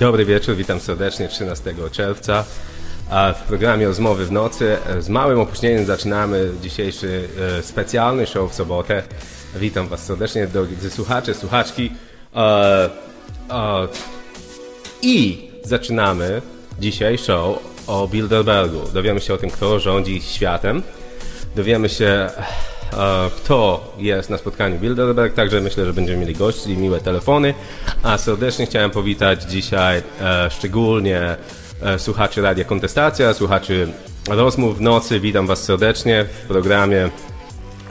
Dobry wieczór, witam serdecznie 13 czerwca. W programie Rozmowy w nocy z małym opóźnieniem zaczynamy dzisiejszy e, specjalny show w sobotę. Witam Was serdecznie, drodzy słuchacze, słuchaczki. E, e, I zaczynamy dzisiaj show o Bilderbergu. Dowiemy się o tym, kto rządzi światem. Dowiemy się, kto jest na spotkaniu Bilderberg, także myślę, że będziemy mieli gości i miłe telefony. A serdecznie chciałem powitać dzisiaj szczególnie E, słuchaczy Radia Kontestacja, słuchaczy rozmów w nocy. Witam Was serdecznie w programie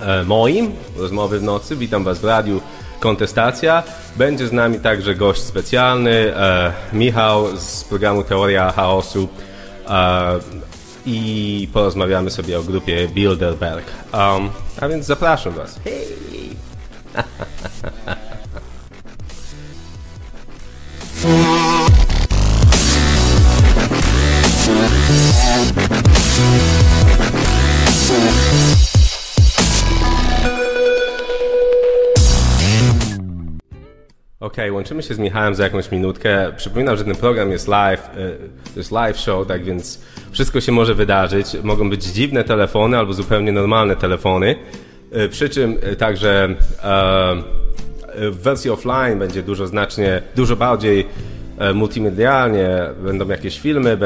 e, moim, Rozmowy w nocy. Witam Was w Radiu Kontestacja. Będzie z nami także gość specjalny, e, Michał z programu Teoria Chaosu i porozmawiamy sobie o grupie Bilderberg. Um, a więc zapraszam Was. Hej! Okej, okay, łączymy się z Michałem za jakąś minutkę. Przypominam, że ten program jest live, e, to jest live show, tak więc wszystko się może wydarzyć. Mogą być dziwne telefony albo zupełnie normalne telefony. E, przy czym e, także w wersji offline będzie dużo znacznie, dużo bardziej multimedialnie, będą jakieś filmy,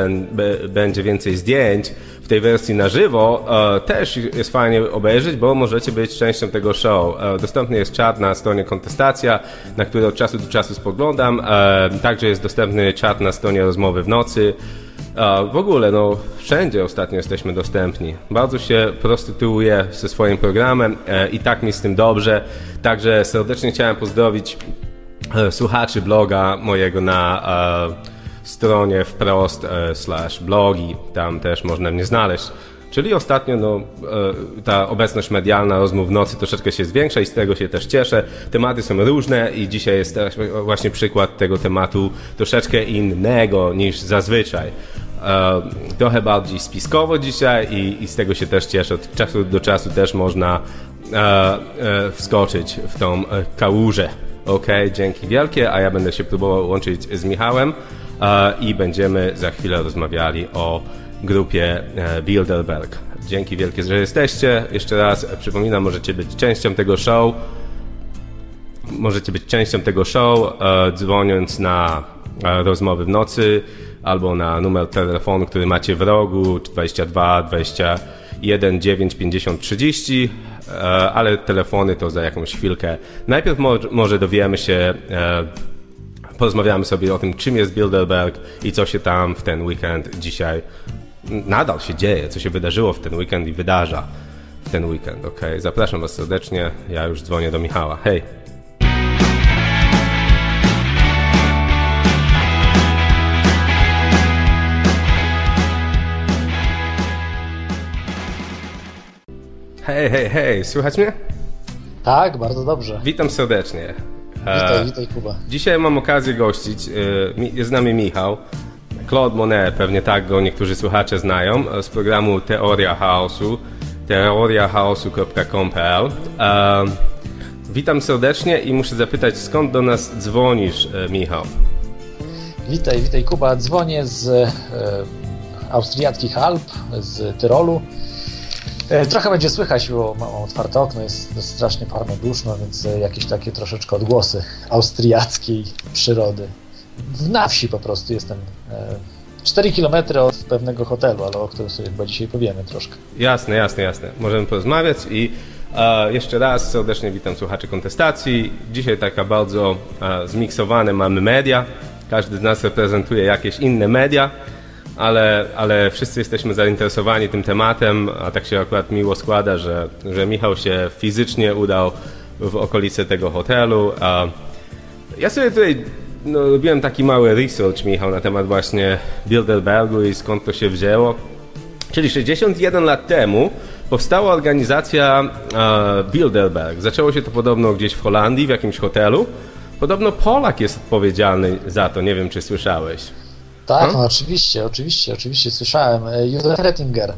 będzie więcej zdjęć tej wersji na żywo e, też jest fajnie obejrzeć, bo możecie być częścią tego show. E, dostępny jest czat na stronie Kontestacja, na który od czasu do czasu spoglądam. E, także jest dostępny czat na stronie Rozmowy w nocy. W ogóle, no, wszędzie ostatnio jesteśmy dostępni. Bardzo się prostytuuję ze swoim programem i tak mi z tym dobrze. Także serdecznie chciałem pozdrowić słuchaczy bloga mojego na stronie wprost e, slash blogi, tam też można mnie znaleźć. Czyli ostatnio no, e, ta obecność medialna rozmów w nocy troszeczkę się zwiększa i z tego się też cieszę. Tematy są różne i dzisiaj jest właśnie przykład tego tematu troszeczkę innego niż zazwyczaj. E, trochę bardziej spiskowo dzisiaj i, i z tego się też cieszę. Od czasu do czasu też można wskoczyć w tą kałużę. Ok, dzięki wielkie, a ja będę się próbował łączyć z Michałem i będziemy za chwilę rozmawiali o grupie e, Bilderberg. Dzięki wielkie, że jesteście. Jeszcze raz przypominam, możecie być częścią tego show. Możecie być częścią tego show, e, dzwoniąc na e, rozmowy w nocy albo na numer telefonu, który macie w rogu 22 21 9 50 30 ale telefony to za jakąś chwilkę. Najpierw może dowiemy się porozmawiamy sobie o tym, czym jest Bilderberg i co się tam w ten weekend dzisiaj nadal się dzieje, co się wydarzyło w ten weekend i wydarza w ten weekend. Ok, zapraszam Was serdecznie. Ja już dzwonię do Michała. Hej. Hej, hej, hej, słychać mnie? Tak, bardzo dobrze. Witam serdecznie. Witaj, e, witaj Kuba. Dzisiaj mam okazję gościć, e, jest z nami Michał, Claude Monet, pewnie tak go niektórzy słuchacze znają, e, z programu Teoria Chaosu, teoriachaosu.com.pl. Witam serdecznie i muszę zapytać, skąd do nas dzwonisz, Michał? Witaj, witaj Kuba. Dzwonię z austriackich Alp, z Tyrolu. E, trochę będzie słychać, bo mam otwarte okno, jest strasznie parno duszno, więc e, jakieś takie troszeczkę odgłosy austriackiej przyrody. Na wsi po prostu jestem. 4 e, km od pewnego hotelu, ale o którym sobie chyba dzisiaj powiemy troszkę. Jasne, jasne, jasne. Możemy porozmawiać i e, jeszcze raz serdecznie witam słuchaczy kontestacji. Dzisiaj taka bardzo e, zmiksowane mamy media. Każdy z nas reprezentuje jakieś inne media ale, ale wszyscy jesteśmy zainteresowani tym tematem, a tak się akurat miło składa, że, że Michał się fizycznie udał w okolice tego hotelu. A ja sobie tutaj no, robiłem taki mały research, Michał, na temat właśnie Bilderbergu i skąd to się wzięło. Czyli 61 lat temu powstała organizacja uh, Bilderberg. Zaczęło się to podobno gdzieś w Holandii, w jakimś hotelu. Podobno Polak jest odpowiedzialny za to, nie wiem czy słyszałeś. Tak, no, oczywiście, oczywiście, oczywiście słyszałem. E, Józef Rettinger.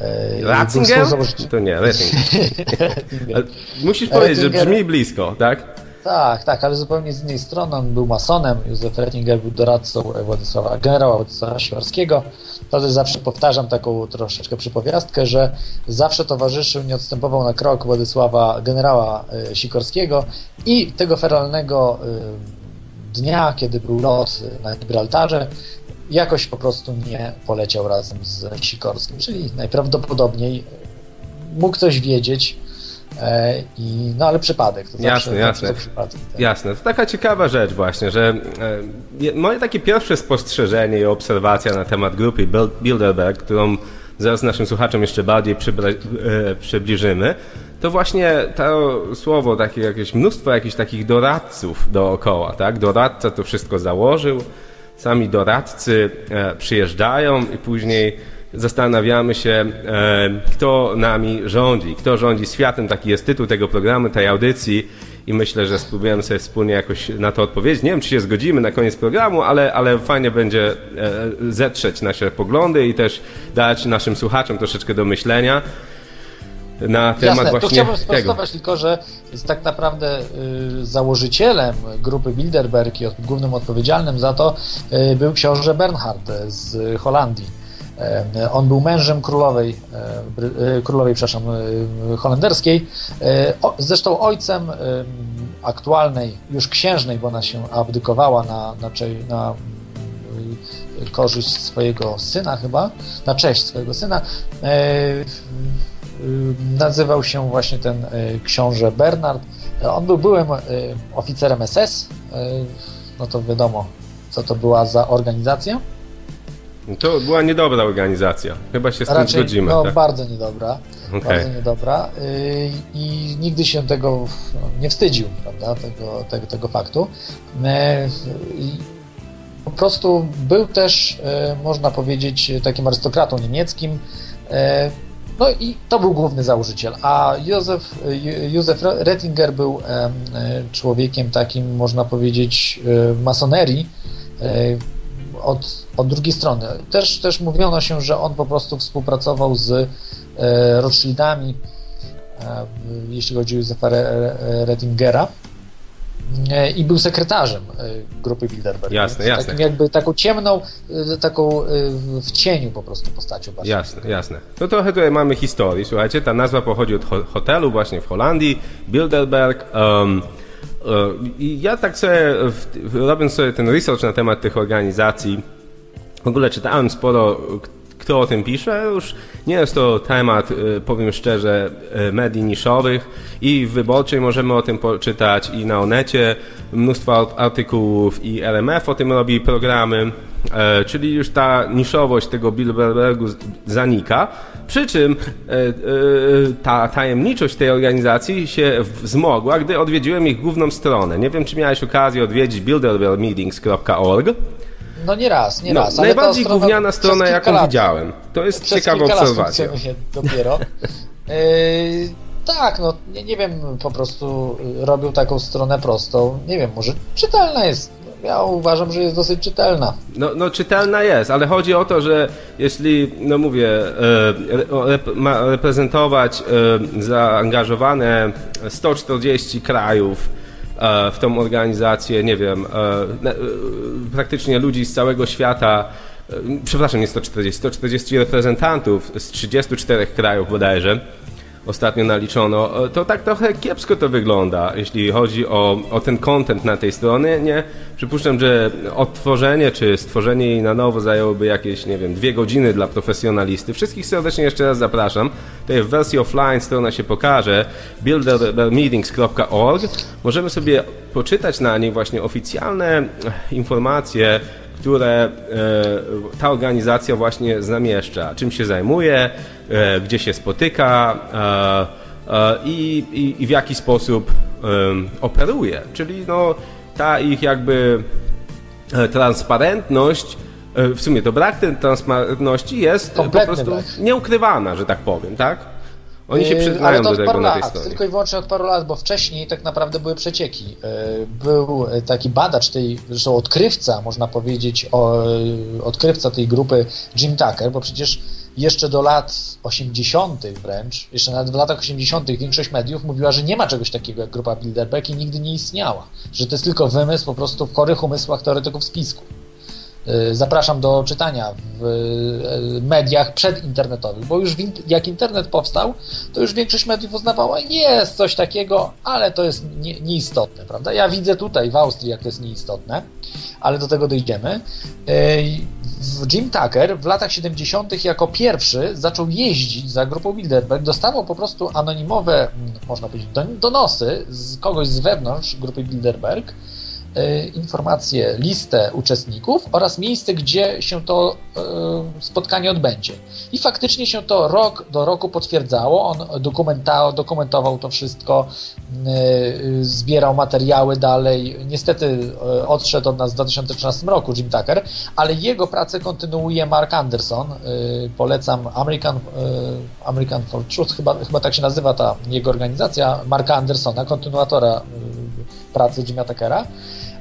E, Ratzinger? To nie, Rettinger. musisz powiedzieć, że brzmi blisko, tak? Tak, tak, ale zupełnie z innej strony. On był masonem, Józef Rettinger był doradcą Władysława, generała Władysława Sikorskiego. To też zawsze powtarzam taką troszeczkę przypowiastkę, że zawsze towarzyszył, nie odstępował na krok Władysława, generała e, Sikorskiego i tego feralnego dnia, kiedy był lot na Gibraltarze, jakoś po prostu nie poleciał razem z Sikorskim, czyli najprawdopodobniej mógł coś wiedzieć, E, I, no ale przypadek. To jasne, zawsze, jasne. To przypadek, tak. Jasne. To taka ciekawa rzecz właśnie, że e, moje takie pierwsze spostrzeżenie i obserwacja na temat grupy Bilderberg, którą zaraz naszym słuchaczom jeszcze bardziej e, przybliżymy, to właśnie to słowo, takie jakieś mnóstwo jakichś takich doradców dookoła, tak? Doradca to wszystko założył, sami doradcy przyjeżdżają i później zastanawiamy się, e, kto nami rządzi, kto rządzi światem. Taki jest tytuł tego programu, tej audycji i myślę, że spróbujemy sobie wspólnie jakoś na to odpowiedzieć. Nie wiem, czy się zgodzimy na koniec programu, ale, ale fajnie będzie e, zetrzeć nasze poglądy i też dać naszym słuchaczom troszeczkę do myślenia na temat Jasne, właśnie tu chciałbym sprostować tylko, że tak naprawdę y, założycielem grupy Bilderberg i głównym odpowiedzialnym za to y, był książę Bernhard z Holandii on był mężem królowej, e, królowej przepraszam, e, holenderskiej, e, zresztą ojcem aktualnej, już księżnej, bo ona się abdykowała na, na, na korzyść swojego syna chyba, na cześć swojego syna. Nazywał się właśnie ten książę Bernard. On był byłym oficerem SS, no to wiadomo, co to była za organizacja. To była niedobra organizacja. Chyba się z Raczej, tym zgodzimy. No, tak? bardzo niedobra. Okay. Bardzo niedobra. Y, I nigdy się tego nie wstydził, prawda, tego, tego, tego faktu. Y, po prostu był też, y, można powiedzieć, takim arystokratą niemieckim. No i to był główny założyciel. A Józef, Józef Rettinger był człowiekiem takim, można powiedzieć, masonerii, od, od drugiej strony. Też, też mówiono się, że on po prostu współpracował z e, Rothschildami, e, jeśli chodzi o Józefa Rettingera e, i był sekretarzem grupy Bilderberg. Jasne, jasne. Takim jakby taką ciemną, taką w cieniu po prostu postacią. Bardzo. Jasne, jasne. To trochę tutaj mamy historii. Słuchajcie, ta nazwa pochodzi od hotelu właśnie w Holandii, Bilderberg. Um, i ja tak sobie, robiąc sobie ten research na temat tych organizacji, w ogóle czytałem sporo, kto o tym pisze. Już nie jest to temat, y, powiem szczerze, y, medii niszowych i w Wyborczej możemy o tym poczytać i na Onecie mnóstwo artykułów i RMF o tym robi programy, e, czyli już ta niszowość tego Bilderbergu zanika. Przy czym e, e, ta tajemniczość tej organizacji się wzmogła, gdy odwiedziłem ich główną stronę. Nie wiem, czy miałeś okazję odwiedzić bilderbergmeetings.org. No nie raz, nie no, raz. Najbardziej strona gówniana strona, jaką lat, widziałem. To jest ciekawa obserwacja. Się dopiero. yy, tak, no nie, nie wiem, po prostu robił taką stronę prostą. Nie wiem, może czytelna jest ja uważam, że jest dosyć czytelna. No, no czytelna jest, ale chodzi o to, że jeśli, no mówię, e, reprezentować e, zaangażowane 140 krajów e, w tą organizację, nie wiem, praktycznie ludzi z całego świata, przepraszam, nie 140, 140 reprezentantów z 34 krajów bodajże, ostatnio naliczono, to tak trochę kiepsko to wygląda, jeśli chodzi o, o ten content na tej stronie. Nie, przypuszczam, że odtworzenie czy stworzenie jej na nowo zajęłoby jakieś, nie wiem, dwie godziny dla profesjonalisty. Wszystkich serdecznie jeszcze raz zapraszam. Tutaj w wersji offline strona się pokaże buildermeetings.org. Możemy sobie poczytać na niej właśnie oficjalne informacje które e, ta organizacja właśnie zamieszcza, czym się zajmuje, e, gdzie się spotyka e, i, i, i w jaki sposób operuje. Czyli no, ta ich jakby transparentność, w sumie to brak tej transparentności jest Kompletny po prostu brak. nieukrywana, że tak powiem, tak? Oni się przyznają do tego na tej lat, stronie. Tylko i wyłącznie od paru lat, bo wcześniej tak naprawdę były przecieki. Był taki badacz tej, zresztą odkrywca, można powiedzieć, odkrywca tej grupy Jim Tucker, bo przecież jeszcze do lat 80. wręcz, jeszcze nawet w latach 80. większość mediów mówiła, że nie ma czegoś takiego jak grupa Bilderberg i nigdy nie istniała. Że to jest tylko wymysł po prostu w chorych umysłach teoretyków spisku. Y, zapraszam do czytania w y, mediach przedinternetowych, bo już jak internet powstał, to już większość mediów uznawała, jest coś takiego, ale to jest nie, nieistotne, prawda? Ja widzę tutaj w Austrii, jak to jest nieistotne, ale do tego dojdziemy. Y, Jim Tucker w latach 70. jako pierwszy zaczął jeździć za grupą Bilderberg, dostawał po prostu anonimowe, można powiedzieć, donosy z kogoś z wewnątrz grupy Bilderberg, informację, listę uczestników oraz miejsce, gdzie się to e, spotkanie odbędzie. I faktycznie się to rok do roku potwierdzało. On dokumentował to wszystko, e, zbierał materiały dalej. Niestety odszedł od nas w 2013 roku Jim Tucker, ale jego pracę kontynuuje Mark Anderson. Polecam American, American for Truth, chyba, chyba tak się nazywa ta jego organizacja, Marka Andersona, kontynuatora pracy Jim'a Tuckera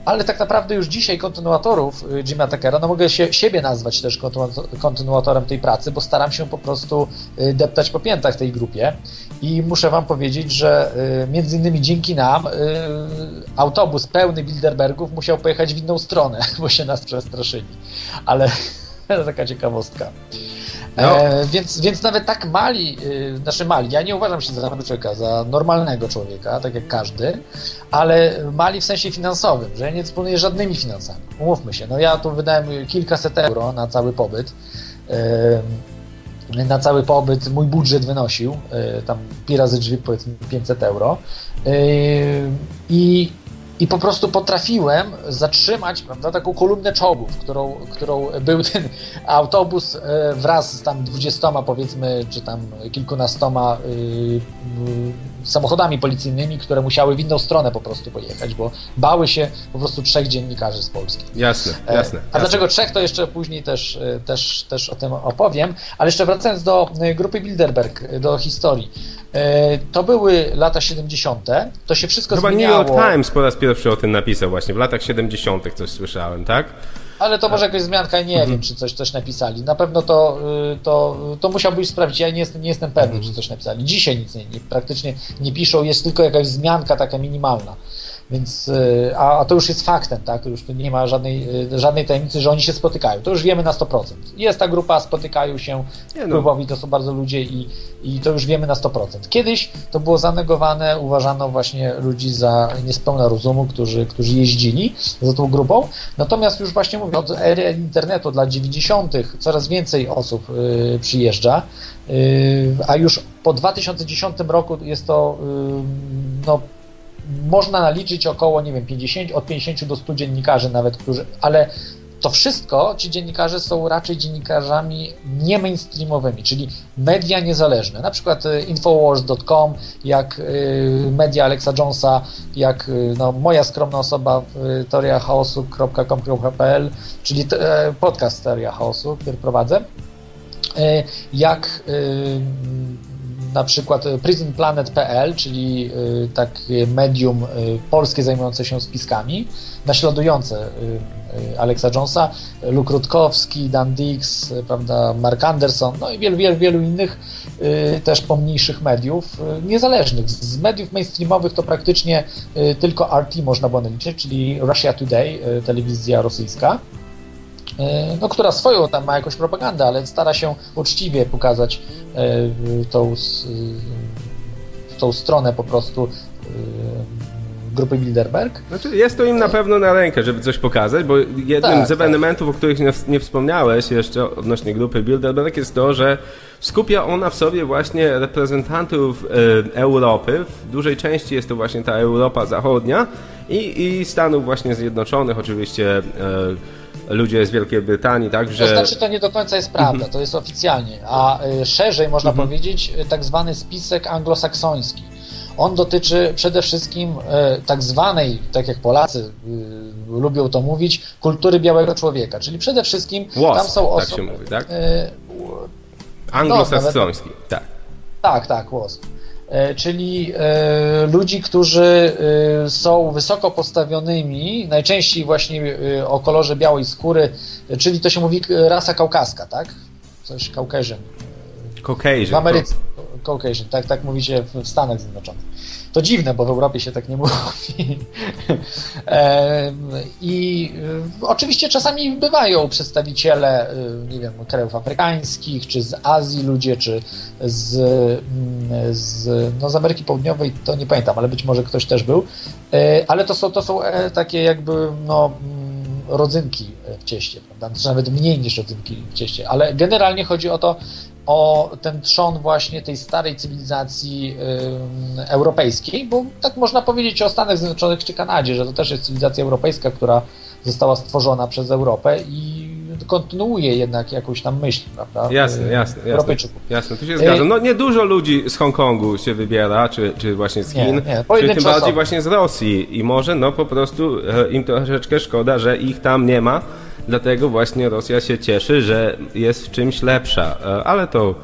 ale tak naprawdę już dzisiaj kontynuatorów y, Jima Tuckera, no mogę się, siebie nazwać też kontynuatorem tej pracy, bo staram się po prostu y, deptać po piętach tej grupie i muszę wam powiedzieć, że y, między innymi dzięki nam autobus pełny Bilderbergów musiał pojechać w inną stronę, bo się nas przestraszyli. Ale taka ciekawostka. No. E, więc, więc nawet tak mali, y, znaczy mali, ja nie uważam się za człowieka, za normalnego człowieka, tak jak każdy, ale mali w sensie finansowym, że ja nie dysponuję żadnymi finansami. Umówmy się, no ja tu wydałem kilkaset euro na cały pobyt. na cały pobyt mój budżet wynosił y, tam pi razy drzwi powiedzmy 500 euro y, i i po prostu potrafiłem zatrzymać prawda, taką kolumnę czołgów, którą, którą był ten autobus e, wraz z tam dwudziestoma powiedzmy, czy tam kilkunastoma yy, samochodami policyjnymi, które musiały w inną stronę po prostu pojechać, bo bały się po prostu trzech dziennikarzy z Polski. Jasne, jasne. jasne. A dlaczego trzech, to jeszcze później też, też, też o tym opowiem. Ale jeszcze wracając do grupy Bilderberg, do historii. E, to były lata 70. To się wszystko Chyba zmieniało. New York Times po raz pierwszy o tym napisał właśnie. W latach 70. coś słyszałem, tak? Ale to może jakaś zmianka, nie mhm. wiem, czy coś, coś napisali. Na pewno to, y, to, to musiałbyś sprawdzić. Ja nie jestem, nie jestem pewny, mhm. czy coś napisali. Dzisiaj nic nie, nie, praktycznie nie piszą, jest tylko jakaś zmianka taka minimalna. Więc, y, a, a, to już jest faktem, tak? To już nie ma żadnej, y, żadnej tajemnicy, że oni się spotykają. To już wiemy na 100%. Jest ta grupa, spotykają się, no. to są bardzo ludzie i, i to już wiemy na 100%. Kiedyś to było zanegowane, uważano właśnie ludzi za niespełna rozumu, którzy, którzy jeździli za tą grupą. Natomiast już właśnie mówię, od ery internetu dla 90. coraz więcej osób y, przyjeżdża, y, a już po 2010 roku jest to y, no, można naliczyć około, nie wiem, 50, od 50 do 100 dziennikarzy nawet, którzy, ale to wszystko, ci dziennikarze są raczej dziennikarzami nie mainstreamowymi, czyli media niezależne, na przykład y, infowars.com, jak y, media Alexa Jonesa, jak y, no, moja skromna osoba teoriachaosu.com.pl, czyli podcast Teoria Chaosu, który prowadzę, jak na przykład e, prisonplanet.pl, czyli e, takie medium e, polskie zajmujące się spiskami, naśladujące Alexa Jonesa, Luke Rutkowski, Dan Dix, prawda, Mark Anderson, no i wielu, wielu, wielu innych też pomniejszych mediów niezależnych. Z mediów mainstreamowych to praktycznie tylko RT można było naliczyć, czyli Russia Today, telewizja rosyjska. E, no, która swoją tam ma jakąś propagandę, ale stara się uczciwie pokazać e, tą, tą stronę po prostu e, grupy Bilderberg. Znaczy jest to im na pewno na rękę, żeby coś pokazać, bo jednym tak, z tak. ewenementów, tak. o których nie, nie, wspomniałeś jeszcze odnośnie grupy Bilderberg jest to, że skupia ona w sobie właśnie reprezentantów e, Europy. W dużej części jest to właśnie ta Europa Zachodnia i, i Stanów właśnie Zjednoczonych, oczywiście e, ludzie z Wielkiej Brytanii, tak? Że... To znaczy to nie do końca jest prawda, mhm. to jest oficjalnie, a y, szerzej można mhm. powiedzieć y, tak zwany spisek anglosaksoński. On dotyczy przede wszystkim y, tak zwanej, tak jak Polacy lubią to mówić, kultury białego człowieka, czyli przede wszystkim tam są osoby... tak się mówi, tak? Anglosaksoński, no, tak. Tak, tak, WOSP. E, czyli e, ludzi, którzy e, są wysoko postawionymi, najczęściej właśnie o kolorze białej skóry, czyli to się mówi rasa kaukaska, tak? Coś Caucasian. Caucasian. W Ameryce. Caucasian, tak, tak mówi się w Stanach Zjednoczonych. To dziwne, bo w Europie się tak nie mówi. I oczywiście czasami bywają przedstawiciele, nie wiem, krajów afrykańskich, czy z Azji ludzie, czy z, mm, z, no z Ameryki Południowej, to nie pamiętam, ale być może ktoś też był. E, ale to są, to są e, takie jakby, no mm, rodzynki w cieście, prawda? Znaczy nawet mniej niż rodzynki w cieście, ale generalnie chodzi o to, o ten trzon właśnie tej starej cywilizacji y, europejskiej, bo tak można powiedzieć o Stanach Zjednoczonych czy Kanadzie, że to też jest cywilizacja europejska, która została stworzona przez Europę i kontynuuje jednak jakąś tam myśl, prawda? Jasne, jasne, jasne. Jasne, tu się zgadzam. No niedużo ludzi z Hongkongu się wybiera, czy, czy właśnie z Chin, nie, nie, czy tym bardziej właśnie z Rosji i może no po prostu e, im troszeczkę szkoda, że ich tam nie ma, Dlatego właśnie Rosja się cieszy, że jest w czymś lepsza, e, ale to...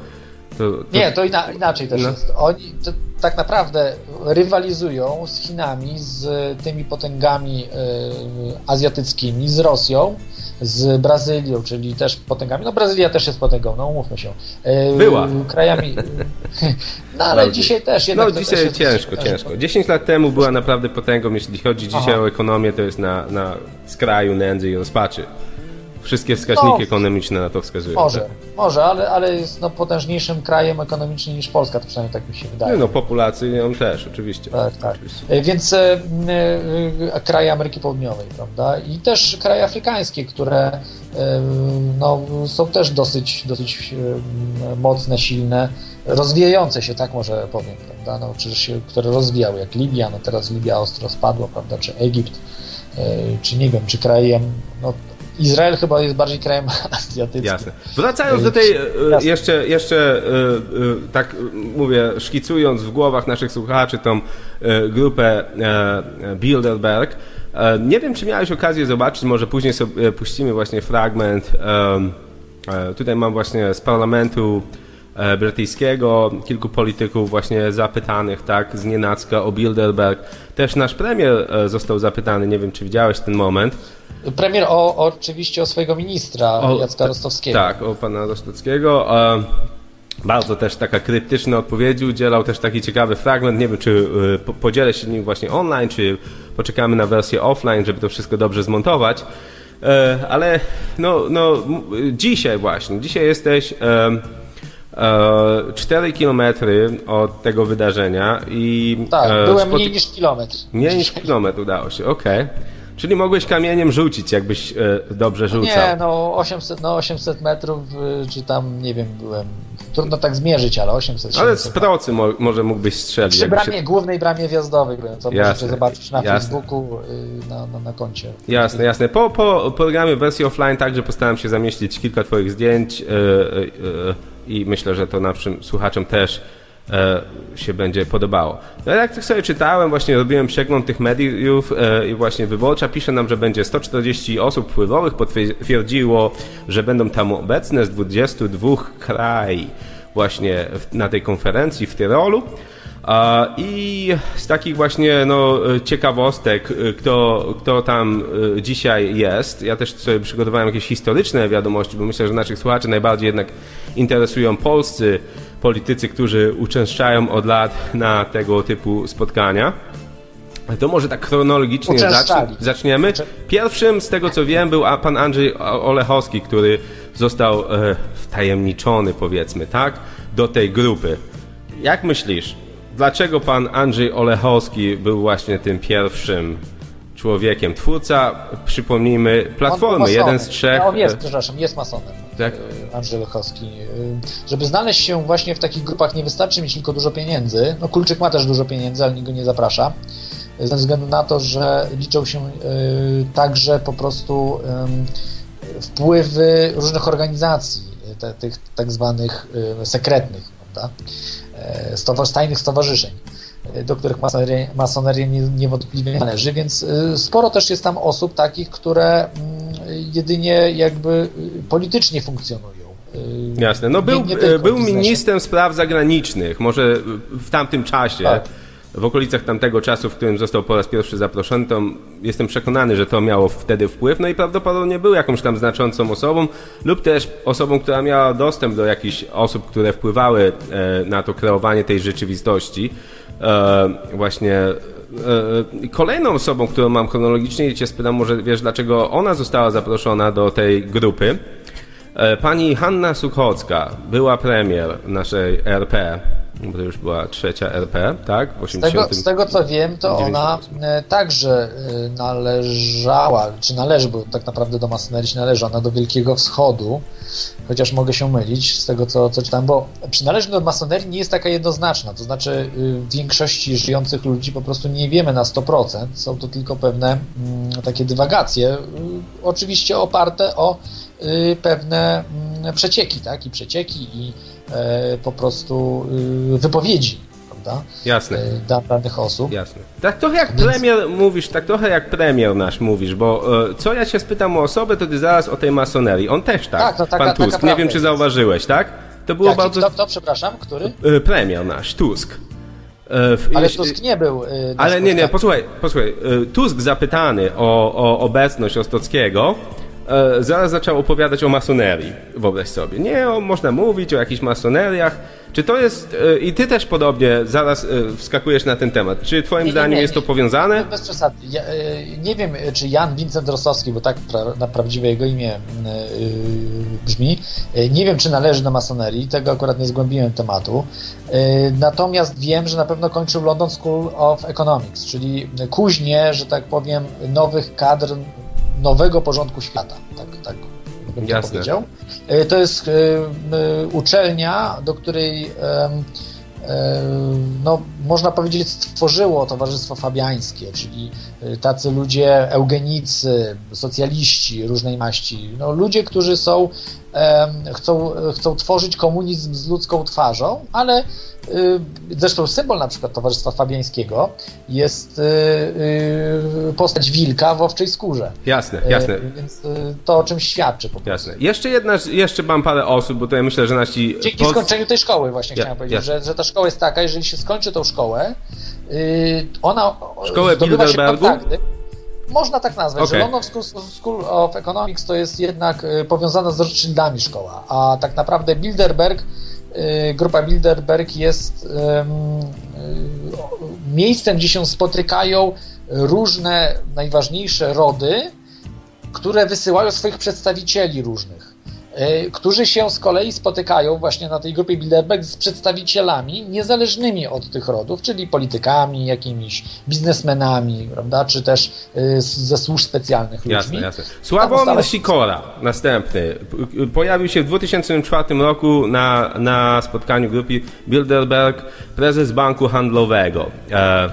to, to... Nie, to inaczej też no. jest. Oni tak naprawdę rywalizują z Chinami, z tymi potęgami y, azjatyckimi, z Rosją, z Brazylią, czyli też potęgami. No Brazylia też jest potęgą, no umówmy się. Y, Była. Krajami... No ale Prawdy. dzisiaj też. No dzisiaj jest ciężko, ciężko. 10 lat temu była naprawdę potęgą, jeśli chodzi dzisiaj Aha. o ekonomię, to jest na, na skraju nędzy i rozpaczy. Wszystkie wskaźniki no, ekonomiczne na to wskazują. Może, tak? może, ale, ale jest no, potężniejszym krajem ekonomicznie niż Polska, to przynajmniej tak mi się wydaje. No, populacją też, oczywiście. Tak, tak. Oczywiście. E, więc e, e, kraje Ameryki Południowej, prawda? I też kraje afrykańskie, które e, no, są też dosyć, dosyć e, mocne, silne, rozwijające się, tak może powiem, prawda? No, czy się, które rozwijały, jak Libia, no teraz Libia ostro spadła, prawda? Czy Egipt, e, czy nie wiem, czy krajem, no, Izrael chyba jest bardziej krajem azjatyckim. Jasne. Wracając do tej, e, Jasne. jeszcze, jeszcze e, e, tak mówię, szkicując w głowach naszych słuchaczy tą grupę Bilderberg, nie wiem, czy miałeś okazję zobaczyć, może później sobie puścimy właśnie fragment. Tutaj mam właśnie z parlamentu brytyjskiego, kilku polityków właśnie zapytanych, tak, z nienacka o Bilderberg. Też nasz premier został zapytany, nie wiem, czy widziałeś ten moment. Premier o, oczywiście o swojego ministra o, Jacka Rostowskiego. Tak, o pana Rostowskiego. Bardzo też taka kryptyczna odpowiedzi udzielał, też taki ciekawy fragment. Nie wiem, czy podzielę się nim właśnie online, czy poczekamy na wersję offline, żeby to wszystko dobrze zmontować. E, ale no, no, dzisiaj właśnie, dzisiaj jesteś 4 e, kilometry od tego wydarzenia i... Tak, e, byłem mniej niż kilometr. Mniej niż kilometr udało się, okej. Okay. Czyli mogłeś kamieniem rzucić, jakbyś e, dobrze rzucał. Nie, no 800, no 800 metrów, e, czy tam, nie wiem, byłem... Trudno tak zmierzyć, ale 800 Ale z procy mo może mógłbyś strzelić. Przy bramie, się... głównej bramie wjazdowej co jasne, możecie zobaczyć na jasne. Facebooku, y, na, na, na koncie. Jasne, jasne. Po, po programie wersji offline także postaram się zamieścić kilka twoich zdjęć yy, yy, i myślę, że to naszym słuchaczom też E, się będzie podobało. No jak tak sobie czytałem, właśnie robiłem przegląd tych mediów e, i właśnie Wyborcza pisze nam, że będzie 140 osób wpływowych, potwierdziło, że będą tam obecne z 22 krajów właśnie na tej konferencji w Tyrolu. I z takich właśnie no, ciekawostek, kto, kto tam e, dzisiaj jest, ja też sobie przygotowałem jakieś historyczne wiadomości, bo myślę, że naszych słuchaczy najbardziej jednak interesują polscy politycy, którzy uczęszczają od lat na tego typu spotkania. To może tak chronologicznie zaczniemy. Pierwszym, z tego co wiem, był pan Andrzej Olechowski, który został e, wtajemniczony, powiedzmy, tak, do tej grupy. Jak myślisz, dlaczego pan Andrzej Olechowski był właśnie tym pierwszym człowiekiem? Twórca, przypomnijmy, Platformy, jeden z trzech... No, jest, przepraszam, jest masonem tak? E, Andrzej Lechowski. E, żeby znaleźć się właśnie w takich grupach nie wystarczy mieć tylko dużo pieniędzy. No Kulczyk ma też dużo pieniędzy, ale nikt go nie zaprasza. Ze względu na to, że liczą się e, także po prostu wpływy różnych organizacji, tych tak zwanych sekretnych, prawda? tajnych stowarzyszeń do których masoneria, niewątpliwie należy, więc sporo też jest tam osób takich, które mm, jedynie jakby politycznie funkcjonują. Jasne, no był, był ministrem spraw zagranicznych, może w tamtym czasie. Tak w okolicach tamtego czasu, w którym został po raz pierwszy zaproszony, to jestem przekonany, że to miało wtedy wpływ, no i prawdopodobnie był jakąś tam znaczącą osobą, lub też osobą, która miała dostęp do jakichś osób, które wpływały e, na to kreowanie tej rzeczywistości. E, właśnie e, kolejną osobą, którą mam chronologicznie i cię spytam, może wiesz, dlaczego ona została zaproszona do tej grupy. Pani Hanna Suchocka była premier naszej RP bo to już była trzecia RP, tak? W 80... z, tego, z tego co wiem, to ona e, także e, należała, czy należy, bo tak naprawdę do masonerii należy, ona do Wielkiego Wschodu, chociaż mogę się mylić z tego co, co czytałem, bo przynależność do masonerii nie jest taka jednoznaczna, to znaczy y, w większości żyjących ludzi po prostu nie wiemy na 100%, są to tylko pewne mm, takie dywagacje, y, oczywiście oparte o y, pewne mm, przecieki, tak, i przecieki i po prostu y, wypowiedzi prawda? Jasne. E, danych osób. Jasne. Tak trochę jak Więc... premier mówisz, tak trochę jak premier nasz mówisz, bo e, co ja się spytam o osobę, to ty zaraz o tej masonerii. On też tak, tak no, taka, pan Tusk. Nie wiem, czy zauważyłeś, tak? To było Jaki, bardzo... Kto, kto, przepraszam, który? Premier nasz, Tusk. Ale Tusk nie był. Ale nie, nie, posłuchaj, posłuchaj. Tusk zapytany o, o obecność Ostockiego e, zaraz zaczął opowiadać o masonerii, wyobraź sobie. Nie, o, można mówić o jakichś masoneriach. Czy to jest, e, i ty też podobnie zaraz e, wskakujesz na ten temat. Czy twoim nie, zdaniem nie, nie, jest to powiązane? Bez przesady. Ja, nie wiem, czy Jan Vincent Rostowski, bo tak pra, na prawdziwe jego imię brzmi, nie wiem, czy należy do masonerii, tego akurat nie zgłębiłem tematu. Natomiast wiem, że na pewno kończył London School of Economics, czyli kuźnie, że tak powiem, nowych kadr nowego porządku świata. Tak, tak bym to powiedział. E, to jest e, e, uczelnia, do której no, można powiedzieć, stworzyło Towarzystwo Fabiańskie, czyli tacy ludzie eugenicy, socjaliści różnej maści, no, ludzie, którzy są, chcą, chcą tworzyć komunizm z ludzką twarzą, ale Y, zresztą symbol na przykład Towarzystwa Fabiańskiego jest y, y, postać wilka w owczej skórze. Jasne, jasne. Więc to o czym świadczy po prostu. Jasne. Jeszcze jedna, jeszcze mam parę osób, bo to ja myślę, że nasi... Dzięki skończeniu tej szkoły właśnie ja, chciałem powiedzieć, że, że ta szkoła jest taka, jeżeli się skończy tą szkołę, ona Szkołę Bilderbergu? Można tak nazwać, okay. że London School of Economics to jest jednak powiązana z Rothschildami szkoła, a tak naprawdę Bilderberg Y, grupa Bilderberg jest y, miejscem, gdzie się spotykają różne najważniejsze rody, które wysyłają swoich przedstawicieli różnych. E, którzy się z kolei spotykają właśnie na tej grupie Bilderberg z przedstawicielami niezależnymi od tych rodów, czyli politykami, jakimiś biznesmenami, prawda, czy też e, ze służb specjalnych ludźmi. Jasne, jasne. Sławomir Sikora, następny, pojawił się w 2004 roku na, na spotkaniu grupy Bilderberg, prezes banku handlowego. E, e,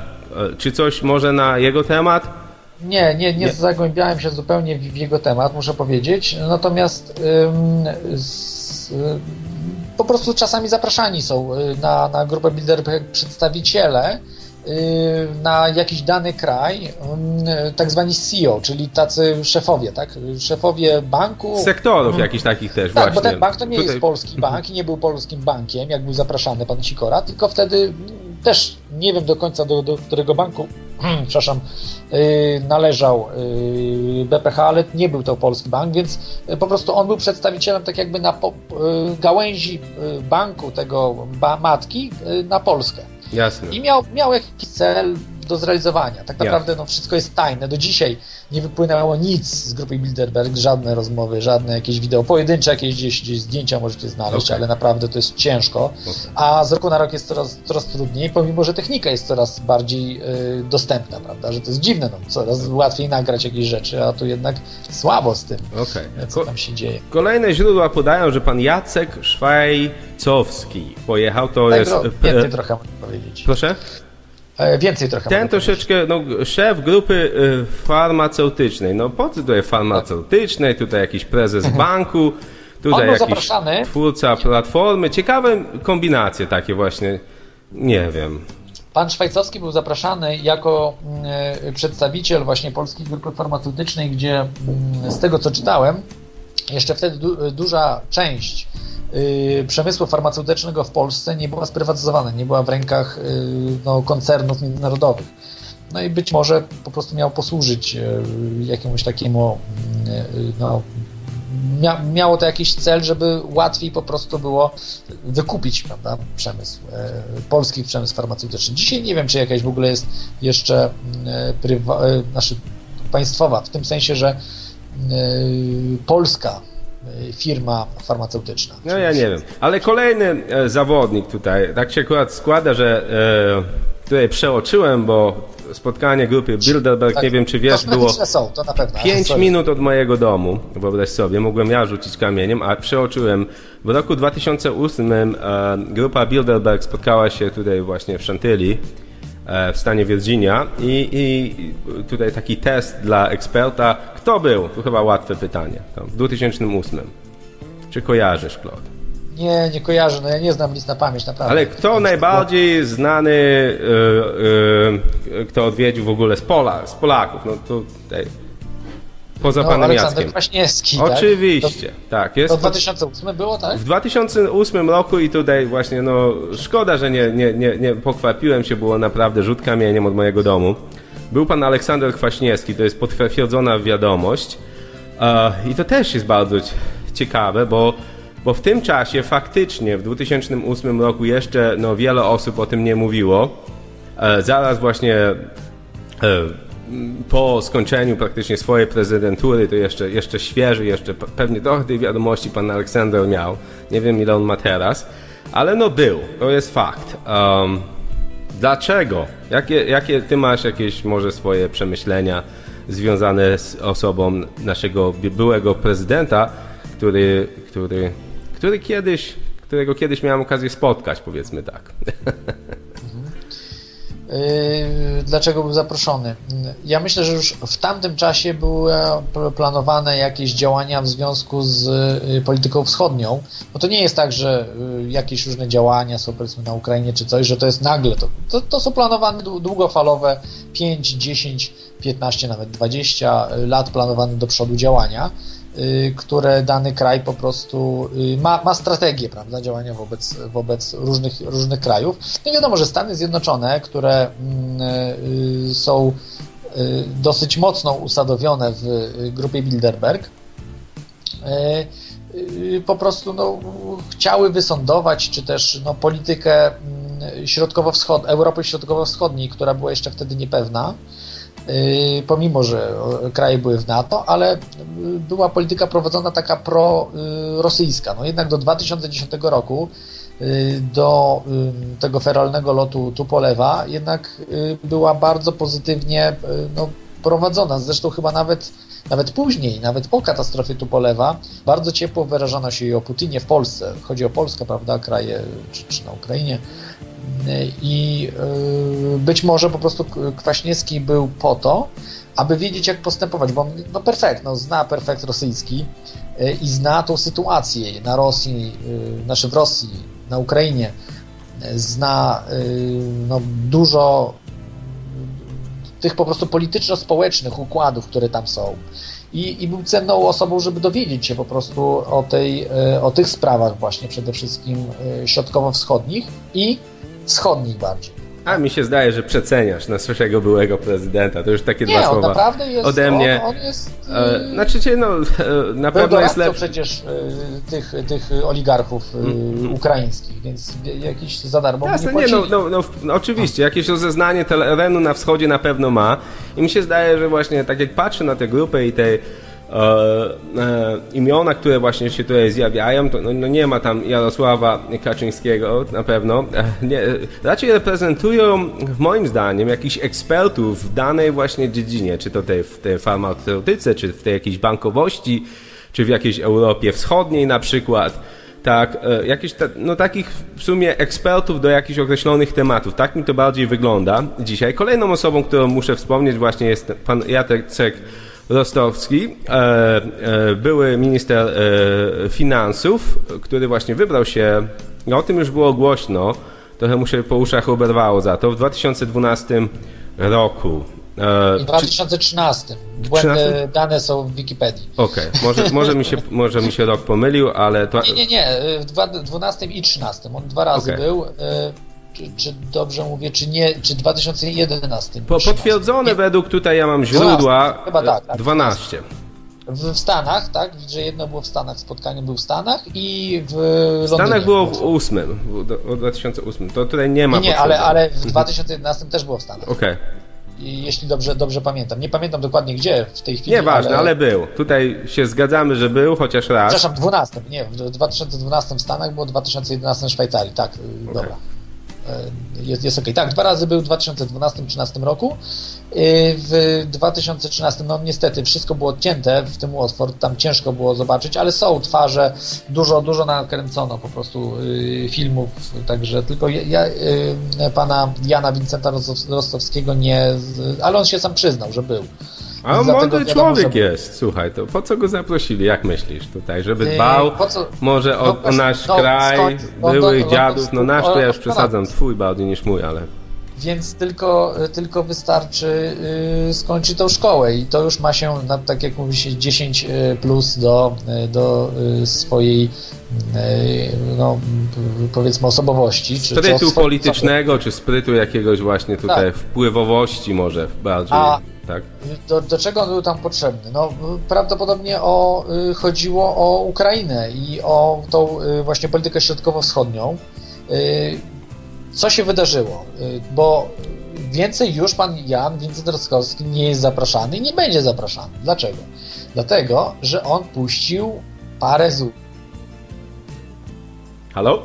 czy coś może na jego temat? Nie, nie, nie, nie, zagłębiałem się zupełnie w, jego temat, muszę powiedzieć. Natomiast ym, z, y, po prostu czasami zapraszani są y, na, na grupę Bilderberg przedstawiciele y, na jakiś dany kraj, tak zwani CEO, czyli tacy szefowie, tak? Szefowie banku. Sektorów hmm. jakichś takich też, tak, właśnie. bo ten bank to nie Tutaj... jest polski bank i nie był polskim bankiem, jak był zapraszany pan Sikora, tylko wtedy też nie wiem do końca do, do którego banku, przepraszam, yy, należał yy, BPH, ale nie był to polski bank, więc yy, po prostu on był przedstawicielem tak jakby na gałęzi banku tego matki na Polskę. Jasne. I miał, miał jakiś cel do zrealizowania. Tak naprawdę no, wszystko jest tajne. Do dzisiaj nie wypłynęło nic z grupy Bilderberg, żadne rozmowy, żadne jakieś wideo, pojedyncze jakieś gdzieś, gdzieś zdjęcia możecie znaleźć, okay. ale naprawdę to jest ciężko. Okay. A z roku na rok jest coraz, coraz trudniej, pomimo, że technika jest coraz bardziej y, dostępna, prawda? Że to jest dziwne, no, coraz łatwiej nagrać jakieś rzeczy, a tu jednak słabo z tym, okay. co tam się dzieje. Kolejne źródła podają, że pan Jacek Szwajcowski pojechał, to tak, jest... Więcej trochę mogę powiedzieć. Proszę? E, więcej trochę. Ten troszeczkę, no, szef grupy e, farmaceutycznej. No po co tutaj farmaceutycznej, tutaj jakiś prezes banku, tutaj jakiś zapraszany. twórca platformy. Ciekawe kombinacje takie właśnie, nie wiem. Pan Szwajcowski był zapraszany jako mm, przedstawiciel właśnie Polskiej Grupy Farmaceutycznej, gdzie mm, z tego co czytałem, jeszcze wtedy du duża część przemysłu farmaceutycznego w Polsce nie była sprywatyzowana, nie była w rękach no, koncernów międzynarodowych. No i być może po prostu miał posłużyć jakiemuś takiemu no, mia, miało to jakiś cel, żeby łatwiej po prostu było wykupić prawda, przemysł, polski przemysł farmaceutyczny. Dzisiaj nie wiem, czy jakaś w ogóle jest jeszcze prywa, znaczy państwowa, w tym sensie, że polska firma farmaceutyczna. No ja nie wiem, ale kolejny e, zawodnik tutaj, tak się akurat składa, że tutaj przeoczyłem, bo spotkanie grupy Bilderberg, tak, nie wiem czy wiesz, było są, to na pewno. 5 minut od mojego domu, wyobraź sobie, mogłem ja rzucić kamieniem, a przeoczyłem. W roku 2008 e, grupa Bilderberg spotkała się tutaj właśnie w Chantilly e, w stanie Virginia i, i tutaj taki test dla eksperta. Kto był? To chyba łatwe pytanie. w 2008. Czy kojarzysz, Claude? Nie, nie kojarzę, no ja nie znam list na pamięć, naprawdę. Ale kto najbardziej znany, yy, yy, kto odwiedził w ogóle z Pola, z Polaków, no to tutaj, poza no, panem Aleksander Jackiem. Kwaśniewski, tak? Oczywiście, tak. tak. Jest to 2008 było, tak? W 2008 roku i tutaj właśnie, no szkoda, że nie, nie, nie, nie pokwapiłem się, było naprawdę rzut kamieniem od mojego domu. Był pan Aleksander Kwaśniewski, to jest potwierdzona wiadomość. I to też jest bardzo ciekawe, bo bo w tym czasie faktycznie w 2008 roku jeszcze no, wiele osób o tym nie mówiło. E, zaraz właśnie e, po skończeniu praktycznie swojej prezydentury, to jeszcze, jeszcze świeży, jeszcze pewnie trochę tej wiadomości pan Aleksander miał. Nie wiem ile on ma teraz, ale no był, to jest fakt. Um, dlaczego? Jakie, jakie ty masz jakieś może swoje przemyślenia związane z osobą naszego byłego prezydenta, który, który który kiedyś, którego kiedyś miałem okazję spotkać, powiedzmy tak. Yy, dlaczego był zaproszony? Ja myślę, że już w tamtym czasie były planowane jakieś działania w związku z yy, polityką wschodnią. Bo to nie jest tak, że yy, jakieś różne działania są powiedzmy na Ukrainie czy coś, że to jest nagle. To, to, to są planowane długofalowe 5, 10, 15, nawet 20 lat planowane do przodu działania. Y, które dany kraj po prostu y, ma, ma strategię prawda, działania wobec, wobec różnych, różnych krajów. No i wiadomo, że Stany Zjednoczone, które mm, y, są dosyć mocno usadowione w grupie Bilderberg, po prostu no, chciały wysądować, czy też no, politykę mm, środkowo-wschod, Europy Środkowo-Wschodniej, która była jeszcze wtedy niepewna, pomimo że kraje były w NATO, ale y, była polityka prowadzona taka pro-rosyjska. No jednak do 2010 roku y, do tego feralnego lotu Tupolewa jednak była bardzo pozytywnie no, prowadzona. Zresztą chyba nawet, nawet później, nawet po katastrofie Tupolewa, bardzo ciepło wyrażano się o Putinie w Polsce. Chodzi o Polskę, prawda, kraje, czy, czy na Ukrainie, i y, być może po prostu Kwaśniewski był po to, aby wiedzieć, jak postępować, bo on no perfekt, no, zna perfekt rosyjski y, i zna tą sytuację na Rosji, y, znaczy w Rosji, na Ukrainie, zna no, dużo tych po prostu polityczno-społecznych układów, które tam są. I, I, był cenną osobą, żeby dowiedzieć się po prostu o, tej, o tych sprawach właśnie przede wszystkim środkowo-wschodnich i wschodnich bardziej. A mi się zdaje, że przeceniasz naszego byłego prezydenta. To już takie nie, dwa słowa. naprawdę jest, ode mnie. On, on jest. E, znaczy, no, e, na pewno jest lepszy. przecież e, tych, tych oligarchów e, mm. ukraińskich, więc jakiś za darmo Jasne, nie, nie no, no, no, no, oczywiście, jakieś rozeznanie terenu na wschodzie na pewno ma. I mi się zdaje, że właśnie tak jak patrzę na tę grupę i tej imiona, które właśnie się tutaj zjawiają, to no, no, nie ma tam Jarosława Kaczyńskiego na pewno. E, nie, raczej reprezentują, moim zdaniem, jakichś ekspertów w danej właśnie dziedzinie, czy to tej, w tej farmaceutyce, czy w tej jakiejś bankowości, czy w jakiejś Europie Wschodniej na przykład. Tak, jakichś no, takich w sumie ekspertów do jakichś określonych tematów. Tak mi to bardziej wygląda dzisiaj. Kolejną osobą, którą muszę wspomnieć właśnie jest pan Jacek Rostowski, e, e, były minister e, finansów, który właśnie wybrał się, no o tym już było głośno, trochę mu się po uszach oberwało za to, w 2012 roku w 2013. Błędy 13? dane są w Wikipedii. Okej, okay. może, może, mi się, może mi się rok pomylił, ale... To... Nie, nie, nie, w 2012 i 2013. On dwa razy okay. był. Czy, czy, dobrze mówię, czy nie, czy 2011? Po, potwierdzone nie. według tutaj ja mam źródła 12, chyba tak, tak, 12. W, Stanach, tak? Że jedno było w Stanach, spotkanie było w Stanach i w Londynie. W Stanach było w 8, w 2008. To tutaj nie ma. Nie, nie ale, ale w 2011 też było w Stanach. Okej. Okay. Jeśli dobrze, dobrze pamiętam. Nie pamiętam dokładnie gdzie w tej chwili. Nieważne, ale... ale był. Tutaj się zgadzamy, że był, chociaż raz. Przepraszam, 12. Nie, w 2012 w Stanach było 2011 w Szwajcarii. Tak, okay. dobra. E, jest, jest ok. Tak, dwa razy był w 2012-2013 roku. E, w 2013, no niestety, wszystko było odcięte w tym Watford, tam ciężko było zobaczyć, ale są twarze, dużo, dużo nakręcono po prostu e, filmów, także tylko ja, pana Jana Wincenta Rostowskiego nie, ale on się sam przyznał, że był. A on mądry człowiek jest, słuchaj, to po co go zaprosili, jak myślisz tutaj, żeby yy, dbał co, może o, no, o nasz no, kraj, skąd, byłych no, dziadów, no nasz to ja już przesadzam, twój bardziej niż mój, ale... Więc tylko, tylko wystarczy yy, skończyć tą szkołę i to już ma się, na, tak jak mówi się, 10 y, plus do, y, do y, swojej yy, no, powiedzmy osobowości. Czy, sprytu czy politycznego, czy sprytu jakiegoś właśnie tutaj tak. wpływowości może bardziej. A, tak? Do, do czego on był tam potrzebny? No, prawdopodobnie o, y, chodziło o Ukrainę i o tą y, właśnie politykę środkowo-wschodnią. Y, co się wydarzyło? Bo więcej już pan Jan Wincent nie jest zapraszany i nie będzie zapraszany. Dlaczego? Dlatego, że on puścił parę z... Halo?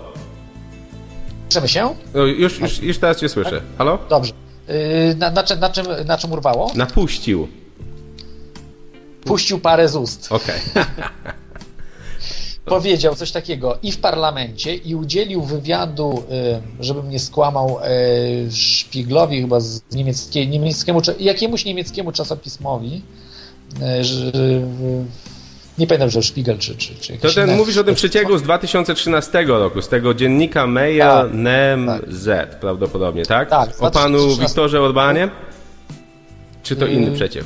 Słyszymy się? już, już, już teraz cię słyszę. Halo? Dobrze. Yy, na, na, czym, na, czym, na czym urwało? Napuścił. Puścił parę z ust. Okej. Okay. Powiedział coś takiego i w parlamencie, i udzielił wywiadu, yy, żebym nie skłamał, yy, Szpiglowi chyba z niemieckiej, niemieckiemu, jakiemuś niemieckiemu czasopismowi, że nie pamiętam, że Spiegel czy, czy, czy To ten, mówisz o tym przecieku z 2013 roku, z tego dziennika Meja tak, Nem tak. Z prawdopodobnie, tak? Tak. O panu Wiktorze Orbanie? Czy to inny y, przeciek?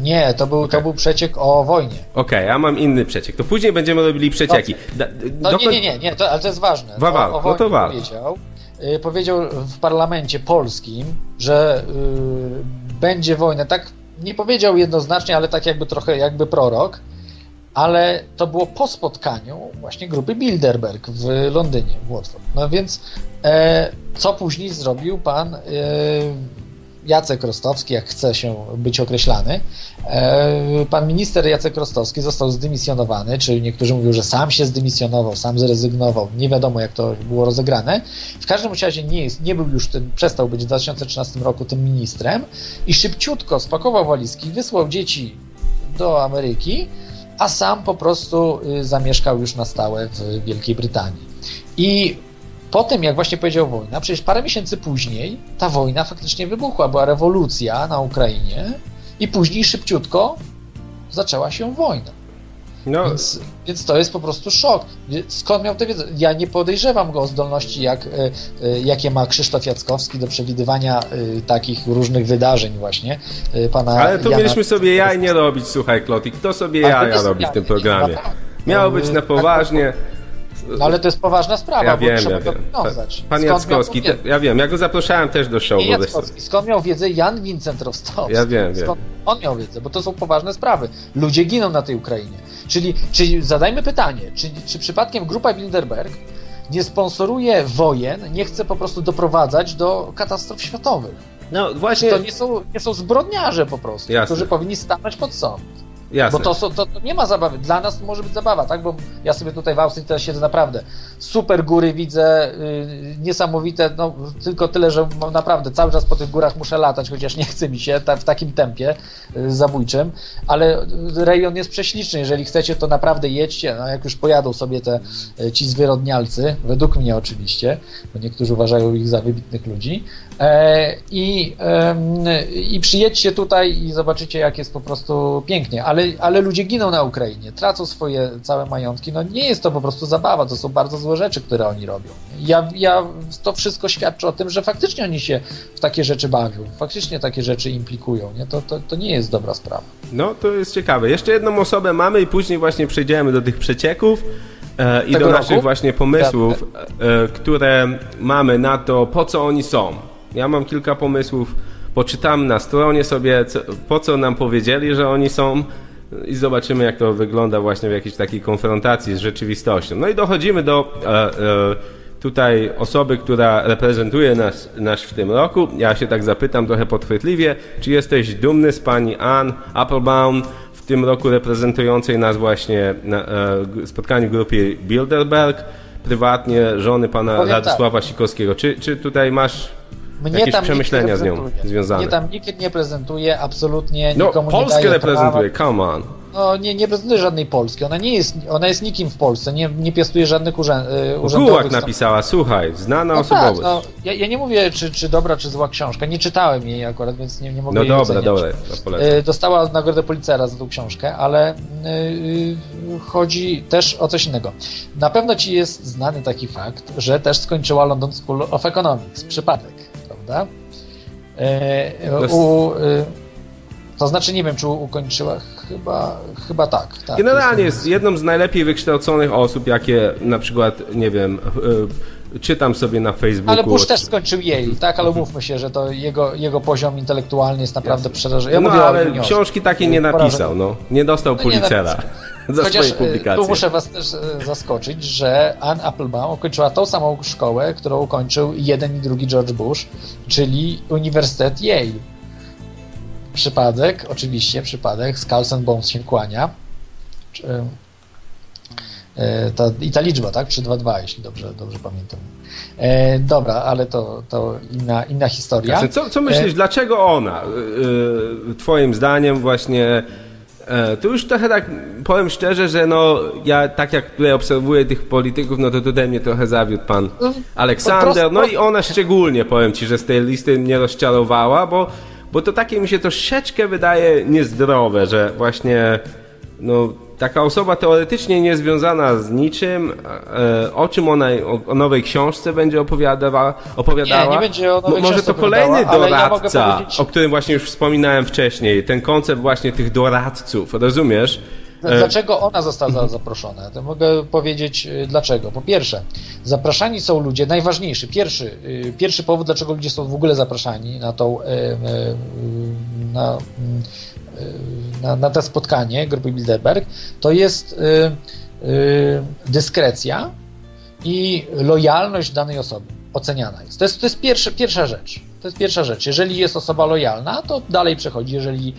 Nie, to był, okay. to był przeciek o wojnie. Okej, okay, ja mam inny przeciek. To później będziemy robili przecieki. Da, no dokąd... nie, nie, nie, nie to, ale to jest ważne. Wawal, o, o no to wal. Powiedział, y, powiedział w parlamencie polskim, że y, będzie wojna. Tak nie powiedział jednoznacznie, ale tak jakby trochę jakby prorok, ale to było po spotkaniu właśnie grupy Bilderberg w Londynie, w Watford. No więc e, co później zrobił pan e, Jacek Rostowski, jak chce się być określany. E, pan minister Jacek Rostowski został zdymisjonowany, czyli niektórzy mówią, że sam się zdymisjonował, sam zrezygnował. Nie wiadomo, jak to było rozegrane. W każdym razie nie, jest, nie był już tym, przestał być w 2013 roku tym ministrem i szybciutko spakował walizki, wysłał dzieci do Ameryki, a sam po prostu y, zamieszkał już na stałe w Wielkiej Brytanii. I po tym, jak właśnie powiedział wojna, przecież parę miesięcy później ta wojna faktycznie wybuchła, była rewolucja na Ukrainie i później szybciutko zaczęła się wojna. No. Więc, więc to jest po prostu szok. Skąd miał tę wiedzę? Ja nie podejrzewam go o zdolności, jak, e, e, jakie ma Krzysztof Jackowski do przewidywania e, takich różnych wydarzeń właśnie. Pana Ale tu Jana... mieliśmy sobie jaj nie robić, słuchaj Klotik. Kto sobie jaja robi w tym programie? Miało być na poważnie. No ale to jest poważna sprawa, ja wiem, ja wiem. Pan Jackowski, te, ja wiem, ja go zapraszałem też do show. Nie Jackowski, skąd miał wiedzę Jan Vincent Rostowski? Ja wiem, wiem. Skąd on miał wiedzę, bo to są poważne sprawy. Ludzie giną na tej Ukrainie. Czyli, czyli zadajmy pytanie, czy, czy przypadkiem grupa Bilderberg nie sponsoruje wojen, nie chce po prostu doprowadzać do katastrof światowych? No właśnie. To nie są, nie są zbrodniarze po prostu, Jasne. którzy powinni stanąć pod sąd. Jasne. Bo to, to, to, nie ma zabawy. Dla nas może być zabawa, tak? Bo ja sobie tutaj w Austrii teraz siedzę naprawdę. Super góry widzę, yy, niesamowite, no tylko tyle, że naprawdę cały czas po tych górach muszę latać, chociaż nie chce mi się ta, w takim tempie yy, zabójczym, ale rejon jest prześliczny. Jeżeli chcecie, to naprawdę jedźcie. No, jak już pojadą sobie te yy, ci zwyrodnialcy, według mnie oczywiście, bo niektórzy uważają ich za wybitnych ludzi, i, i przyjedźcie tutaj i zobaczycie, jak jest po prostu pięknie. Ale ale, ludzie giną na Ukrainie, tracą swoje całe majątki. No nie jest to po prostu zabawa, to są bardzo złe rzeczy, które oni robią. Ja, ja, to wszystko świadczy o tym, że faktycznie oni się w takie rzeczy bawią, faktycznie takie rzeczy implikują. Nie? To, to, to nie jest dobra sprawa. No, to jest ciekawe. Jeszcze jedną osobę mamy i później właśnie przejdziemy do tych przecieków. E, I do roku? naszych właśnie pomysłów, e, które mamy na to, po co oni są. Ja mam kilka pomysłów poczytam na stronie sobie, co, po co nam powiedzieli, że oni są i zobaczymy, jak to wygląda właśnie w jakiejś takiej konfrontacji z rzeczywistością. No i dochodzimy do e, e, tutaj osoby, która reprezentuje nas, nas w tym roku. Ja się tak zapytam trochę podchwytliwie, czy jesteś dumny z pani Ann Applebaum, w tym roku reprezentującej nas właśnie na e, spotkaniu w grupie Bilderberg, prywatnie żony pana Powiem Radosława tak. Sikorskiego. Czy, czy tutaj masz mnie Jakieś tam przemyślenia z nią związane. Mnie tam nikt nie prezentuje, absolutnie no, nikomu Polskę nie daje reprezentuje, prawa. come on. No, nie, nie prezentuje żadnej Polski. Ona nie jest, ona jest nikim w Polsce, nie, nie piastuje żadnych urzęd, y, urzędowych... Gułak napisała, słuchaj, znana no osobowość. Tak, no, ja, ja, nie mówię, czy, czy dobra, czy zła książka. Nie czytałem jej akurat, więc nie, nie mogę No jej dobra, dobra, y, Dostała nagrodę Policera za tą książkę, ale yy, chodzi też o coś innego. Na pewno ci jest znany taki fakt, że też skończyła London School of Economics. Przypadek, prawda? E, u, e, to znaczy, nie wiem, czy ukończyła. Chyba, chyba tak. tak Generalnie jest, jest jedną z najlepiej wykształconych osób, jakie na przykład, nie wiem, e, czytam sobie na Facebooku. Ale Bush też skończył Yale, tak? Ale umówmy się, że to jego, jego poziom intelektualny jest naprawdę przerażający. Ja no ale książki takie nie napisał, no. Nie dostał no, Pulitzera. Za Chociaż swoje publikacje. tu muszę was też zaskoczyć, że Ann Applebaum ukończyła tą samą szkołę, którą ukończył jeden i drugi George Bush, czyli Uniwersytet Yale. Przypadek, oczywiście przypadek, Skalsen Bones się kłania. E, ta, I ta liczba, tak? 322, jeśli dobrze, dobrze pamiętam. E, dobra, ale to, to inna, inna historia. co, co myślisz, e... dlaczego ona, e, twoim zdaniem, właśnie tu już trochę tak powiem szczerze, że no ja tak jak tutaj obserwuję tych polityków, no to tutaj mnie trochę zawiódł pan Aleksander, no i ona szczególnie powiem ci, że z tej listy mnie rozczarowała, bo, bo to takie mi się troszeczkę wydaje niezdrowe, że właśnie no taka osoba teoretycznie niezwiązana z niczym, e, o czym ona, o, nowej książce będzie opowiadała, opowiadała. Nie, nie będzie o nowej Może to kolejny doradca, ja powiedzieć... o którym właśnie już wspominałem wcześniej, ten koncept właśnie tych doradców, rozumiesz? E, dlaczego ona została zaproszona? To mogę powiedzieć e, dlaczego. Po pierwsze, zapraszani są ludzie, najważniejszy, pierwszy, pierwszy powód, dlaczego ludzie są w ogóle zapraszani na tą na, mm, na, na to spotkanie grupy Bilderberg, to jest y, y, dyskrecja i lojalność danej osoby oceniana jest. To jest, to jest pierwsza, pierwsza rzecz. To jest pierwsza rzecz. Jeżeli jest osoba lojalna, to dalej przechodzi. Jeżeli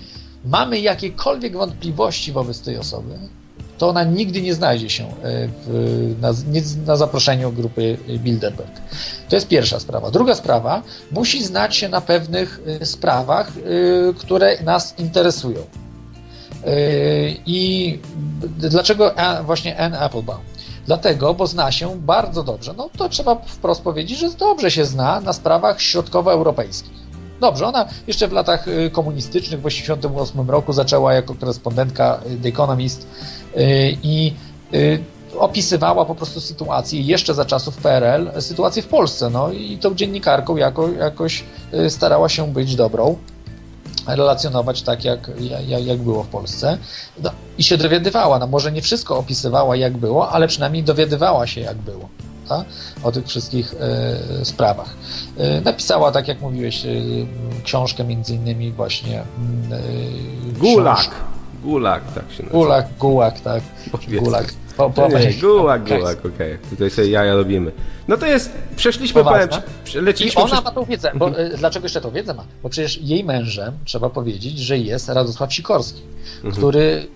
mamy jakiekolwiek wątpliwości wobec tej osoby, to ona nigdy nie znajdzie się e, w, na, na, zaproszeniu grupy Bilderberg. To jest pierwsza sprawa. Druga sprawa, musi znać się na pewnych e, sprawach, e, które nas interesują. I dlaczego właśnie Anne Applebaum? Dlatego, bo zna się bardzo dobrze, no to trzeba wprost powiedzieć, że dobrze się zna na sprawach środkowoeuropejskich. Dobrze, ona jeszcze w latach komunistycznych, w 1988 roku zaczęła jako korespondentka The Economist i y, opisywała po prostu sytuację jeszcze za czasów PRL, sytuację w Polsce. No i tą dziennikarką jako, jakoś y, starała się być dobrą, relacjonować tak, jak, jak, jak było w Polsce. No, I się dowiadywała, no może nie wszystko opisywała, jak było, ale przynajmniej dowiadywała się, jak było. O tych wszystkich y, sprawach. Y, napisała, tak jak mówiłeś, y, książkę między innymi właśnie Gulag. Gulag, tak się nazywa. Gulag, gułak, tak. Gulag. Po, po, nie, gułak, gułak, okej. Okay. Tutaj sobie jaja robimy. No to jest, przeszliśmy, powiem, leciliśmy I ona przez... ma tą wiedzę, bo mhm. y, dlaczego jeszcze tą wiedzę ma? Bo przecież jej mężem, trzeba powiedzieć, że jest Radosław Sikorski, mhm. który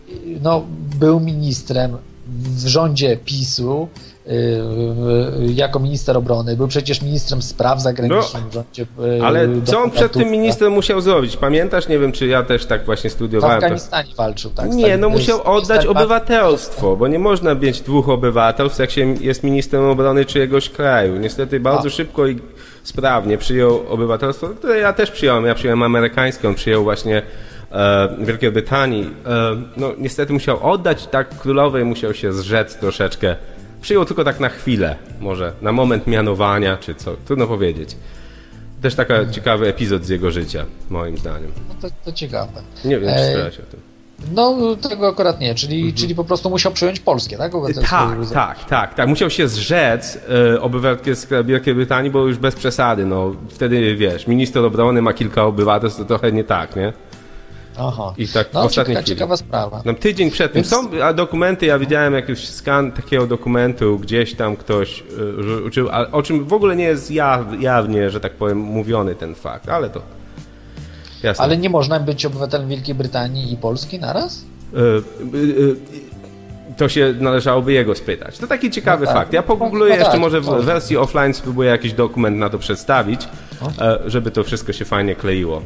no, był ministrem w rządzie PiSu, jako minister obrony, był przecież ministrem spraw zagranicznych no, w rządzie. Y, ale co on przed tym ministrem musiał zrobić? Pamiętasz? Nie wiem, czy ja też tak właśnie studiowałem. W Afganistanie to... walczył, tak? Nie, no musiał oddać obywatelstwo, bo nie można mieć dwóch obywatelstw, jak się jest ministrem obrony czyjegoś kraju. Niestety bardzo A. szybko i sprawnie przyjął obywatelstwo, które ja też przyjąłem. Ja przyjąłem amerykańskie, on przyjął właśnie Wielkiej Brytanii, no niestety musiał oddać, tak królowej musiał się zrzec troszeczkę. Przyjął tylko tak na chwilę, może na moment mianowania, czy co, trudno powiedzieć. Też taki ciekawy epizod z jego życia, moim zdaniem. No to, to ciekawe. Nie wiem, czy słyszałeś o tym. No, tego akurat nie, czyli, mhm. czyli po prostu musiał przyjąć polskie, tak? Tak, tak, tak, tak. Musiał się zrzec e, obywatelstwa Wielkiej Brytanii, bo już bez przesady, no. Wtedy, wiesz, minister obrony ma kilka obywatelstw, to trochę nie tak, nie? Aha. I tak no, ciekawa, ciekawa sprawa. No, tydzień przed tym są a dokumenty, ja widziałem jakiś skan takiego dokumentu, gdzieś tam ktoś y, uczył, o czym w ogóle nie jest jaw, jawnie, że tak powiem, mówiony ten fakt, ale to Jasne. Ale nie można być obywatelem Wielkiej Brytanii i Polski naraz? Y, y, to się należałoby jego spytać. To taki ciekawy no tak. fakt. Ja pogoogluję no, no jeszcze, tak, może w wersji offline spróbuję jakiś dokument na to przedstawić, e, żeby to wszystko się fajnie kleiło.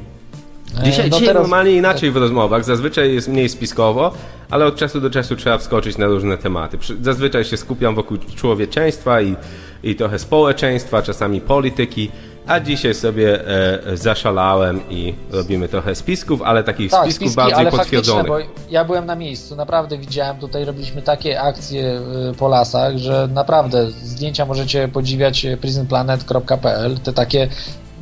E, dzisiaj, no dzisiaj teraz... normalnie inaczej w rozmowach. Zazwyczaj jest mniej spiskowo, ale od czasu do czasu trzeba wskoczyć na różne tematy. Zazwyczaj się skupiam wokół człowieczeństwa i, i trochę społeczeństwa, czasami polityki. A dzisiaj sobie e, zaszalałem i robimy trochę spisków, ale takich tak, spisków spiski, bardziej ale potwierdzonych. Bo ja byłem na miejscu, naprawdę widziałem, tutaj robiliśmy takie akcje e, po lasach, że naprawdę zdjęcia możecie podziwiać e, prisonplanet.pl, te takie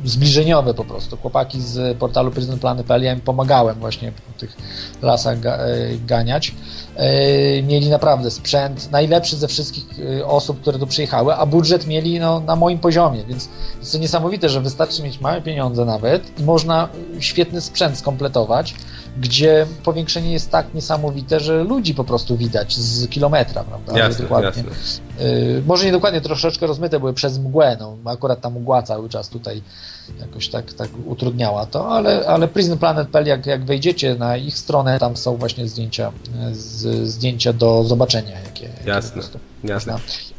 zbliżeniowe po prostu. Chłopaki z portalu prisonplanet.pl, ja im pomagałem właśnie po tych lasach ga, e, ganiać. E, mieli naprawdę sprzęt najlepszy ze wszystkich e, osób, które tu przyjechały, a budżet mieli no, na moim poziomie, więc jest to niesamowite, że wystarczy mieć małe pieniądze nawet i można świetny sprzęt skompletować, gdzie powiększenie jest tak niesamowite, że ludzi po prostu widać z kilometra, prawda? Jasne, dokładnie. Jasne. Może nie dokładnie, troszeczkę rozmyte były przez mgłę, no, akurat ta mgła cały czas tutaj jakoś tak, tak utrudniała to, ale, ale Planet.pl, jak, jak wejdziecie na ich stronę, tam są właśnie zdjęcia, z, zdjęcia do zobaczenia, jakie, jasne, jakie jasne. Można,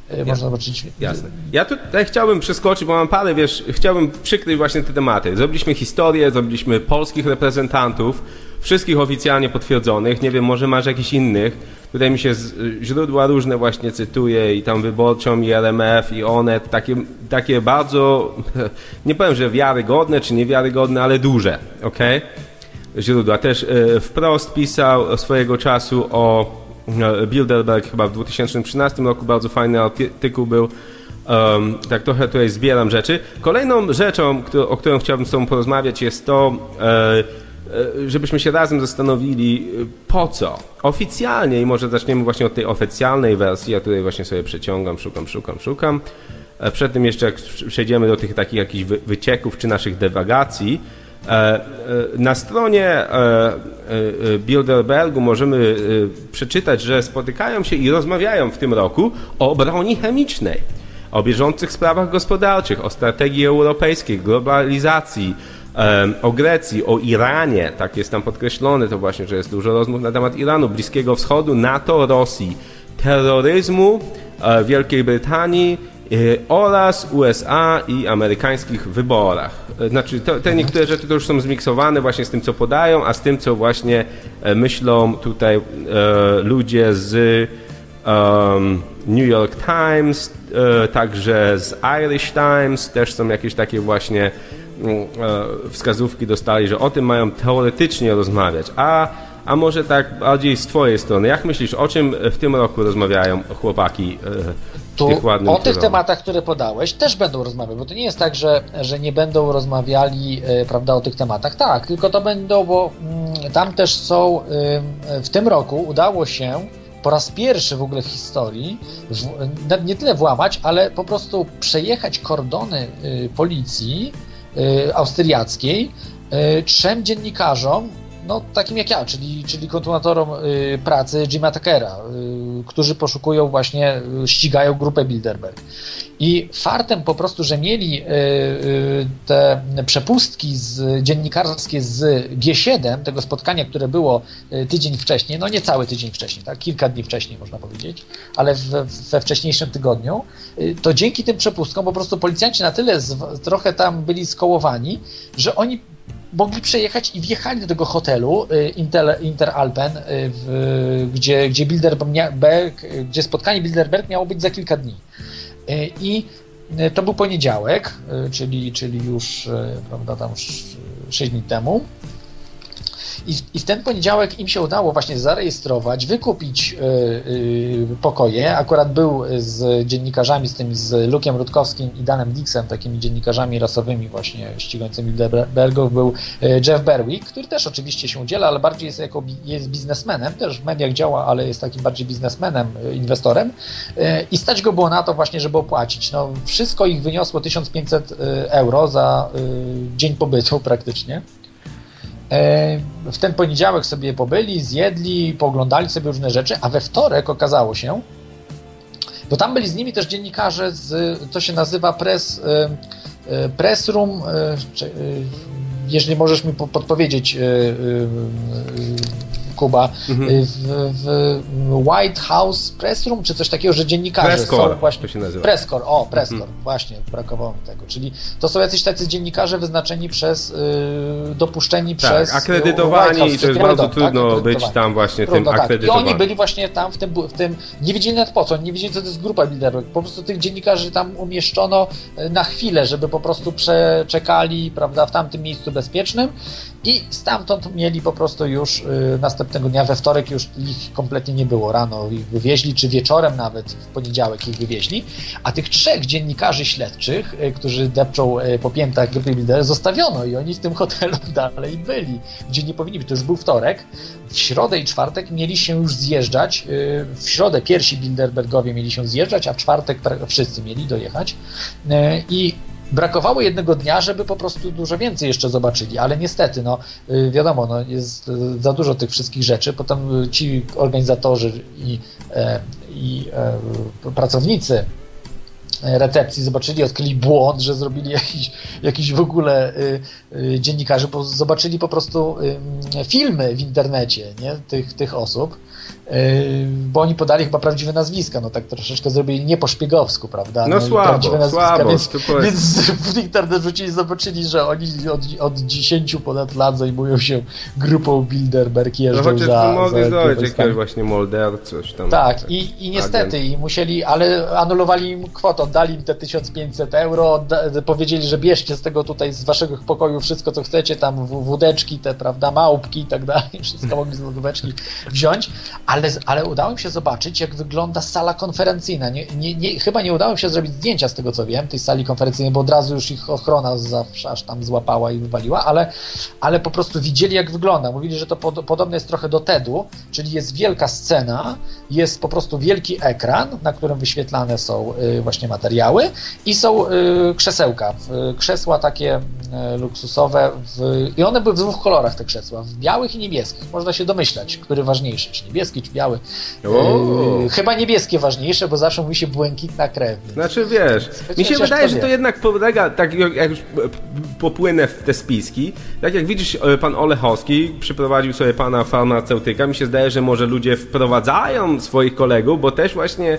e, można zobaczyć. Jasne. Ja tutaj chciałbym przeskoczyć, bo mam parę, wiesz, chciałbym przykryć właśnie te tematy. Zrobiliśmy historię, zrobiliśmy polskich reprezentantów, wszystkich oficjalnie potwierdzonych, nie wiem, może masz jakichś innych. Tutaj mi się źródła różne właśnie cytuje i tam Wyborczą, i LMF, i ONET, takie, takie bardzo, nie powiem, że wiarygodne czy niewiarygodne, ale duże, ok? Źródła. Też e, wprost pisał swojego czasu o e, Bilderberg chyba w 2013 roku, bardzo fajny artykuł był, Um, tak trochę tutaj zbieram rzeczy. Kolejną rzeczą, o którą chciałbym z Tobą porozmawiać jest to, E, żebyśmy się razem zastanowili, e, po co. Oficjalnie, i może zaczniemy właśnie od tej oficjalnej wersji, ja tutaj właśnie sobie przeciągam, szukam, szukam, szukam. E, przed tym jeszcze jak przejdziemy do tych takich jakichś wycieków czy naszych dewagacji, na stronie Bilderbergu możemy przeczytać, że spotykają się i rozmawiają w tym roku o broni chemicznej, o bieżących sprawach gospodarczych, o strategii europejskiej, globalizacji, o Grecji, o Iranie, tak jest tam podkreślone to właśnie, że jest dużo rozmów na temat Iranu, Bliskiego Wschodu, NATO, Rosji, terroryzmu e, Wielkiej Brytanii e, oraz USA i amerykańskich wyborach. E, znaczy, to, te niektóre rzeczy to już są zmiksowane właśnie z tym, co podają, a z tym, co właśnie myślą tutaj ludzie z New York Times, także z Irish Times, też są jakieś takie właśnie wskazówki dostali, że o tym mają teoretycznie rozmawiać, a, a może tak bardziej z twojej strony. Jak myślisz, o czym w tym roku rozmawiają chłopaki e, tu, O tych tematach, które podałeś, też będą rozmawiać, bo to nie jest tak, że, że nie będą rozmawiali e, prawda, o tych tematach. Tak, tylko to będą, bo mm, tam też są, w tym roku udało się po raz pierwszy w ogóle w historii w, nie tyle włamać, ale po prostu przejechać kordony policji Y, austriackiej y, trzem dziennikarzom, no takim jak ja, czyli, czyli kontynuatorom y, pracy Jima Tuckera, którzy poszukują właśnie, ścigają grupę Bilderberg. I fartem po prostu, że mieli te przepustki z, dziennikarskie z G7, tego spotkania, które było tydzień wcześniej, no nie cały tydzień wcześniej, tak, kilka dni wcześniej można powiedzieć, ale we, we wcześniejszym tygodniu, to dzięki tym przepustkom po prostu policjanci na tyle z, trochę tam byli skołowani, że oni mogli przejechać i wjechali do tego hotelu Inter, Interalpen, w, gdzie, gdzie, Bilderberg, gdzie spotkanie Bilderberg miało być za kilka dni. I to był poniedziałek, czyli, czyli już prawda, tam 6 dni temu. I, I, w ten poniedziałek im się udało właśnie zarejestrować, wykupić yy, yy, pokoje. Akurat był z dziennikarzami, z tym z Lukiem Rutkowskim i Danem Dixem, takimi dziennikarzami rasowymi właśnie ścigającymi Bergów, był Jeff Berwick, który też oczywiście się udziela, ale bardziej jest jako jest biznesmenem, też w mediach działa, ale jest takim bardziej biznesmenem, inwestorem i stać go było na to właśnie, żeby opłacić. No, wszystko ich wyniosło 1500 euro za dzień pobytu praktycznie. E, w ten poniedziałek sobie pobyli, zjedli, pooglądali sobie różne rzeczy, a we wtorek okazało się, bo tam byli z nimi też dziennikarze z, to się nazywa press, e, e, press room, jeżeli możesz mi podpowiedzieć Kuba, mhm. Y, w, w, White House Press Room, czy coś takiego, że dziennikarze Presscore, są właśnie... To się nazywa. Presscore, o, Presscore, mhm. właśnie, brakowało mi tego. Czyli to są jacyś tacy dziennikarze wyznaczeni przez, y, dopuszczeni tak, przez... akredytowani i to jest bardzo tak, trudno być tam właśnie Trudno, tym akredytowanym. I oni byli właśnie tam w tym, w tym, nie wiedzieli nawet po co, nie wiedzieli co to jest grupa Bilderberg, po prostu tych dziennikarzy tam umieszczono y, na chwilę, żeby po prostu przeczekali, prawda, w tamtym miejscu bezpiecznym i stamtąd mieli po prostu już y, następnego dnia, we wtorek już ich kompletnie nie było. Rano ich wywieźli, czy wieczorem nawet w poniedziałek ich wywieźli. A tych trzech dziennikarzy śledczych, y, którzy depczą y, po piętach grupy Bilder, zostawiono i oni w tym hotelu dalej byli, gdzie nie powinni być. To już był wtorek. W środę i czwartek mieli się już zjeżdżać. Y, w środę pierwsi Bilderbergowie mieli się zjeżdżać, a w czwartek wszyscy mieli dojechać. Y, I brakowało jednego dnia, żeby po prostu dużo więcej jeszcze zobaczyli, ale niestety, no y, wiadomo, no, jest y, za dużo tych wszystkich rzeczy, potem y, ci organizatorzy i, e, i e, pracownicy recepcji zobaczyli, odkryli błąd, że zrobili jakiś, jakiś w ogóle y, y, bo zobaczyli po prostu y, filmy w internecie nie? Tych, tych osób bo oni podali chyba prawdziwe nazwiska, no tak troszeczkę zrobili nie po szpiegowsku, prawda? No, no słabo, prawdziwe nazwiska, słabo. Więc, więc w internet wrzucili, zobaczyli, że oni od, od 10 ponad lat zajmują się grupą Bilderberg, jeżdżą no, chociaż za... mogli jakiegoś właśnie Molder, coś tam. Tak, tak i, i niestety, i musieli, ale anulowali im kwotę, oddali im te 1500 euro, powiedzieli, że bierzcie z tego tutaj, z waszego pokoju wszystko, co chcecie, tam wódeczki, te, prawda, małpki i tak dalej, wszystko mogli z lodóweczki wziąć, ale, ale udało mi się zobaczyć, jak wygląda sala konferencyjna. Nie, nie, nie, chyba nie udało mi się zrobić zdjęcia z tego, co wiem, tej sali konferencyjnej, bo od razu już ich ochrona zawsze aż tam złapała i wywaliła, ale, ale po prostu widzieli, jak wygląda. Mówili, że to pod, podobne jest trochę do TED-u, czyli jest wielka scena, jest po prostu wielki ekran, na którym wyświetlane są y, właśnie materiały i są y, krzesełka. Krzesła takie y, luksusowe w, i one były w dwóch kolorach, te krzesła, w białych i niebieskich. Można się domyślać, który ważniejszy, czy niebieski, czy biały. Yy, chyba niebieskie ważniejsze, bo zawsze mówi się błękitna krew. Więc... Znaczy wiesz, mi się wydaje, że to jednak polega, tak jak już popłynę w te spiski, tak jak widzisz, e, pan Olechowski przyprowadził sobie pana farmaceutyka, mi się zdaje, że może ludzie wprowadzają swoich kolegów, bo też właśnie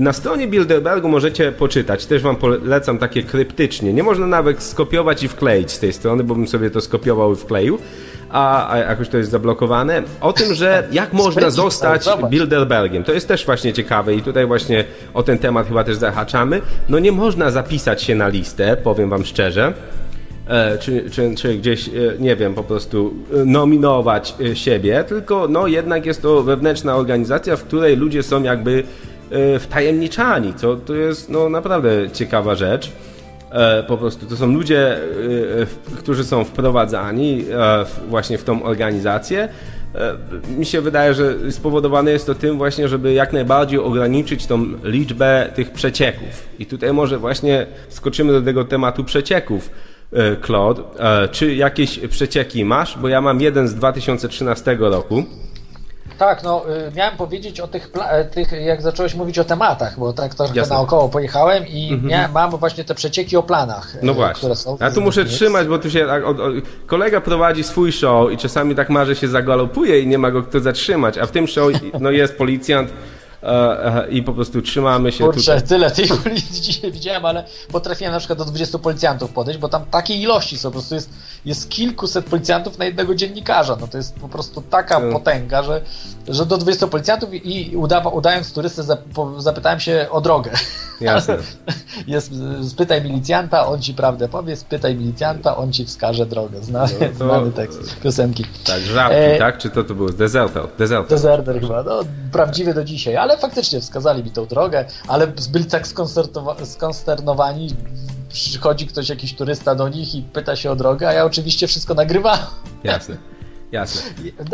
na stronie Bilderbergu możecie poczytać, też wam polecam takie kryptycznie. Nie można nawet skopiować i wkleić z tej strony, bo bym sobie to skopiował i wkleił a, a jakoś to jest zablokowane, o tym, że jak można zostać Bilderbergiem. To jest też właśnie ciekawe i tutaj właśnie o ten temat chyba też zahaczamy. No nie można zapisać się na listę, powiem wam szczerze. E, czy, czy, czy gdzieś, e, nie wiem, po prostu e, nominować siebie, tylko no jednak jest to wewnętrzna organizacja, w której ludzie są jakby wtajemniczani, co to jest no naprawdę ciekawa rzecz. E, po prostu to są ludzie, e, którzy są wprowadzani e, właśnie w tą organizację. Mi się wydaje, że spowodowane jest to tym właśnie, żeby jak najbardziej ograniczyć tą liczbę tych przecieków. I tutaj może właśnie skoczymy do tego tematu przecieków. Claude, czy jakieś przecieki masz? Bo ja mam jeden z 2013 roku. Tak, no y, miałem powiedzieć o tych, e, tych, jak zacząłeś mówić o tematach, bo tak trochę Jasne. naokoło pojechałem i mhm. miałem, mam właśnie te przecieki o planach. No y, właśnie. Które są, ja tu muszę trzymać, bo tu się tak, o, o, kolega prowadzi swój show i czasami tak ma, że się zagalopuje i nie ma go kto zatrzymać, a w tym show no, jest policjant, i po prostu trzymamy się Kurczę, tutaj. tyle tej policji dzisiaj widziałem, ale potrafiłem na przykład do 20 policjantów podejść, bo tam takiej ilości są, po prostu jest, jest kilkuset policjantów na jednego dziennikarza, no to jest po prostu taka Hmm. potęga, że, że do 20 policjantów i udawa, udając turystę zap, zapytałem się o drogę. Jasne. Jest, spytaj milicjanta, on ci prawdę powie, spytaj milicjanta, on ci wskaże drogę. Znany, No to- znany tekst piosenki. Tak, żabki, E, tak? Czy to to było? Deserter, deserter. Dezerter chyba, no prawdziwy do dzisiaj, ale faktycznie wskazali mi tą drogę, ale byli tak skonsternowani, przychodzi ktoś, jakiś turysta do nich i pyta się o drogę, a ja oczywiście wszystko nagrywam. Jasne, jasne.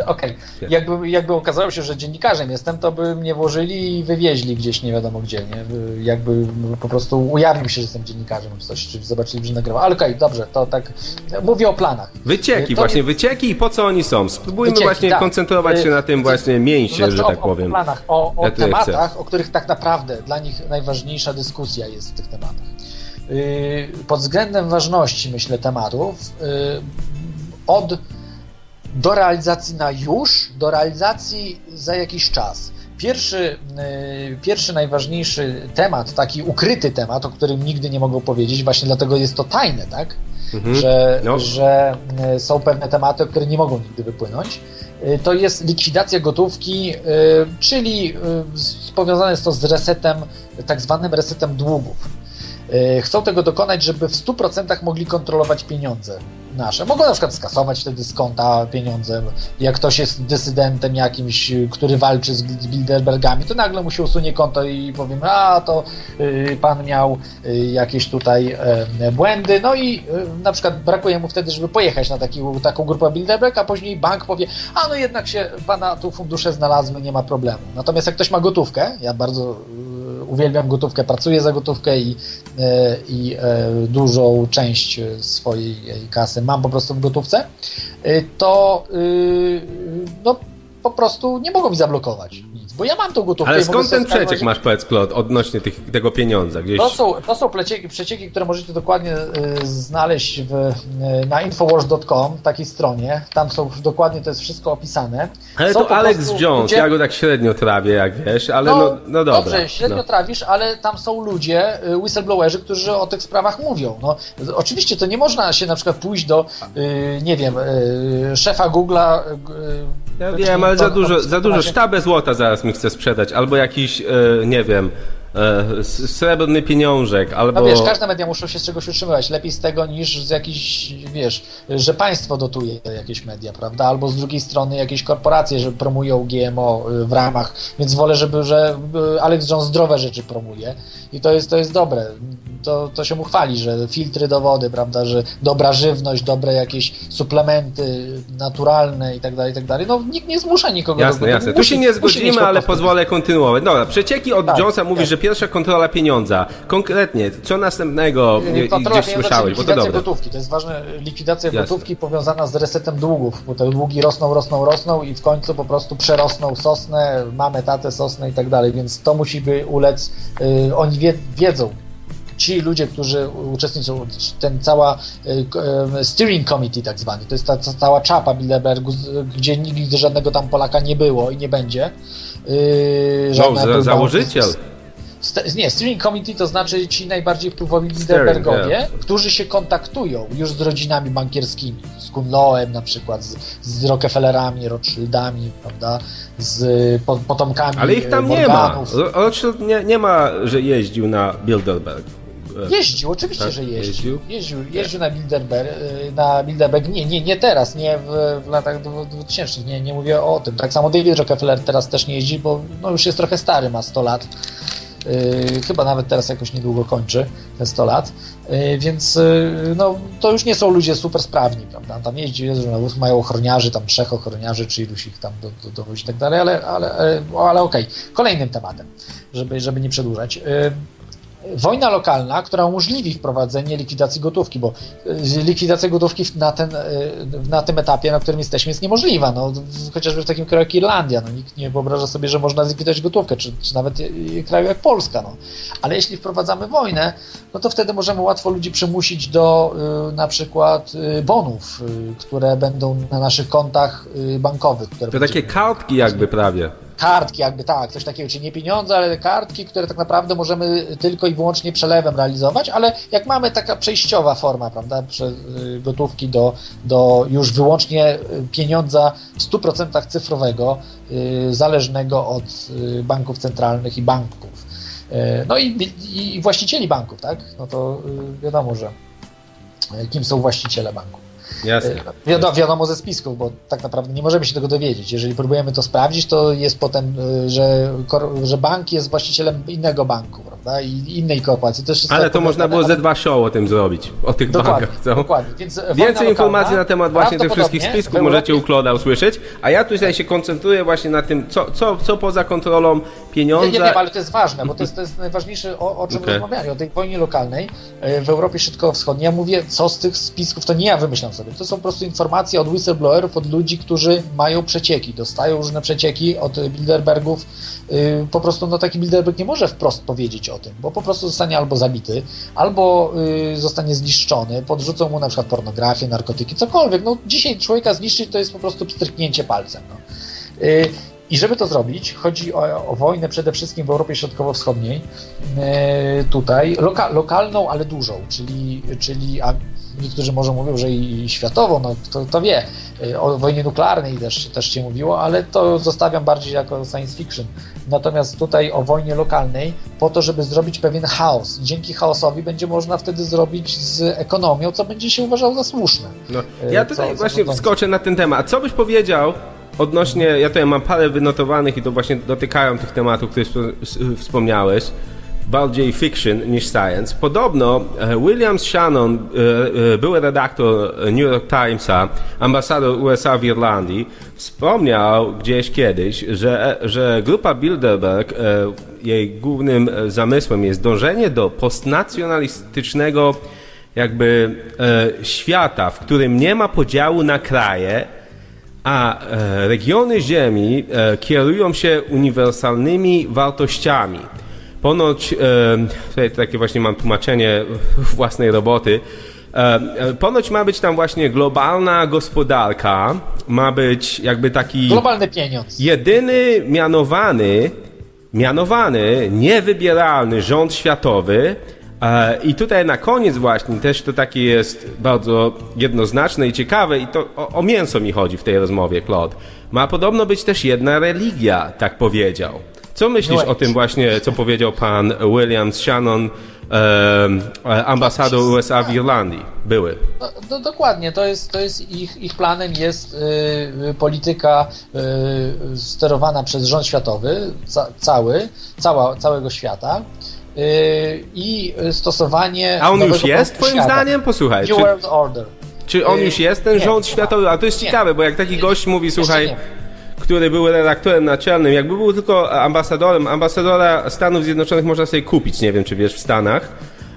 Okej, jakby, jakby okazało się, że dziennikarzem jestem, to by mnie włożyli i wywieźli gdzieś nie wiadomo gdzie, nie? Jakby po prostu ujawnił się, że jestem dziennikarzem czy coś, czy zobaczyli, że nagrywam. Ale okej, dobrze, to tak, mówię o planach. Wycieki, To właśnie nie- wycieki i po co oni są? Spróbujmy Wycieki, właśnie tak. koncentrować się na tym Y, właśnie mięsie, To znaczy że o, tak powiem. O planach, o, o Ja tematach, o których tak naprawdę dla nich najważniejsza dyskusja jest w tych tematach. Yy, Pod względem ważności, myślę, tematów, yy, od do realizacji na już, do realizacji za jakiś czas. Pierwszy, yy, pierwszy najważniejszy temat, taki ukryty temat, o którym nigdy nie mogą powiedzieć, właśnie dlatego jest to tajne, tak? Mhm. że, No. że y, są pewne tematy, które nie mogą nigdy wypłynąć. Y, To jest likwidacja gotówki, y, czyli powiązane jest to z resetem, tak zwanym resetem długów. Chcą tego dokonać, żeby w 100% mogli kontrolować pieniądze nasze. Mogą na przykład skasować wtedy z konta pieniądze. Jak ktoś jest dysydentem jakimś, który walczy z Bilderbergami, to nagle mu się usunie konto i powiem, a to y, pan miał y, jakieś tutaj błędy, no i y, na przykład brakuje mu wtedy, żeby pojechać na taki, taką grupę Bilderberg, a później bank powie, a no jednak się pana tu fundusze znalazły, nie ma problemu. Natomiast jak ktoś ma gotówkę, ja bardzo uwielbiam gotówkę, pracuję za gotówkę i, e, i e, dużą część e, swojej e, kasy mam po prostu w gotówce, y, to y, no po prostu nie mogą mi zablokować bo ja mam tą gotówkę. Ale skąd ten przeciek masz, powiedz, Klot, odnośnie tych, tego pieniądza? Gdzieś... to są, to są przecieki, przecieki, które możecie dokładnie y, znaleźć w, y, na infowars.com, takiej stronie. Tam są dokładnie, to jest wszystko opisane. Ale Są to Alex Jones, ludzie- ja go tak średnio trawię, jak wiesz, ale no, no, dobra. Dobrze, średnio no. trawisz, ale tam są ludzie, y, whistleblowerzy, którzy o tych sprawach mówią. No, oczywiście to nie można się na przykład pójść do, y, nie wiem, y, szefa Google'a. Ja y, wiem, ale za dużo, za dużo sztabę złota zaraz mi chce sprzedać, albo jakiś, e, nie wiem, e, srebrny pieniążek, albo... No wiesz, każde media muszą się z czegoś utrzymywać. Lepiej z tego niż z jakichś, wiesz, że państwo dotuje jakieś media, prawda? Albo z drugiej strony jakieś korporacje, że promują GMO y, w ramach, więc wolę, żeby, że y, Alex Jones zdrowe rzeczy promuje i to jest, to jest dobre. To, to się mu chwali, że filtry do wody, prawda, że dobra żywność, dobre jakieś suplementy naturalne i tak dalej, i tak dalej. No nikt nie zmusza nikogo Jasne, do jasne. Tu musi- się nie zgodzimy, ale pozwolę kontynuować. Dobra, przecieki od Tak, Jonesa mówi, tak. że pierwsza kontrola pieniądza. Konkretnie, co następnego nie, gdzieś słyszałeś, bo czyli to likwidacja dobre. gotówki. To jest ważne, likwidacja Jasne. gotówki powiązana z resetem długów, bo te długi rosną, rosną, rosną i w końcu po prostu przerosną sosnę, mamy tatę, sosnę i tak dalej, więc to musi by ulec, y, oni wie, wiedzą, ci ludzie, którzy uczestniczą, ten cała y, y, steering committee tak zwany, to jest ta, ta cała czapa Bilderbergu, gdzie nigdy żadnego tam Polaka nie było i nie będzie. Yy, No, za, założyciel. St- nie, steering committee to znaczy ci najbardziej wpływowi Bilderbergowie, yeah. którzy się kontaktują już z rodzinami bankierskimi, z Kunloem na przykład, z, z Rockefellerami, Rothschildami, prawda, z po, potomkami Ale ich tam nie ma. Morganów. Ro- Rothschild nie, nie ma, że jeździł na Bilderberg. E, Jeździł, oczywiście, Tak, że jeździł. jeździł? Jeździł, na, Bilderberg, y, na Bilderberg. Nie, nie, nie teraz, nie w, w latach dwu- 2000, nie, nie mówię o tym. Tak samo David Rockefeller teraz też nie jeździ, bo no, już jest trochę stary, ma 100 lat. Y, chyba nawet teraz jakoś niedługo kończy te 100 lat, Y, więc y, no, to już nie są ludzie super sprawni, prawda? Tam jeździ, jeżdżą na wóz, mają ochroniarzy, tam trzech ochroniarzy, czy iluś ich tam do, do, dowozi i tak dalej, ale, ale, ale, okej. Kolejnym tematem, żeby, żeby nie przedłużać. Wojna lokalna, która umożliwi wprowadzenie likwidacji gotówki, bo y, likwidacja gotówki na, ten, y, na tym etapie, na którym jesteśmy, jest niemożliwa. No, chociażby w takim kraju jak Irlandia. No, nikt nie wyobraża sobie, że można zlikwidować gotówkę, czy, czy nawet y, kraju jak Polska. No. Ale jeśli wprowadzamy wojnę, no to wtedy możemy łatwo ludzi przymusić do na przykład bonów, które będą na naszych kontach bankowych. Które To takie kartki jakby prawie. Kartki jakby, tak, coś takiego, czyli nie pieniądze, ale kartki, które tak naprawdę możemy tylko i wyłącznie przelewem realizować, ale jak mamy taka przejściowa forma, prawda, y, gotówki do, do już wyłącznie pieniądza w 100% cyfrowego, zależnego od banków centralnych i banków. No i, i właścicieli banków, tak? No to wiadomo, że kim są właściciele banków. Jasne. Wiadomo, wiadomo ze spisków, bo tak naprawdę nie możemy się tego dowiedzieć. Jeżeli próbujemy to sprawdzić, to jest potem, y, że, że bank jest właścicielem innego banku, prawda? I innej korporacji. To Ale to można było ze dwa show o tym zrobić, o tych dokładnie, bankach. Co? Dokładnie. Więc Więcej informacji na temat właśnie tych wszystkich spisków możecie u Kloda usłyszeć, a ja tutaj się koncentruję właśnie na tym, co, co, co poza kontrolą pieniądza... Nie, nie, nie, ale to jest ważne, bo to jest, to jest najważniejsze, o, o czym okay. rozmawiali, o tej wojnie lokalnej y, w Europie Środkowo-Wschodniej. Ja mówię, co z tych spisków, to nie ja wymyślam sobie, to są po prostu informacje od whistleblowerów, od ludzi, którzy mają przecieki, dostają różne przecieki od Bilderbergów. Y, po prostu no, taki Bilderberg nie może wprost powiedzieć o tym, bo po prostu zostanie albo zabity, albo y, zostanie zniszczony, podrzucą mu na przykład pornografię, narkotyki, cokolwiek. No, dzisiaj człowieka zniszczyć to jest po prostu pstryknięcie palcem. No. Y, I żeby to zrobić, chodzi o, o, wojnę przede wszystkim w Europie Środkowo-Wschodniej, tutaj, loka, lokalną, ale dużą, czyli, czyli niektórzy może mówią, że i światową, no kto, kto wie, y, o wojnie nuklearnej też, też się mówiło, ale to zostawiam bardziej jako science fiction. Natomiast tutaj o wojnie lokalnej, po to, żeby zrobić pewien chaos. Dzięki chaosowi będzie można wtedy zrobić z ekonomią, co będzie się uważało za słuszne. No, y, ja tutaj co, właśnie co wskoczę na ten temat. Co byś powiedział odnośnie, ja tutaj mam parę wynotowanych i to właśnie dotykają tych tematów, które wspomniałeś bardziej fiction niż science. Podobno e, William Shannon, e, e, były redaktor New York Timesa, ambasador USA w Irlandii, wspomniał gdzieś kiedyś, że, że grupa Bilderberg, jej głównym zamysłem jest dążenie do postnacjonalistycznego jakby świata, w którym nie ma podziału na kraje, a regiony Ziemi kierują się uniwersalnymi wartościami. Ponoć, tutaj takie właśnie mam tłumaczenie własnej roboty, Ponoć ma być tam właśnie globalna gospodarka, ma być jakby taki. Globalny pieniądz. Jedyny mianowany, mianowany, niewybieralny rząd światowy. I tutaj na koniec właśnie też to takie jest bardzo jednoznaczne i ciekawe, i to o, o mięso mi chodzi w tej rozmowie, Claude. Ma podobno być też jedna religia, tak powiedział. Co myślisz o tym właśnie, co powiedział pan William Shannon, e, ambasador USA w Irlandii? Były. No, no, dokładnie, to jest, to jest ich, ich planem jest y, polityka y, sterowana przez rząd światowy, ca, cały, cała, całego świata y, i stosowanie. A on już jest, twoim świata. zdaniem? Posłuchaj. New czy... World Order. Czy on już jest, ten nie, rząd światowy? A to jest nie, ciekawe, bo jak taki gość mówi, słuchaj, który był redaktorem naczelnym, jakby był tylko ambasadorem, ambasadora Stanów Zjednoczonych można sobie kupić, nie wiem czy wiesz, w Stanach.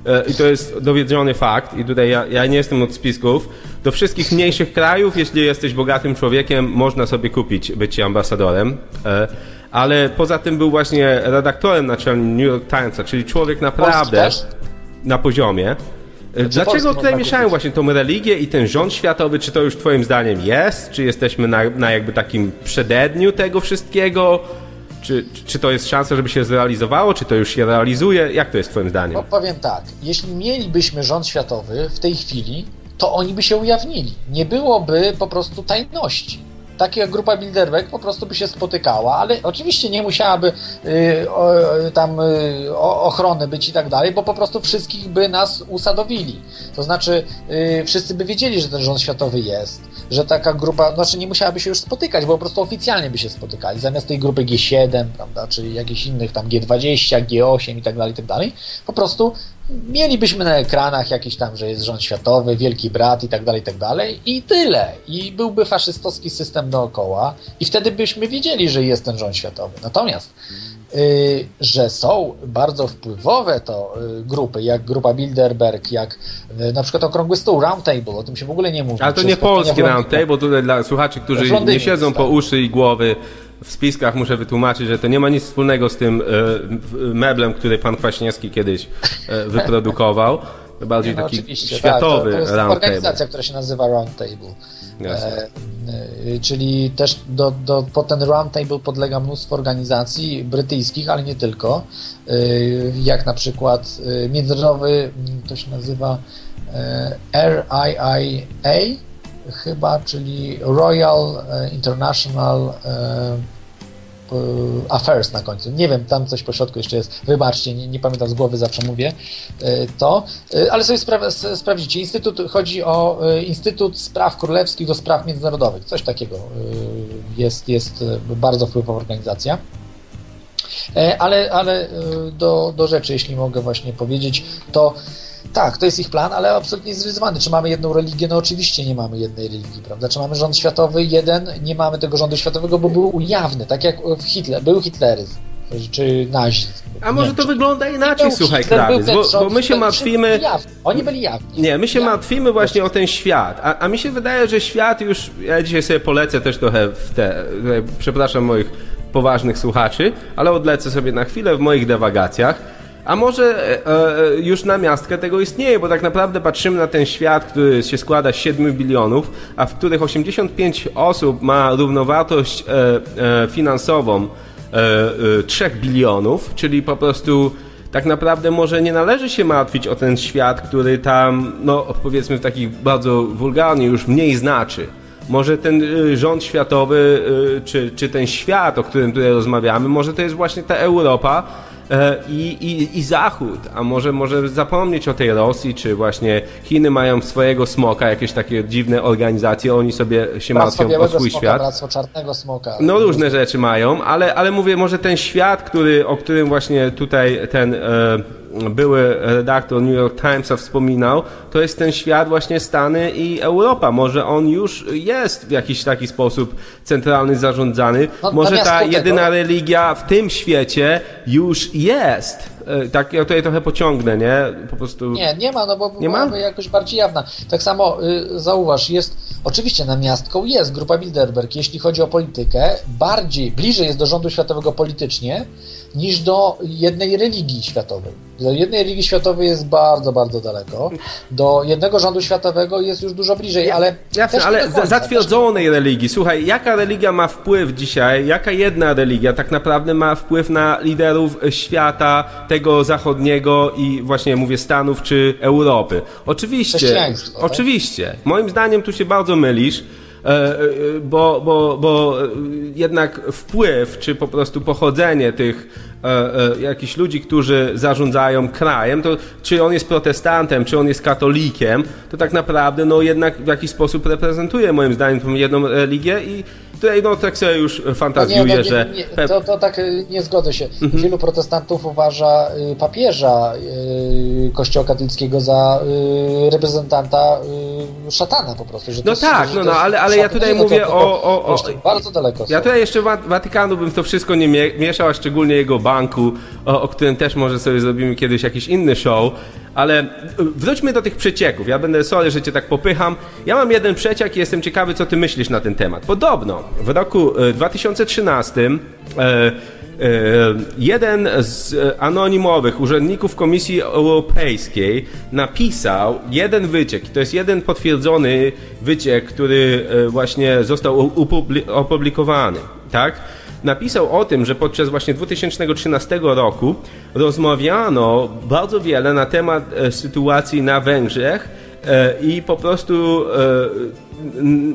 E, I to jest dowiedziony fakt, i tutaj ja, ja nie jestem od spisków. Do wszystkich mniejszych krajów, jeśli jesteś bogatym człowiekiem, można sobie kupić bycie ambasadorem. E, ale poza tym był właśnie redaktorem naczelnym New York Timesa, czyli człowiek naprawdę na poziomie. Dlaczego tutaj mieszają właśnie tą religię i ten rząd światowy? Czy to już twoim zdaniem jest? Czy jesteśmy na, na jakby takim przededniu tego wszystkiego? Czy, czy to jest szansa, żeby się zrealizowało? Czy to już się realizuje? Jak to jest twoim zdaniem? No, powiem tak. Jeśli mielibyśmy rząd światowy w tej chwili, to oni by się ujawnili. Nie byłoby po prostu tajności taka grupa Bilderberg po prostu by się spotykała, ale oczywiście nie musiałaby y, o, tam y, ochrony być i tak dalej, bo po prostu wszystkich by nas usadowili. To znaczy y, wszyscy by wiedzieli, że ten rząd światowy jest, że taka grupa, znaczy nie musiałaby się już spotykać, bo po prostu oficjalnie by się spotykali, zamiast tej grupy G7, prawda, czy jakichś innych tam G20, G8 i tak dalej, i tak dalej, po prostu mielibyśmy na ekranach jakiś tam, że jest rząd światowy, wielki brat i tak dalej, i tak dalej i tyle. I byłby faszystowski system dookoła i wtedy byśmy wiedzieli, że jest ten rząd światowy. Natomiast że są bardzo wpływowe to yy, grupy, jak grupa Bilderberg, jak yy, na przykład Okrągły Stół, Roundtable, o tym się w ogóle nie mówi. Ale to nie polski Roundtable, tutaj dla słuchaczy, którzy nie siedzą po uszy i głowy w spiskach muszę wytłumaczyć, że to nie ma nic wspólnego z tym e, meblem, który pan Kwaśniewski kiedyś e, wyprodukował. bardziej no, taki światowy tak, to, to jest organizacja, która się nazywa Roundtable. E, e, czyli też do, do, pod ten Roundtable podlega mnóstwo organizacji brytyjskich, ale nie tylko. E, jak na przykład międzynarodowy, to się nazywa RIIA chyba, czyli Royal International affairs na końcu. Nie wiem, tam coś po środku jeszcze jest. Wybaczcie, nie, nie pamiętam z głowy, zawsze mówię e, to. E, ale sobie spra sprawdzicie. Instytut, chodzi o Instytut Spraw Królewskich do Spraw Międzynarodowych. Coś takiego jest, jest bardzo wpływowa organizacja. Ale, ale do, do rzeczy, jeśli mogę właśnie powiedzieć, to tak, to jest ich plan, ale absolutnie zrealizowany. Czy mamy jedną religię? No oczywiście nie mamy jednej religii, prawda? Czy mamy rząd światowy? Jeden. Nie mamy tego rządu światowego, bo był ujawny, tak jak w Hitler, był hitleryzm czy nazizm. A może to wygląda inaczej, słuchaj, Krawiec, bo, bo, my się martwimy... Oni byli jawni. Nie, my się martwimy właśnie o ten świat, a, a mi się wydaje, że świat już... Ja dzisiaj sobie polecę też trochę w te... Przepraszam moich poważnych słuchaczy, ale odlecę sobie na chwilę w moich dewagacjach a może e, e, już na miastkę tego istnieje, bo tak naprawdę patrzymy na ten świat, który się składa z 7 bilionów, a w których 85 osób ma równowartość e, e finansową 3 e, e, bilionów, czyli po prostu tak naprawdę może nie należy się martwić o ten świat, który tam, no powiedzmy w takich bardzo wulgarnie już mniej znaczy. Może ten rząd światowy, czy, czy ten świat, o którym tutaj rozmawiamy, może to jest właśnie ta Europa, E, i, i, i Zachód, a może, może zapomnieć o tej Rosji, czy właśnie Chiny mają swojego smoka, jakieś takie dziwne organizacje, oni sobie się martwią o swój smoka, świat. Bractwo czarnego smoka. No różne rzeczy mają, ale, ale mówię, może ten świat, który, o którym właśnie tutaj ten... E, były redaktor New York Timesa wspominał, to jest ten świat właśnie Stany i Europa. Może on już jest w jakiś taki sposób centralny, zarządzany. No, Może ta jedyna religia w tym świecie już jest. E, tak, ja tutaj trochę pociągnę, nie? Po prostu... Nie, nie ma, no bo nie byłaby ma? jakoś bardziej jawna. Tak samo y, zauważ, jest, oczywiście namiastką jest grupa Bilderberg, jeśli chodzi o politykę, bardziej, bliżej jest do rządu światowego politycznie, niż do jednej religii światowej. Do jednej religii światowej jest bardzo, bardzo daleko. Do jednego rządu światowego jest już dużo bliżej, ale. Jasne, ale końca, zatwierdzonej religii. Słuchaj, jaka religia ma wpływ dzisiaj, jaka jedna religia tak naprawdę ma wpływ na liderów świata, tego zachodniego i właśnie mówię Stanów czy Europy? Oczywiście. Tak? Oczywiście. Moim zdaniem tu się bardzo mylisz. E, e, bo, bo, bo jednak wpływ, czy po prostu pochodzenie tych e, jakichś ludzi, którzy zarządzają krajem, to czy on jest protestantem, czy on jest katolikiem, to tak naprawdę no jednak w jakiś sposób reprezentuje moim zdaniem tą jedną religię i tutaj no tak sobie już fantazjuję, no nie, no, że... Nie, to, to tak y, nie zgodzę się. Mhm. Wielu protestantów uważa y, papieża y, kościoła katolickiego za reprezentanta szatana po prostu. no tak, no, no, ale, ale ja tutaj mówię to, o, o, o... Bardzo daleko Ja tutaj jeszcze Watykanu bym to wszystko nie mieszał, a szczególnie jego banku, o, o którym też może sobie zrobimy kiedyś jakiś inny show, ale wróćmy do tych przecieków. Ja będę sorry, że cię tak popycham. Ja mam jeden przeciek i jestem ciekawy, co ty myślisz na ten temat. Podobno w roku 2013 e, e, e, jeden z anonimowych urzędników Komisji Europejskiej napisał jeden wyciek. To jest jeden potwierdzony wyciek, który właśnie został opublikowany. Tak? Napisał o tym, że podczas właśnie 2013 roku rozmawiano bardzo wiele na temat e, sytuacji na Węgrzech e, i po prostu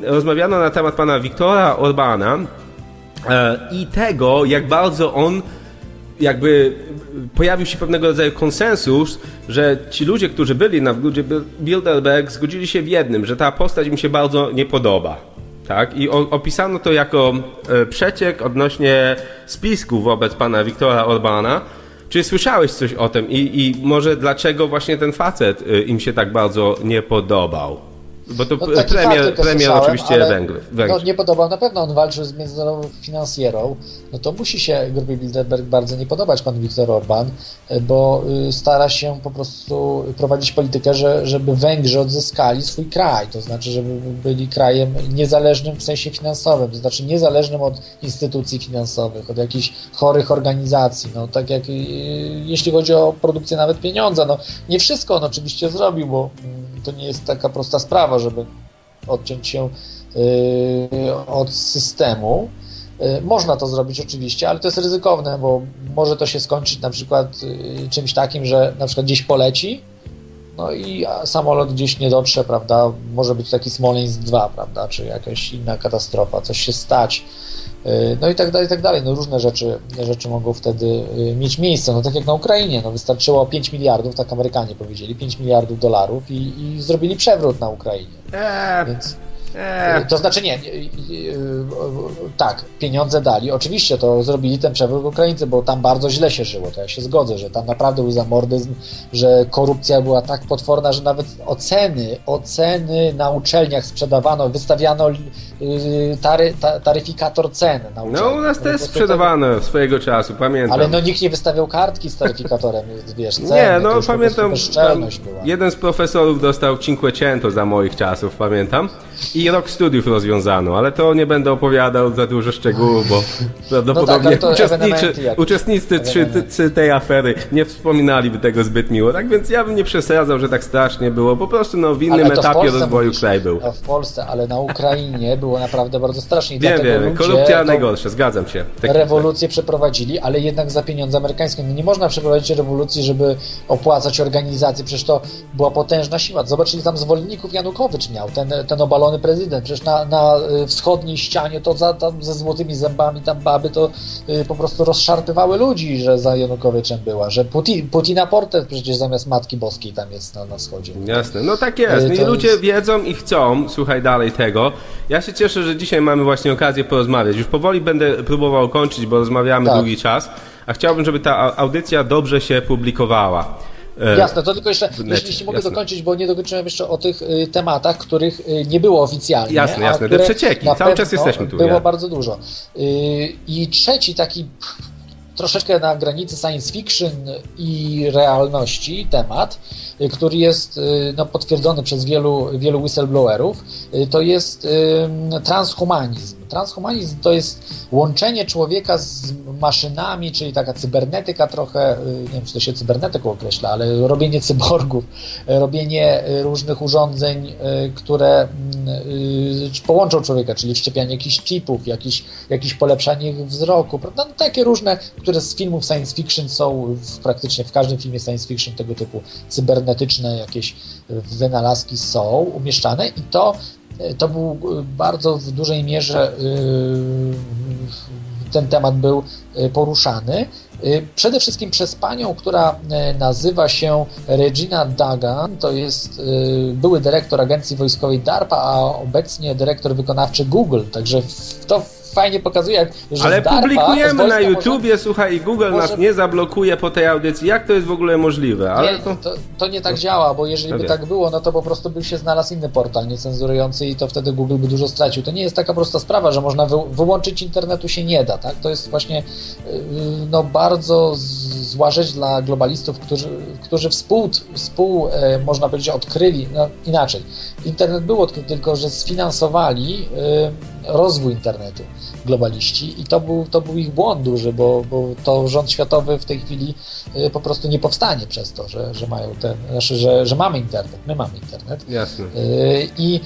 e, rozmawiano na temat pana Wiktora Orbana i tego, jak bardzo on jakby pojawił się pewnego rodzaju konsensus, że ci ludzie, którzy byli na wgódzie Bilderberg, zgodzili się w jednym, że ta postać im się bardzo nie podoba. Tak? I opisano to jako e, przeciek odnośnie spisku wobec pana Wiktora Orbana. Czy słyszałeś coś o tym i, i może dlaczego właśnie ten facet e, im się tak bardzo nie podobał? Bo to no, premier, premier oczywiście Węgry. No, nie podobał na pewno, on walczył z międzynarodową finansjerą, no to musi się grupie Bilderberg bardzo nie podobać pan Viktor Orban, bo y, stara się po prostu prowadzić politykę, że, żeby Węgrzy odzyskali swój kraj, to znaczy, żeby byli krajem niezależnym w sensie finansowym, to znaczy niezależnym od instytucji finansowych, od jakichś chorych organizacji, no tak jak y, jeśli chodzi o produkcję nawet pieniądza, no nie wszystko on oczywiście zrobił, bo mm, to nie jest taka prosta sprawa, żeby odciąć się y, od systemu, Y, można to zrobić oczywiście, ale to jest ryzykowne, bo może to się skończyć na przykład y, czymś takim, że na przykład gdzieś poleci, no i samolot gdzieś nie dotrze, prawda? Może być taki Smoleńsk 2, prawda? Czy jakaś inna katastrofa, coś się stać. Y, no i tak dalej, i tak dalej. No różne rzeczy, rzeczy mogą wtedy mieć miejsce. No tak jak na Ukrainie, no wystarczyło 5 miliardów, tak Amerykanie powiedzieli, 5 miliardów dolarów i, i zrobili przewrót na Ukrainie. Eee. Więc... Eee. To znaczy nie, tak, pieniądze dali. Oczywiście to zrobili ten przewrót Ukraińcy, bo tam bardzo źle się żyło, to ja się zgodzę, że tam naprawdę był zamordyzm, że korupcja była tak potworna, że nawet oceny, oceny na uczelniach sprzedawano, wystawiano y, tary, taryfikator cen na uczelniach. No u nas też sprzedawano swojego czasu, pamiętam. Ale no nikt nie wystawiał kartki z taryfikatorem, wiesz, ceny. Nie, no pamiętam, jeden z profesorów dostał Cinquecento za moich czasów, pamiętam. I rok studiów rozwiązano, ale to nie będę opowiadał za dużo szczegółów, bo prawdopodobnie no tak, uczestniczy, uczestnicy tej afery nie wspominaliby tego zbyt miło. Tak więc ja bym nie przesadzał, że tak strasznie było. Po prostu no, w innym etapie rozwoju mówisz, kraj był. w Polsce, ale na Ukrainie było naprawdę bardzo strasznie. Wiem, wiem, korupcja najgorsza, zgadzam się. Tak, rewolucję tak. przeprowadzili, ale jednak za pieniądze amerykańskie. No nie można przeprowadzić rewolucji, żeby opłacać organizację, przecież to była potężna siła. Zobaczyli tam zwolenników Janukowycz miał, ten, ten obalony prezydent. Przecież na, na y, wschodniej ścianie to za, tam ze złotymi zębami tam baby to y, po prostu rozszarpywały ludzi, że za Janukowiczem była, że Putin, Putina portret przecież zamiast Matki Boskiej tam jest na, na wschodzie. Jasne, no tak jest. Y, I ludzie jest... wiedzą i chcą, słuchaj dalej tego. Ja się cieszę, że dzisiaj mamy właśnie okazję porozmawiać. Już powoli będę próbował kończyć, bo rozmawiamy tak. długi czas, a chciałbym, żeby ta audycja dobrze się publikowała. E, jasne, to tylko jeszcze, jeśli, jeśli mogę jasne. dokończyć, bo nie dokończyłem jeszcze o tych y, tematach, których y, nie było oficjalnie. Jasne, jasne, te przecieki, cały czas jesteśmy tu. Było ja. bardzo dużo. Y, I trzeci taki troszeczkę na granicy science fiction i realności temat, który jest no, potwierdzony przez wielu, wielu whistleblowerów, to jest transhumanizm. Transhumanizm to jest łączenie człowieka z maszynami, czyli taka cybernetyka trochę, y, nie wiem czy to się cybernetyką określa, ale robienie cyborgów, robienie różnych urządzeń, y, które y, połączą człowieka, czyli wszczepianie jakichś chipów, jakiś, jakieś polepszanie wzroku, prawda? No, takie różne, które z filmów science fiction są w, praktycznie w każdym filmie science fiction tego typu cybernetyczne jakieś wynalazki są umieszczane i to to był bardzo w dużej mierze ten temat był poruszany. Przede wszystkim przez panią, która nazywa się Regina Dagan, to jest były dyrektor agencji wojskowej DARPA, a obecnie dyrektor wykonawczy Google. Także to fajnie pokazuje, że Ale DARPA publikujemy na YouTubie, słuchaj, i Google może... nas nie zablokuje po tej audycji. Jak to jest w ogóle możliwe? Ale nie, to... To, to... nie tak działa, bo jeżeli by tak było, no to po prostu by się znalazł inny portal niecenzurujący i to wtedy Google by dużo stracił. To nie jest taka prosta sprawa, że można wy... wyłączyć internetu się nie da, tak? To jest właśnie yy, no, bardzo zła rzecz dla globalistów, którzy, którzy współ, współ e, można powiedzieć, odkryli, no, inaczej. Internet był odkryty, tylko że sfinansowali e, rozwój internetu globaliści i to był, to był ich błąd duży, bo, bo to rząd światowy w tej chwili y, po prostu nie powstanie przez to, że, że mają ten, znaczy, że, że mamy internet, my mamy internet. Jasne. Y, I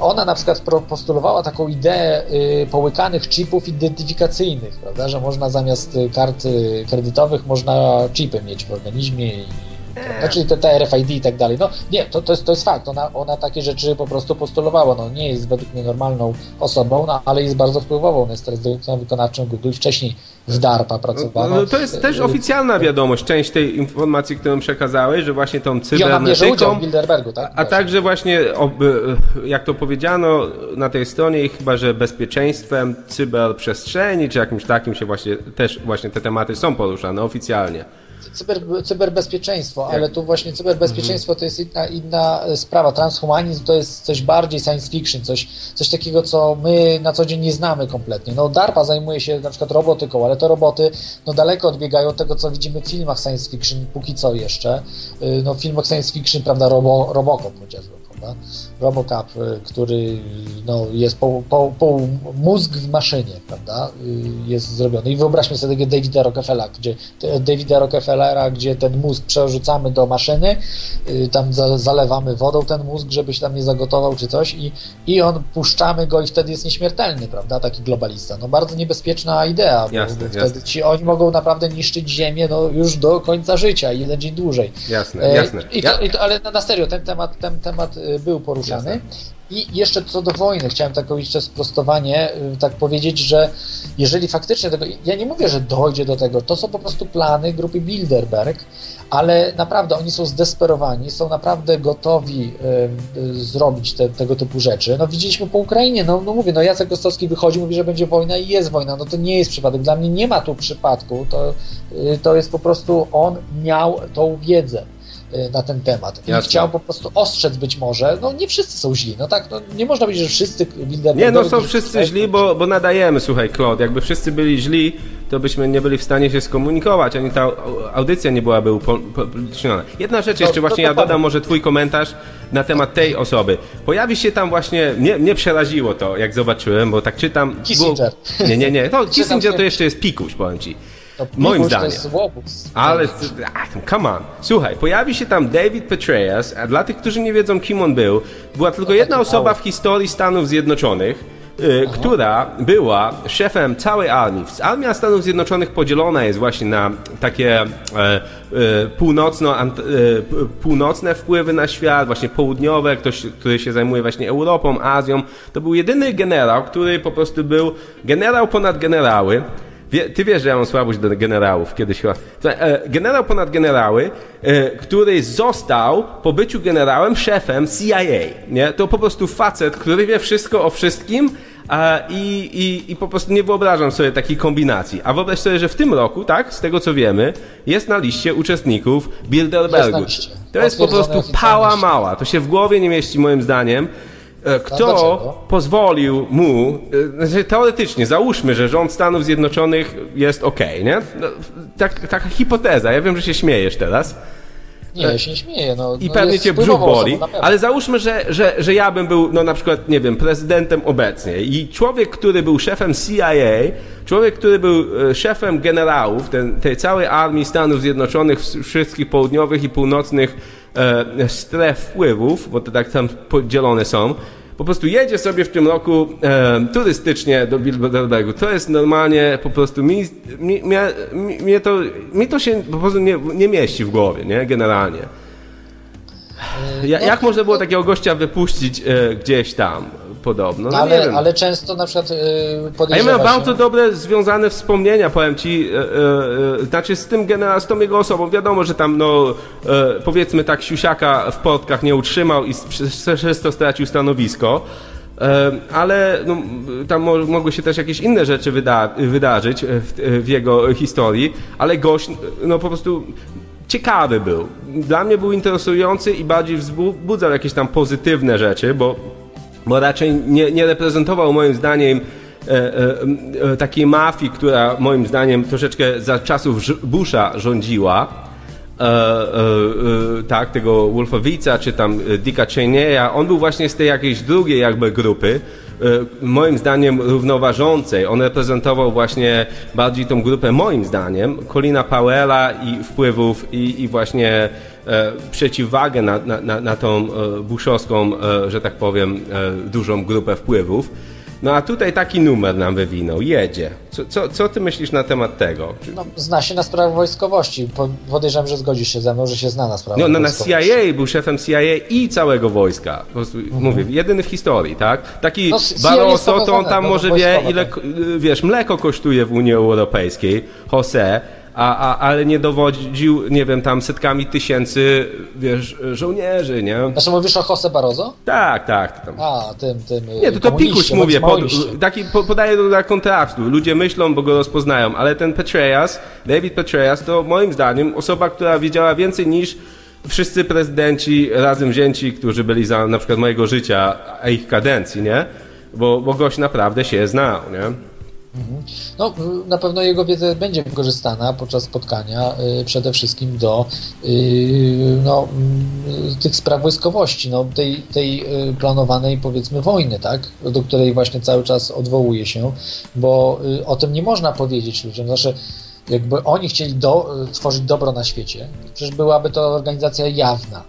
ona na przykład postulowała taką ideę y, połykanych chipów identyfikacyjnych, prawda, że można zamiast kart kredytowych można chipy mieć w organizmie i znaczy te, te RFID i tak dalej. No nie, to, to, jest, to jest fakt. Ona, ona takie rzeczy po prostu postulowała. No, nie jest według mnie normalną osobą, no, ale jest bardzo wpływową. Ona jest teraz dyrektorem wykonawczym Google. Wcześniej w DARPA pracowała. No, to jest też oficjalna wiadomość, część tej informacji, którą przekazałeś, że właśnie tą cybernetyką... I tak? A także właśnie, jak to powiedziano na tej stronie, chyba, że bezpieczeństwem cyberprzestrzeni, czy jakimś takim się właśnie, też właśnie te tematy są poruszane oficjalnie. Cyber, cyberbezpieczeństwo, ale tu właśnie cyberbezpieczeństwo to jest inna, inna sprawa. Transhumanizm to jest coś bardziej science fiction, coś, coś takiego, co my na co dzień nie znamy kompletnie. No DARPA zajmuje się na przykład robotyką, ale te roboty no daleko odbiegają od tego, co widzimy w filmach science fiction, póki co jeszcze. Y, no w filmach science fiction, prawda, Robo, Robocop chociażby prawda? Robocop, y, który no, jest pół, pół, pół mózg w maszynie, prawda? Y, jest zrobiony. I wyobraźmy sobie tego Davida Rockefellera, gdzie Davida Rockefellera, gdzie ten mózg przerzucamy do maszyny, y, tam za, zalewamy wodą ten mózg, żeby się tam nie zagotował czy coś i, i on puszczamy go i wtedy jest nieśmiertelny, prawda? Taki globalista. No bardzo niebezpieczna idea, jasne, bo jasne. wtedy ci oni mogą naprawdę niszczyć Ziemię no, już do końca życia, jeden dzień dłużej. Jasne, jasne. I to, i to, ale na serio, ten temat, ten temat był poruszany. Jasne. I jeszcze co do wojny, chciałem taką jeszcze sprostowanie, tak powiedzieć, że jeżeli faktycznie tego, ja nie mówię, że dojdzie do tego, to są po prostu plany grupy Bilderberg, ale naprawdę oni są zdesperowani, są naprawdę gotowi y, zrobić te, tego typu rzeczy. No widzieliśmy po Ukrainie, no, no mówię, no Jacek Kostowski wychodzi, mówi, że będzie wojna i jest wojna, no to nie jest przypadek, dla mnie nie ma tu przypadku, to, y, to jest po prostu, on miał tą wiedzę na ten temat. I Jasne. chciał po prostu ostrzec być może, no nie wszyscy są źli, no tak, no, nie można powiedzieć, że wszyscy Nie, no są wszyscy źli, bo, bo nadajemy, słuchaj Claude, jakby wszyscy byli źli, to byśmy nie byli w stanie się skomunikować, ani ta audycja nie byłaby upubliczniona. Jedna rzecz jeszcze, właśnie ja dodam może twój komentarz na temat tej osoby. Pojawi się tam właśnie, nie, mnie przeraziło to, jak zobaczyłem, bo tak czytam... Kissinger. Było, nie, nie, nie, to Kissinger to jeszcze jest pikuś, powiem ci. Moim zdaniem. Ale, come on. Słuchaj, pojawi się tam David Petraeus, a dla tych, którzy nie wiedzą, kim on był, była tylko jedna osoba w historii Stanów Zjednoczonych, y, która była szefem całej armii. Armia Stanów Zjednoczonych podzielona jest właśnie na takie e, e, północno, e, północne wpływy na świat, właśnie południowe, ktoś, który się zajmuje właśnie Europą, Azją. To był jedyny generał, który po prostu był generał ponad generały. Wie, ty wiesz, że ja mam słabość do generałów kiedyś chyba. E, generał ponad generały, e, który został po byciu generałem szefem CIA. Nie? To po prostu facet, który wie wszystko o wszystkim i, i, i po prostu nie wyobrażam sobie takiej kombinacji. A wyobraź sobie, że w tym roku, tak, z tego co wiemy, jest na liście uczestników Bilderbergu. To jest po prostu pała mała. To się w głowie nie mieści moim zdaniem. E, kto pozwolił mu, e, znaczy teoretycznie, załóżmy, że rząd Stanów Zjednoczonych jest ok, nie? No, tak, taka hipoteza, ja wiem, że się śmiejesz teraz. Nie, ja się nie śmieję. No, I no pewnie cię brzuch boli, ale załóżmy, że, że, że ja bym był, no na przykład, nie wiem, prezydentem obecnie i człowiek, który był szefem CIA, człowiek, który był e, szefem generałów ten, tej całej armii Stanów Zjednoczonych, wszystkich południowych i północnych e, stref wpływów, bo to tak tam podzielone są, po prostu jedzie sobie w tym roku e, turystycznie do Bilderbergu. To jest normalnie po prostu mi, mi, mi, mi, to, mi to się po prostu nie, nie mieści w głowie, nie? Generalnie. Ja, jak można było takiego gościa wypuścić e, gdzieś tam? Podobno. No, ale, ale często na przykład yy, A ja miałem bardzo dobre związane wspomnienia, powiem ci, yy, yy, znaczy z tym generał, z tą jego osobą, wiadomo, że tam no powiedzmy tak siusiaka w plotkach nie utrzymał i przez to stracił stanowisko. Ale no, tam mogły się też jakieś inne rzeczy wyda wydarzyć w, w jego historii, ale gość no po prostu ciekawy był. Dla mnie był interesujący i bardziej wzbudzał jakieś tam pozytywne rzeczy, bo bo raczej nie, nie reprezentował moim zdaniem e, e, e, takiej mafii, która moim zdaniem troszeczkę za czasów Busha rządziła. E, e, e, tak, tego Wolfowica, czy tam Dicka Cheneya, on był właśnie z tej jakiejś drugiej jakby grupy, moim zdaniem równoważącej. On reprezentował właśnie bardziej tą grupę, moim zdaniem, Colina Powella i wpływów i, i właśnie E, przeciwwagę na, na, na tą e, buszowską, e, że tak powiem, dużą grupę wpływów. No a tutaj taki numer nam wywinął, jedzie. Co, co, co ty myślisz na temat tego? No, zna się na sprawach wojskowości. Podejrzewam, że zgodzisz się ze mną, że się zna na sprawach No, no na CIA, był szefem CIA i całego wojska. Po prostu, mhm. Mówię, jedyny w historii, tak? Taki no, Barroso, to on tam może wie, ile, wiesz, mleko kosztuje w Unii Europejskiej, Jose, a, a, ale nie dowodził, nie wiem, tam setkami tysięcy, wiesz, żołnierzy, nie? Znaczy mówisz o Jose Barroso? Tak, tak. Tam. A, tym, tym Nie, to to Pikuś mówię, pod, taki po, podaję do dla kontrastu. Ludzie myślą, bo go rozpoznają, ale ten Petraeus, David Petraeus, to moim zdaniem osoba, która wiedziała więcej niż wszyscy prezydenci razem wzięci, którzy byli za na przykład mojego życia, a ich kadencji, nie? Bo, bo gość naprawdę się znał, nie? Mhm. No, na pewno jego wiedza będzie wykorzystana podczas spotkania y, przede wszystkim do y, no, y, tych spraw wojskowości, no, tej, tej y, planowanej powiedzmy wojny, tak, do której właśnie cały czas odwołuje się, bo o tym nie można powiedzieć ludziom. Znaczy, jakby oni chcieli do, tworzyć dobro na świecie, przecież byłaby to organizacja jawna.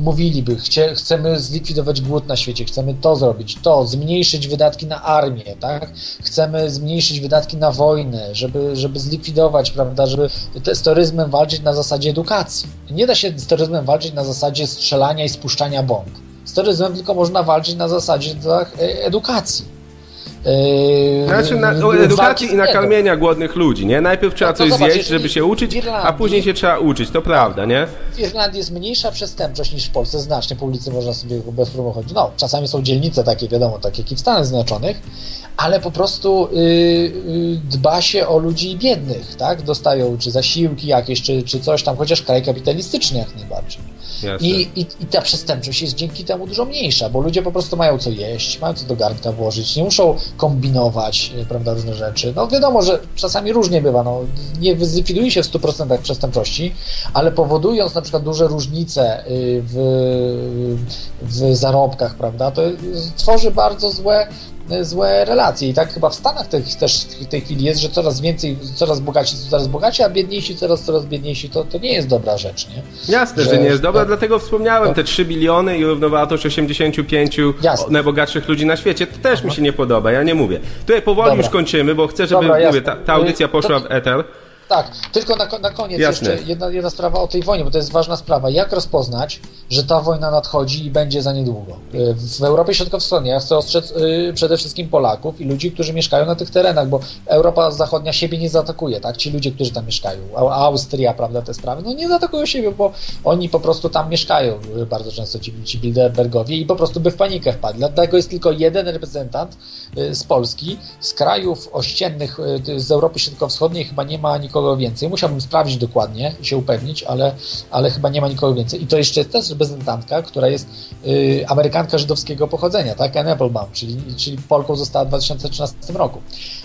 Mówiliby, chcie, chcemy zlikwidować głód na świecie, chcemy to zrobić, to, zmniejszyć wydatki na armię, tak? Chcemy zmniejszyć wydatki na wojnę, żeby, żeby zlikwidować, prawda, żeby z terroryzmem walczyć na zasadzie edukacji. Nie da się z terroryzmem walczyć na zasadzie strzelania i spuszczania bomb. Z terroryzmem tylko można walczyć na zasadzie tak, e, edukacji. Yy, znaczy na, no, edukacji i nakarmienia głodnych ludzi, nie? Najpierw trzeba no, coś zobacz, zjeść, żeby się uczyć, a później się trzeba uczyć, to prawda, nie? W Irlandii jest mniejsza przestępczość niż w Polsce, znacznie po ulicy można sobie bez problemu chodzić. No, czasami są dzielnice takie, wiadomo, takie jak i w Stanach Zjednoczonych, ale po prostu yy, yy, dba się o ludzi biednych, tak? Dostają czy zasiłki jakieś, czy, czy coś tam, chociaż kraj kapitalistyczny jak najbardziej. I, i, I ta przestępczość jest dzięki temu dużo mniejsza, bo ludzie po prostu mają co jeść, mają co do garnka włożyć, nie muszą kombinować, e, prawda, różne rzeczy. No wiadomo, że czasami różnie bywa, no, nie zlikwiduje się w 100% przestępczości, ale powodując na przykład duże różnice y, w, w zarobkach, prawda, to tworzy bardzo złe złe relacje. I tak chyba w Stanach też, też w tej chwili jest, że coraz więcej, coraz bogaci są coraz bogaci, a biedniejsi coraz, coraz biedniejsi. To, to nie jest dobra rzecz, nie? Jasne, że, że nie jest dobra, dlatego wspomniałem to, te 3 biliony i równowartość 85 jasne. najbogatszych ludzi na świecie. To też Aha. mi się nie podoba, ja nie mówię. Tutaj powoli dobra. już kończymy, bo chcę, żeby dobra, mówię, ta, ta audycja poszła w eter. Tak, tylko na, na koniec Jasne. jeszcze jedna, jedna sprawa o tej wojnie, bo to jest ważna sprawa. Jak rozpoznać, że ta wojna nadchodzi i będzie za niedługo? W Europie Środkowo-Wschodniej ja chcę ostrzec y, przede wszystkim Polaków i ludzi, którzy mieszkają na tych terenach, bo Europa Zachodnia siebie nie zaatakuje, tak? Ci ludzie, którzy tam mieszkają, Austria, prawda, te sprawy, no nie zaatakują siebie, bo oni po prostu tam mieszkają y, bardzo często ci, ci Bilderbergowie i po prostu by w panikę wpadli. Dlatego jest tylko jeden reprezentant y, z Polski, z krajów ościennych z Europy Środkowo-Wschodniej chyba nie ma nikogo nikogo więcej. Musiałbym sprawdzić dokładnie się upewnić, ale, ale chyba nie ma nikogo więcej. I to jeszcze też reprezentantka, która jest y, Amerykanka żydowskiego pochodzenia, tak? Anne Applebaum, czyli, czyli Polką została w 2013 roku.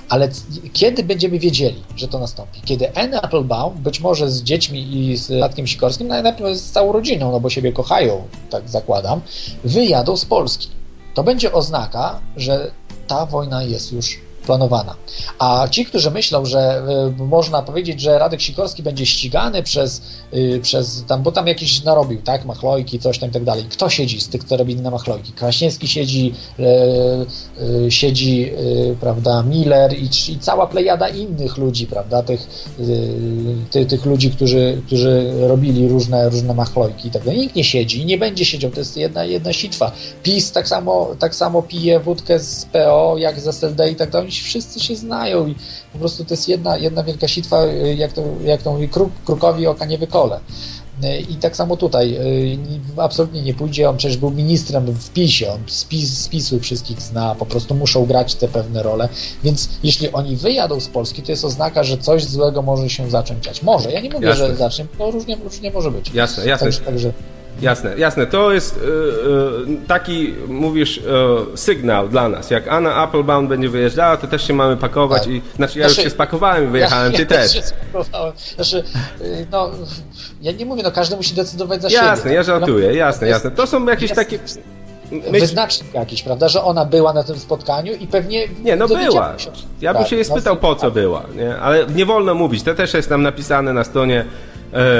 Ale kiedy będziemy wiedzieli, że to nastąpi? Kiedy Anne Applebaum, być może z dziećmi i z Radkiem Sikorskim, najlepiej z całą rodziną, no bo siebie kochają, tak zakładam, wyjadą z Polski. To będzie oznaka, że ta wojna jest już planowana. A ci, którzy myślą, że y, można powiedzieć, że Radek Sikorski będzie ścigany przez, y, przez tam, bo tam jakiś narobił, tak, machlojki, coś tam i tak dalej. Kto siedzi z tych, co robili na machlojki? Kraśniewski siedzi, y, siedzi, prawda, Miller i, i, cała plejada innych ludzi, prawda, tych, ty, tych ludzi, którzy, którzy robili różne, różne machlojki i tak dalej. Nikt nie siedzi i nie będzie siedział, to jest jedna, jedna sitwa. PiS tak samo, tak samo pije wódkę z PO, jak z SLD i tak dalej wszyscy się znają i po prostu to jest jedna, jedna wielka sitwa, y, jak to, jak to mówi, kruk, krukowi oka nie wykole. Y, I tak samo tutaj, y, absolutnie nie pójdzie, on przecież był ministrem w PiSie, on spis, spisu wszystkich zna, po prostu muszą grać te pewne role, więc jeśli oni wyjadą z Polski, to jest oznaka, że coś złego może się zacząć dziać. Może, ja nie mówię, jasne. że zacznie, to różnie, różnie może być. Jasne, jasne. Także, także Jasne, jasne. To jest y, y, taki, mówisz, y, sygnał dla nas. Jak Anna Applebaum będzie wyjeżdżała, to też się mamy pakować tak. i, znaczy ja znaczy, już się spakowałem i wyjechałem, ja, ty ja też. Się spakowałem. Znaczy, no, ja nie mówię, no każdy musi decydować za jasne, siebie. Jasne, ja żartuję, no, jasne, jasne. To są jakieś jest, takie... Myśl... Wyznacznik jakiś, prawda, że ona była na tym spotkaniu i pewnie... Nie, no była. Ja bym tak, się jej spytał, po co była, nie? ale nie wolno mówić. To też jest tam napisane na stronie E,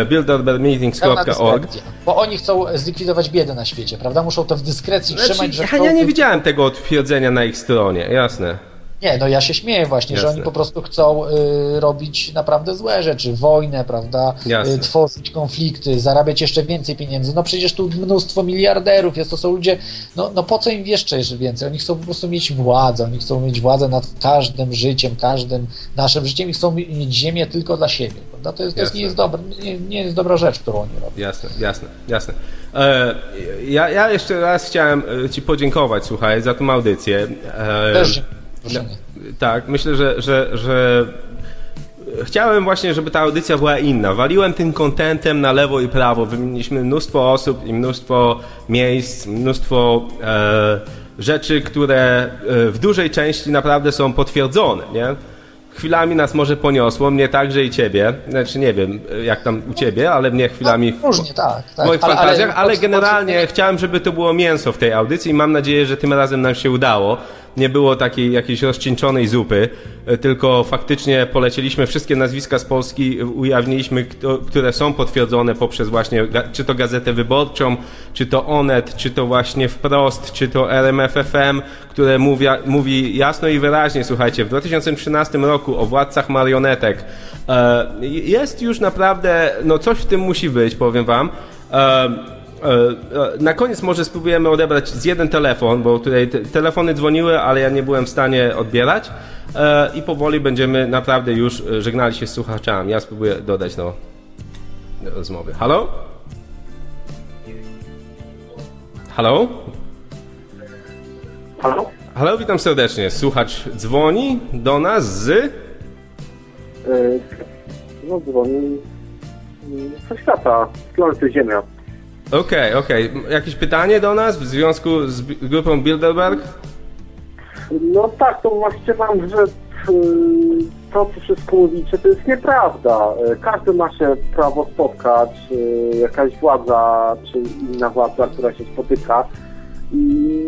buildermeetings.org. Bo oni chcą zlikwidować biedę na świecie, prawda? Muszą to w dyskrecji znaczy, trzymać, że... Ja, ja nie widziałem tego twierdzenia na ich stronie, jasne. Nie, no ja się śmieję właśnie, Jasne. że oni po prostu chcą y, robić naprawdę złe rzeczy, wojnę, prawda, y, tworzyć konflikty, zarabiać jeszcze więcej pieniędzy. No przecież tu mnóstwo miliarderów jest, to są ludzie, no, no po co im jeszcze jeszcze więcej? Oni chcą po prostu mieć władzę, oni chcą mieć władzę nad każdym życiem, każdym naszym życiem i chcą mieć ziemię tylko dla siebie. Prawda? To, jest, to jest, nie, jest dobra, nie, nie, jest dobra rzecz, którą oni robią. Jasne, jasne, jasne. E, ja, ja jeszcze raz chciałem e, Ci podziękować, słuchaj, za tą audycję. E, Też no, Tak, myślę, że, że, że chciałem właśnie, żeby ta audycja była inna. Waliłem tym kontentem na lewo i prawo. Wymieniliśmy mnóstwo osób i mnóstwo miejsc, mnóstwo e, rzeczy, które e, w dużej części naprawdę są potwierdzone, nie? Chwilami nas może poniosło, mnie także i ciebie. Znaczy nie wiem, jak tam u ciebie, ale mnie chwilami. No, różnie, tak. tak. W moich ale, fantazjach, ale, ale generalnie chciałem, żeby to było mięso w tej audycji i mam nadzieję, że tym razem nam się udało nie było takiej jakiejś rozcieńczonej zupy, e, tylko faktycznie polecieliśmy wszystkie nazwiska z Polski, ujawniliśmy, które są potwierdzone poprzez właśnie, czy to Gazetę Wyborczą, czy to Onet, czy to właśnie Wprost, czy to RMFFM, które mówi, mówi jasno i wyraźnie, słuchajcie, w 2013 roku o władcach marionetek e, jest już naprawdę, no coś w tym musi być, powiem wam. E, E, na koniec może spróbujemy odebrać z jeden telefon, bo tutaj te telefony dzwoniły, ale ja nie byłem w stanie odbierać e, i powoli będziemy naprawdę już żegnali się z słuchaczami. Ja spróbuję dodać do, do rozmowy. Halo? Halo? Halo? Halo, witam serdecznie. Słuchacz dzwoni do nas z... No dzwoni ze świata, z planety Ziemia. Okej, okay, okej. Okay. Jakieś pytanie do nas w związku z grupą Bilderberg? No tak, to właśnie mam, że y, to, co wszystko mówicie, to jest nieprawda. Y, każdy ma się prawo spotkać, y, jakaś władza, czy inna władza, która się spotyka. I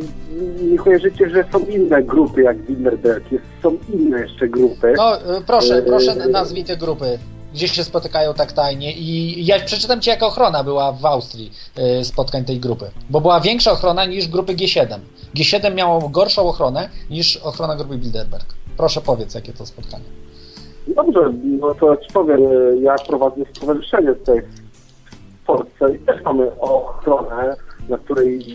nie kojarzycie, że są inne grupy jak Bilderberg, są inne jeszcze grupy. No, proszę, proszę nazwij te grupy gdzie się spotykają tak tajnie i ja przeczytam Ci, jaka ochrona była w Austrii y, spotkań tej grupy, bo była większa ochrona niż grupy G7. G7 miało gorszą ochronę niż ochrona grupy Bilderberg. Proszę powiedz, jakie to spotkanie. Dobrze, no to Ci powiem, ja prowadzę stowarzyszenie tutaj w Polsce i też mamy ochronę, na której.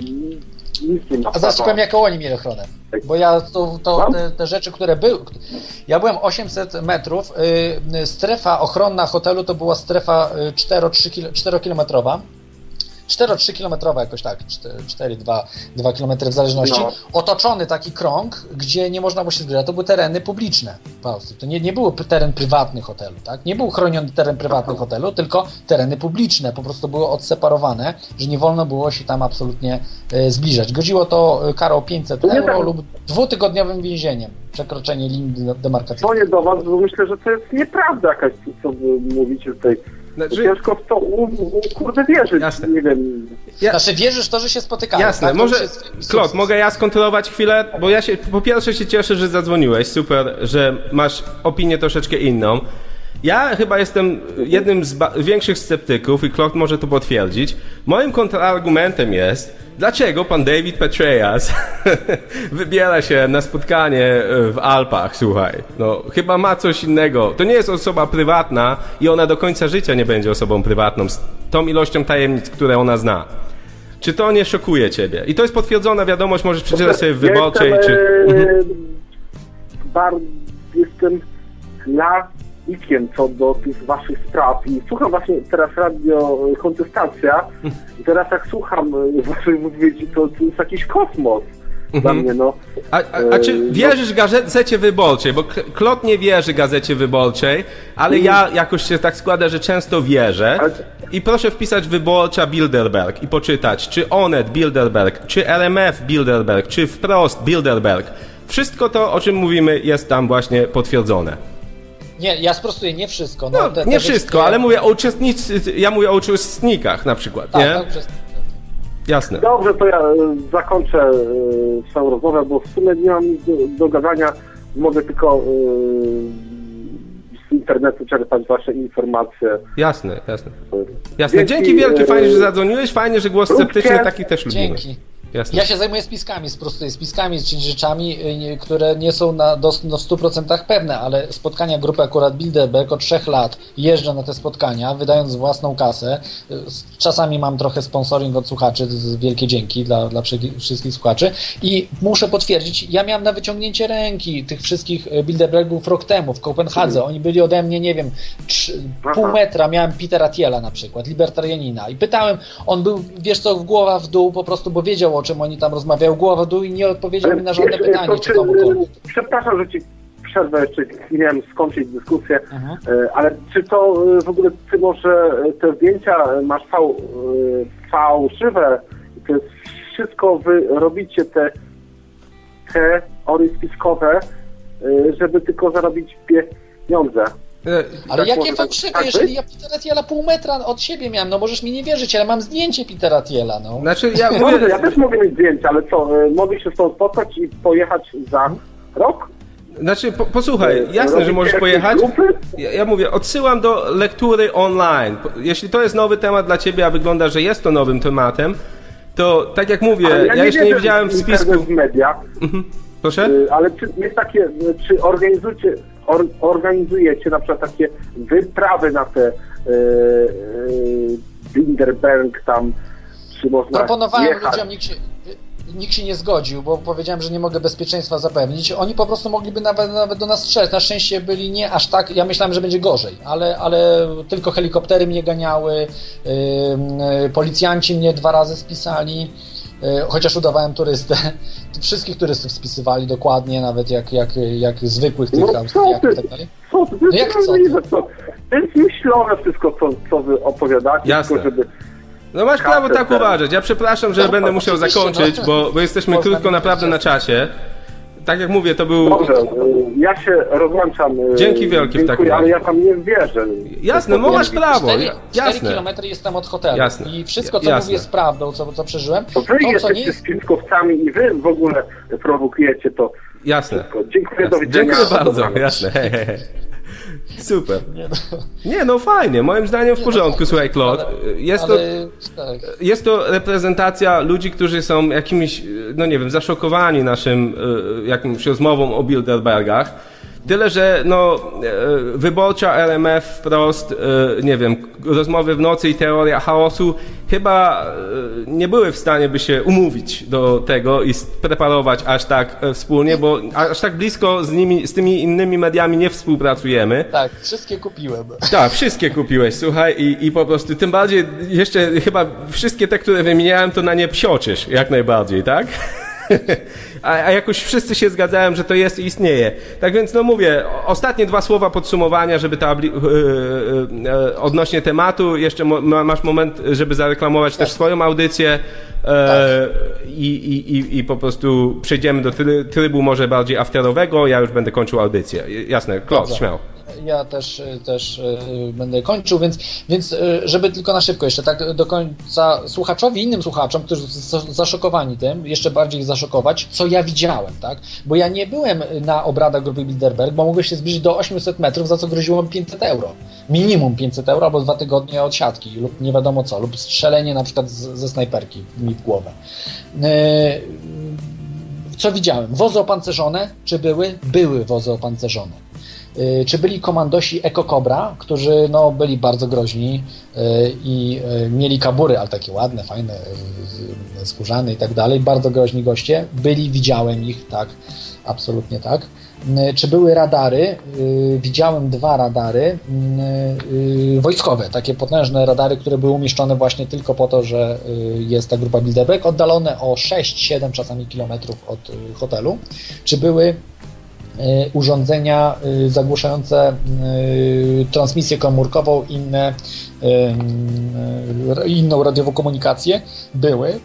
A zaraz powiem, jaką oni mieli ochronę. Bo ja to, to te, te, rzeczy, które były. Ja byłem 800 metrów. Y, strefa ochronna hotelu to była strefa 4-kilometrowa. 4-3 kilometrowa jakoś tak, 4-2 km w zależności, no. otoczony taki krąg, gdzie nie można było się zbliżać. To były tereny publiczne w Austrii. To nie, nie był teren prywatny hotelu, tak? Nie był chroniony teren prywatny hotelu, tylko tereny publiczne. Po prostu były odseparowane, że nie wolno było się tam absolutnie e, zbliżać. Godziło to e, karą 500 euro tak. lub dwutygodniowym więzieniem. Przekroczenie linii demarkacyjnej. Dzwonię do Was, bo myślę, że to jest nieprawda jakaś, co wy mówicie tutaj znaczy... Ciężko w to, u, u, kurde, wierzyć. Jasne. Nie wiem. Ja... Znaczy wierzysz w to, że się spotykają. Jasne, tak? może, Klot, mogę ja skontrolować chwilę, bo ja się, po pierwsze się cieszę, że zadzwoniłeś, super, że masz opinię troszeczkę inną. Ja chyba jestem jednym z większych sceptyków i Klot może to potwierdzić. Moim kontrargumentem jest, dlaczego pan David Petraeus wybiera się na spotkanie e, w Alpach, słuchaj. No, chyba ma coś innego. To nie jest osoba prywatna i ona do końca życia nie będzie osobą prywatną z tą ilością tajemnic, które ona zna. Czy to nie szokuje ciebie? I to jest potwierdzona wiadomość, możesz przeczytać sobie w wyborczej, jestem, czy... Mhm. Bardzo jestem na ikiem co do tych waszych spraw i słucham właśnie teraz radio Kontestacja i teraz jak słucham e, waszych wypowiedzi, to, to jest jakiś kosmos. Dla mhm. mnie, no. A, a, a, czy wierzysz no. Gazecie Wyborczej? Bo Klot nie wierzy Gazecie Wyborczej, ale ja mhm. jakoś się tak składa, że często wierzę. I proszę wpisać Wyborcza Bilderberg i poczytać, czy Onet Bilderberg, czy RMF Bilderberg, czy Wprost Bilderberg. Wszystko to, o czym mówimy, jest tam właśnie potwierdzone. Nie, ja sprostuję nie wszystko. No, no te, te nie wszystko, ale mówię o uczestnicy, ja mówię o uczestnikach na przykład, tak, nie? Tak, Jasne. Dobrze, to ja e, zakończę e, swoją rozmowę, bo w sumie nie mam nic do, do gadania. Mogę tylko e, z internetu czerpać wasze informacje. Jasne, jasne. Jasne. Dzięki, Dzięki wielkie, fajnie, że zadzwoniłeś, fajnie, że głos sceptyczny taki też lubimy. Dzięki. Jasne. Ja się zajmuję spiskami, sprostuję spiskami, czyli rzeczami, y, które nie są na, do, do 100% pewne, ale spotkania grupy akurat Bilderberg od 3 lat jeżdżę na te spotkania, wydając własną kasę. Y, czasami mam trochę sponsoring od słuchaczy, wielkie dzięki dla, dla wszystkich słuchaczy i muszę potwierdzić, ja miałem na wyciągnięcie ręki tych wszystkich y, Bilderbergów rok temu w Kopenhadze. Oni byli ode mnie, nie wiem, 3, pół metra. Miałem Petera Thiela na przykład, libertarianina i pytałem, on był, wiesz co, w głowa w dół po prostu, bo wiedział o czym oni tam rozmawiają, głowa w dół i nie odpowiedział mi na żadne pytanie, czy komukolwiek. Przepraszam, że ci przerwę jeszcze, nie wiem, skończyć dyskusję, mhm. E, ale czy to e, w ogóle, ty może e, te zdjęcia masz fał, fałszywe, to jest wszystko, wy robicie te teorie spiskowe, żeby tylko zarobić pieniądze. E, ale tak jakie fałszywe, tak jeżeli ja Petera Thiela pół metra od siebie miałem, no możesz mi nie wierzyć, ale mam zdjęcie Petera Thiela, no. Znaczy ja mówię... ja też mogę mieć zdjęcie, ale co, e, mogę się stąd spotkać i pojechać za rok? Znaczy, po, posłuchaj, e, jasne, że możesz pojechać. Ja, ja, mówię, odsyłam do lektury online. Jeśli to jest nowy temat dla ciebie, a wygląda, że jest to nowym tematem, to tak jak mówię, ja, ja jeszcze nie widziałem w spisku. w mediach. Mhm. Proszę? Ale czy jest takie, czy organizujecie or, organizujecie na przykład takie wyprawy na te yy, Binderberg tam, czy można Proponowałem jechać. ludziom, nikt się, nikt się nie zgodził, bo powiedziałem, że nie mogę bezpieczeństwa zapewnić. Oni po prostu mogliby nawet, nawet do nas strzec. Na szczęście byli nie aż tak, ja myślałem, że będzie gorzej, ale, ale tylko helikoptery mnie ganiały, yy, policjanci mnie dwa razy spisali. E, chociaż udawałem turystę. Wszystkich turystów spisywali dokładnie, nawet jak, jak, jak zwykłych tych no, Austriaków i tak dalej. Co ty, no jak co ty? To jest myślone wszystko, co, co wy opowiadacie, Jasne. tylko żeby... No masz prawo tak uważać. Ja przepraszam, że no, będę musiał zakończyć, no. bo, bo jesteśmy krótko naprawdę na czasie tak jak mówię, to był... Dobrze, y, ja się rozłączam. Y, Dzięki wielkie w takim razie. ale ja tam nie wierzę. Jasne, no masz prawo. 4, 4 km jestem od hotelu Jasne. i wszystko, co Jasne. mówię, jest prawdą, co, co przeżyłem. To wy to, jesteście nie... spiskowcami i wy w ogóle prowokujecie to. Jasne. Wszystko. Dziękuję, Jasne. do widzenia. Dziękuję bardzo, jasne. Hej, hej, hej. Super. Nie no. nie no, fajnie. Moim zdaniem w no, porządku, no, słuchaj, Claude. Jest, ale, to, tak. jest to reprezentacja ludzi, którzy są jakimiś, no nie wiem, zaszokowani naszym e, jakimś rozmową o Bilderbergach Tyle, że no, e, wyborcza RMF wprost, e, nie wiem, rozmowy w nocy i teoria chaosu chyba e, nie były w stanie by się umówić do tego i preparować aż tak wspólnie, bo aż tak blisko z nimi, z tymi innymi mediami nie współpracujemy. Tak, wszystkie kupiłem. Tak, wszystkie kupiłeś, słuchaj, i, i po prostu tym bardziej jeszcze chyba wszystkie te, które wymieniałem, to na nie psioczysz jak najbardziej, tak? A, a jakoś wszyscy się zgadzają, że to jest i istnieje. Tak więc, no mówię, ostatnie dwa słowa podsumowania, żeby ta, yy, yy, odnośnie tematu, jeszcze mo, masz moment, żeby zareklamować tak. też swoją audycję tak. i, i, i po prostu przejdziemy do trybu może bardziej afterowego, ja już będę kończył audycję. Jasne, Klaus, śmiało ja też, też e, będę kończył, więc, więc e, żeby tylko na szybko jeszcze tak do końca słuchaczowi, innym słuchaczom, którzy są zaszokowani tym, jeszcze bardziej zaszokować, co ja widziałem, tak? Bo ja nie byłem na obradach grupy Bilderberg, bo mogłem się zbliżyć do 800 metrów, za co groziło mi 500 euro. Minimum 500 euro albo dwa tygodnie od siatki lub nie wiadomo co, lub strzelenie na przykład z, ze snajperki mi w głowę. E, co widziałem? Wozy opancerzone? Czy były? Były wozy opancerzone czy byli komandosi Eko Cobra, którzy no, byli bardzo groźni y, i y, mieli kabury, ale takie ładne, fajne, skórzane i tak dalej. Bardzo groźni goście. Byli, widziałem ich, tak, absolutnie tak. Czy były radary? Widziałem dwa radary wojskowe, takie potężne radary, które były umieszczone właśnie tylko po to, że jest ta grupa Bilderberg, oddalone o 6-7 czasami kilometrów od hotelu. Czy były Y, urządzenia y, zagłuszające y, transmisję komórkową, inne, inną radiową komunikację były.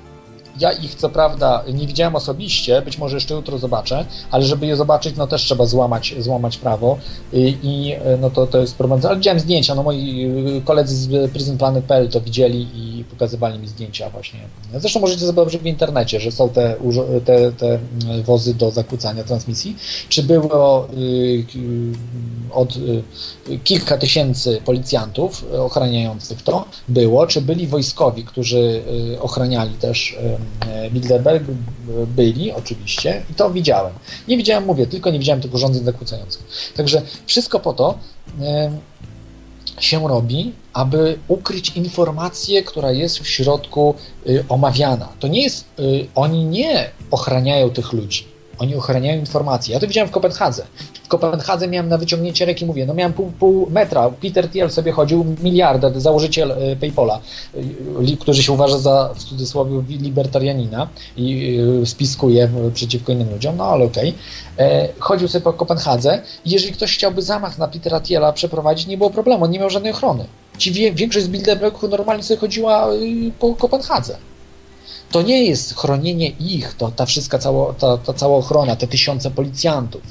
Ja ich co prawda nie widziałem osobiście, być może jeszcze jutro zobaczę, ale żeby je zobaczyć, no też trzeba złamać, złamać prawo i, i no to, to jest problem. Ale widziałem zdjęcia, no moi koledzy z PrisonPlanet.pl to widzieli i pokazywali mi zdjęcia właśnie. Zresztą możecie zobaczyć w internecie, że są te, te, te wozy do zakłócania transmisji. Czy było od kilka tysięcy policjantów ochraniających to? Było. Czy byli wojskowi, którzy ochraniali też Bilderberg? Byli, oczywiście. I to widziałem. Nie widziałem, mówię, tylko nie widziałem tych urządzeń zakłócających. Także wszystko po to, się robi, aby ukryć informację, która jest w środku y, omawiana. To nie jest, y, oni nie ochraniają tych ludzi, oni ochraniają informacje. Ja to widziałem w Kopenhadze. W Kopenhadze miałem na wyciągnięcie ręki, mówię, no miałem pół, pół metra. Peter Thiel sobie chodził, miliarder, założyciel y, PayPola, który się uważa za, w cudzysłowie, libertarianina i spiskuje przeciwko innym ludziom, no ale okej. Okay. E, chodził sobie po Kopenhadze jeżeli ktoś chciałby zamach na Petera Thiela przeprowadzić, nie było problemu, on nie miał żadnej ochrony. Ci większość z Bilderbergu normalnie sobie chodziła y, po Kopenhadze. To nie jest chronienie ich, to ta wszystka cała, ta, ta cała ochrona, te tysiące policjantów.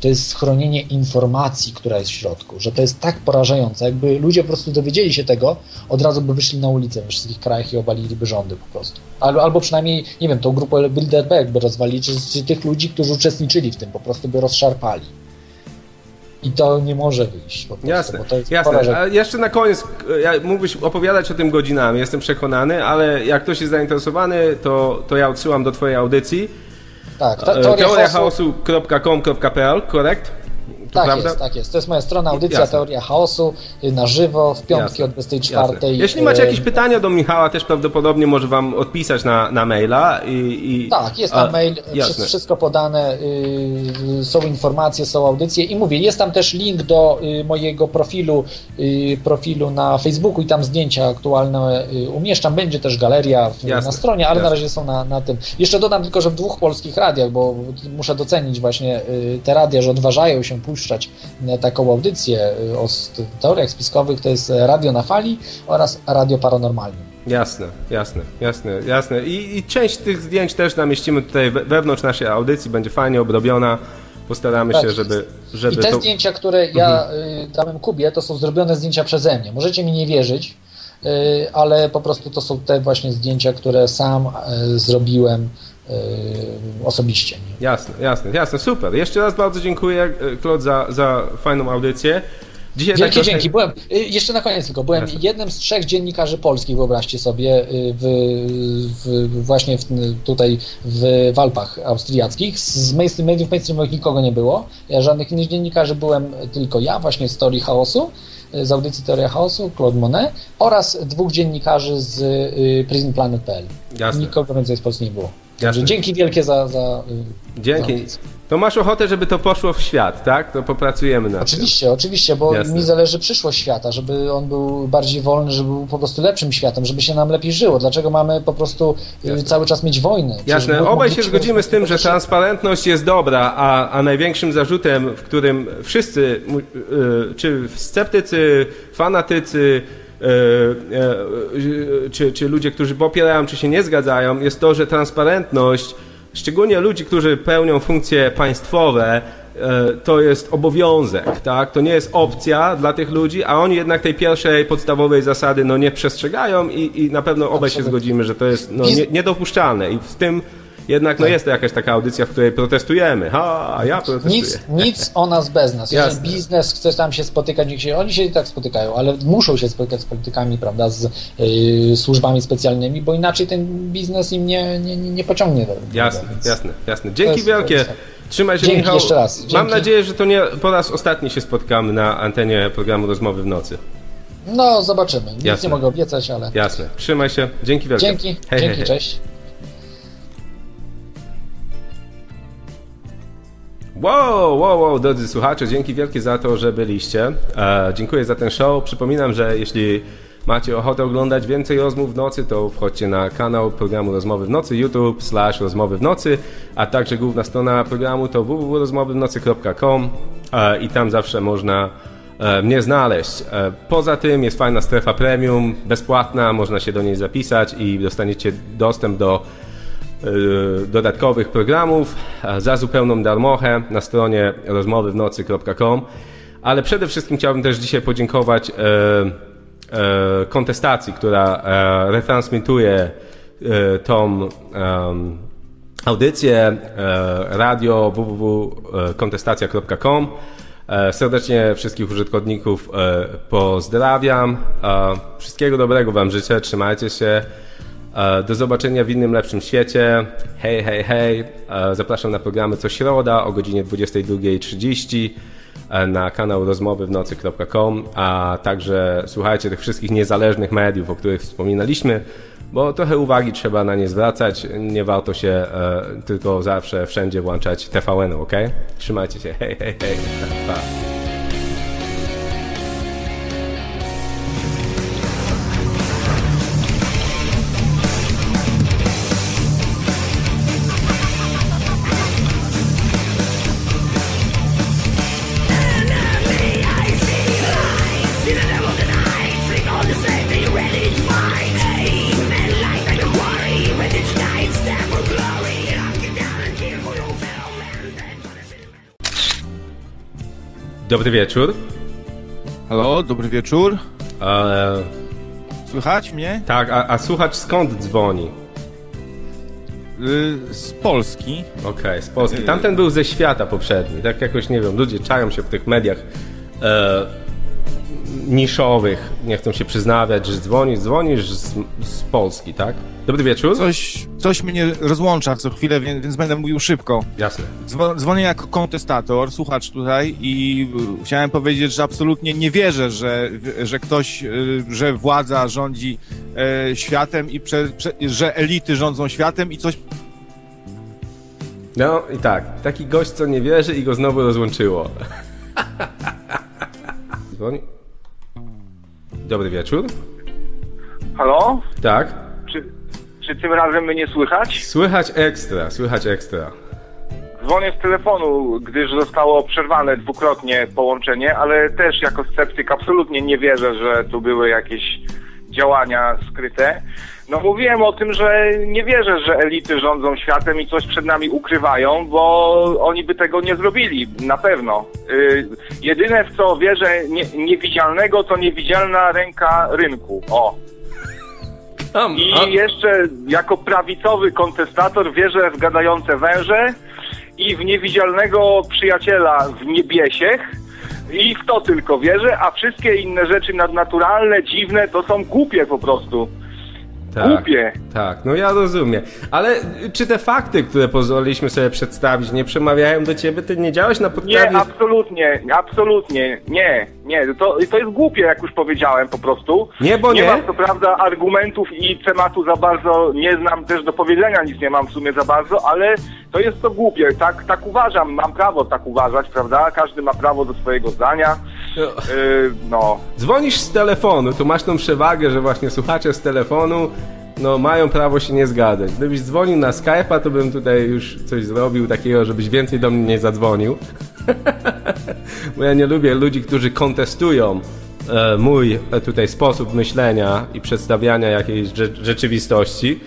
To jest chronienie informacji, która jest w środku, że to jest tak porażające. Jakby ludzie po prostu dowiedzieli się tego, od razu by wyszli na ulicę we wszystkich krajach i obaliliby rządy po prostu. Albo, albo przynajmniej, nie wiem, tą grupę Bilderberg by rozwalili, czy, czy tych ludzi, którzy uczestniczyli w tym, po prostu by rozszarpali. I to nie może wyjść. Po prostu, jasne, jasne. A jeszcze na koniec, ja, mógłbyś opowiadać o tym godzinami, jestem przekonany, ale jak ktoś jest zainteresowany, to, to ja odsyłam do Twojej audycji. Tak, teoria teoriachaosu.com.pl, korekt? Tak prawda? jest, tak jest. To jest moja strona, audycja Jasne. Teoria Chaosu y, na żywo w piątki Jasne. o 24. Jasne. Jeśli macie y, jakieś pytania do Michała, też prawdopodobnie może Wam odpisać na, na maila. I, i... Tak, jest tam A, mail, jasne. wszystko podane, y, są informacje, są audycje i mówię, jest tam też link do mojego profilu, profilu na Facebooku i tam zdjęcia aktualne umieszczam. Będzie też galeria na stronie, ale na razie są na, na tym. Jeszcze dodam tylko, że w dwóch polskich radiach, bo muszę docenić właśnie te radia, że odważają się pójść puszczać e, taką audycję e, o teoriach spiskowych, to jest Radio na Fali oraz Radio Paranormalnym. Jasne, jasne, jasne, jasne. I, I, część tych zdjęć też namieścimy tutaj wewnątrz naszej audycji, będzie fajnie obrobiona. Postaramy tak, się, żeby, żeby. I te to... zdjęcia, które ja mhm. dałem Kubie, to są zrobione zdjęcia przeze mnie. Możecie mi nie wierzyć, ale po prostu to są te właśnie zdjęcia, które sam zrobiłem E, osobiście. Nie? Jasne, jasne, jasne, super. Jeszcze raz bardzo dziękuję, Claude, za, za fajną audycję. Dzisiaj Wielkie tak dzięki. Byłem, y, jeszcze na koniec tylko, byłem Jasne. jednym z trzech dziennikarzy polskich, wyobraźcie sobie, w, w, właśnie w, tutaj w Alpach austriackich. Z mainstream, mediów mainstreamowych nikogo nie było. Ja żadnych innych dziennikarzy byłem tylko ja, właśnie z Teorii Chaosu, z audycji Teoria Chaosu, Claude Monet oraz dwóch dziennikarzy z prisonplanet.pl. Nikogo więcej z Polski nie było. Dzięki wielkie za. za y, Dzięki. Za to masz ochotę, żeby to poszło w świat, tak? To popracujemy na oczywiście, tym. Oczywiście, bo Jasne. mi zależy przyszłość świata, żeby on był bardziej wolny, żeby był po prostu lepszym światem, żeby się nam lepiej żyło. Dlaczego mamy po prostu y, Jasne. cały czas mieć wojny? Jasne, obaj się zgodzimy z tym, że transparentność jest dobra, a, a największym zarzutem, w którym wszyscy, y, czy sceptycy, fanatycy, czy, czy ludzie, którzy popierają, czy się nie zgadzają, jest to, że transparentność, szczególnie ludzi, którzy pełnią funkcje państwowe, e, to jest obowiązek, tak? To nie jest opcja dla tych ludzi, a oni jednak tej pierwszej podstawowej zasady no, nie przestrzegają i, i na pewno obaj się zgodzimy, że to jest no, nie, niedopuszczalne i w tym jednak no tak. jest to jakaś taka audycja, w której protestujemy. Ha, ja protestuję. Nic, nic o nas bez nas. Jeżeli Jasne. biznes chce tam się spotykać, niech się, oni się i tak spotykają, ale muszą się spotykać z politykami, prawda, z y, służbami specjalnymi, bo inaczej ten biznes im nie, nie, nie pociągnie. Do, jasne, więc... jasne, jasne. Dzięki jest, wielkie. Trzymaj się, Dzięki Michał. jeszcze raz. Dzięki. Mam nadzieję, że to nie po raz ostatni się spotkamy na antenie programu Rozmowy w nocy. No, zobaczymy. Nic Jasne. nie mogę obiecać, ale... Jasne. Trzymaj się. Dzięki wielkie. Dzięki. Hej, Dzięki, hej, hej. cześć. Wow, wow, wow, drodzy słuchacze, dzięki wielkie za to, że byliście. E, dziękuję za ten show. Przypominam, że jeśli macie ochotę oglądać więcej rozmów w nocy, to wchodźcie na kanał programu Rozmowy w Nocy, YouTube slash Rozmowy w Nocy, a także główna strona programu to www.rozmowywnocy.com e, i tam zawsze można e, mnie znaleźć. E, poza tym jest fajna strefa premium, bezpłatna, można się do niej zapisać i dostaniecie dostęp do dodatkowych programów za zupełną darmochę na stronie rozmowywnocy.com. Ale przede wszystkim chciałbym też dzisiaj podziękować e, kontestacji, która e, retransmituje e, tą audycję e, radio www.kontestacja.com. E, serdecznie wszystkich użytkowników e, pozdrawiam. Wszystkiego dobrego Wam życzę, trzymajcie się. Do zobaczenia w innym lepszym świecie. Hej, hej, hej. Zapraszam na programy co środa o godzinie 22.30 na kanał rozmowy w nocy.com, a także słuchajcie tych wszystkich niezależnych mediów, o których wspominaliśmy bo trochę uwagi trzeba na nie zwracać. Nie warto się e, tylko zawsze wszędzie włączać TVN, ok? Trzymajcie się. Hej, hej, hej. Pa. Dobry wieczór. Halo, dobry wieczór. E... Słychać mnie? Tak, a, a słuchacz skąd dzwoni? Y, z Polski. Okej, okay, z Polski. Tamten był ze świata poprzedni. Tak jakoś, nie wiem, ludzie czają się w tych mediach. E niszowych nie chcą się przyznawać, że dzwonisz, dzwonisz z, z Polski, tak? Dobry wieczór. Coś, coś mnie rozłącza co chwilę, więc, więc będę mówił szybko. Jasne. dzwonię jako kontestator, słuchacz tutaj i y, chciałem powiedzieć, że absolutnie nie wierzę, że, że ktoś, y, że władza rządzi e, światem i prze, prze, że elity rządzą światem i coś no i tak, taki gość, co nie wierzy i go znowu rozłączyło. Dzwoni. Dobry wieczór. Halo? Tak. Czy, czy tym razem mnie słychać? Słychać ekstra, słychać ekstra. Dzwonię z telefonu, gdyż zostało przerwane dwukrotnie połączenie, ale też jako sceptyk absolutnie nie wierzę, że tu były jakieś działania skryte. No mówiłem o tym, że nie wierzę, że elity rządzą światem i coś przed nami ukrywają, bo oni by tego nie zrobili, na pewno. Yy, jedyne w co wierzę nie, niewidzialnego to niewidzialna ręka rynku. O. I jeszcze jako prawicowy kontestator wierzę w gadające węże i w niewidzialnego przyjaciela w niebiesiech, i w to tylko wierzę, a wszystkie inne rzeczy nadnaturalne, dziwne, to są głupie po prostu. Tak, Głupie. Tak, no ja rozumiem. Ale czy te fakty, które pozwoliliśmy sobie przedstawić, nie przemawiają do ciebie? Ty nie działałeś na podstawie... Nie, absolutnie, absolutnie, nie, nie. To, to jest głupie, jak już powiedziałem po prostu. Nie, bo nie. Nie mam, co prawda, argumentów i tematu za bardzo nie znam, też do powiedzenia nic nie mam w sumie za bardzo, ale to jest to głupie. Tak, tak uważam, mam prawo tak uważać, prawda? Każdy ma prawo do swojego zdania. No. Yy, no. Dzwonisz z telefonu, to masz tą przewagę, że właśnie słuchacze z telefonu no mają prawo się nie zgadzać. Gdybyś dzwonił na Skype'a, to bym tutaj już coś zrobił takiego, żebyś więcej do mnie nie zadzwonił. Bo ja nie lubię ludzi, którzy kontestują e, mój e, tutaj sposób myślenia i przedstawiania jakiejś rzeczywistości.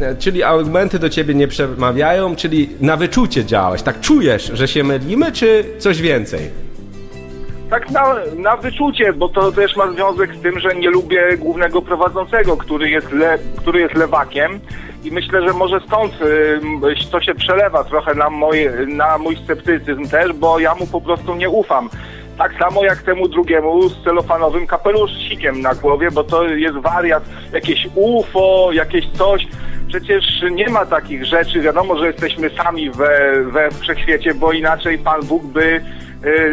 E, czyli argumenty do ciebie nie przemawiają, czyli na wyczucie działać. Tak czujesz, że się mylimy, czy coś więcej? Tak na, na wyczucie, bo to też ma związek z tym, że nie lubię głównego prowadzącego, który jest, le, który jest lewakiem i myślę, że może stąd to się przelewa trochę na, moje, na mój sceptycyzm też, bo ja mu po prostu nie ufam. Tak samo jak temu drugiemu z celofanowym kapeluszcikiem na głowie, bo to jest wariat, jakieś UFO, jakieś coś. Przecież nie ma takich rzeczy. Wiadomo, że jesteśmy sami we, we wszechświecie, bo inaczej Pan Bóg by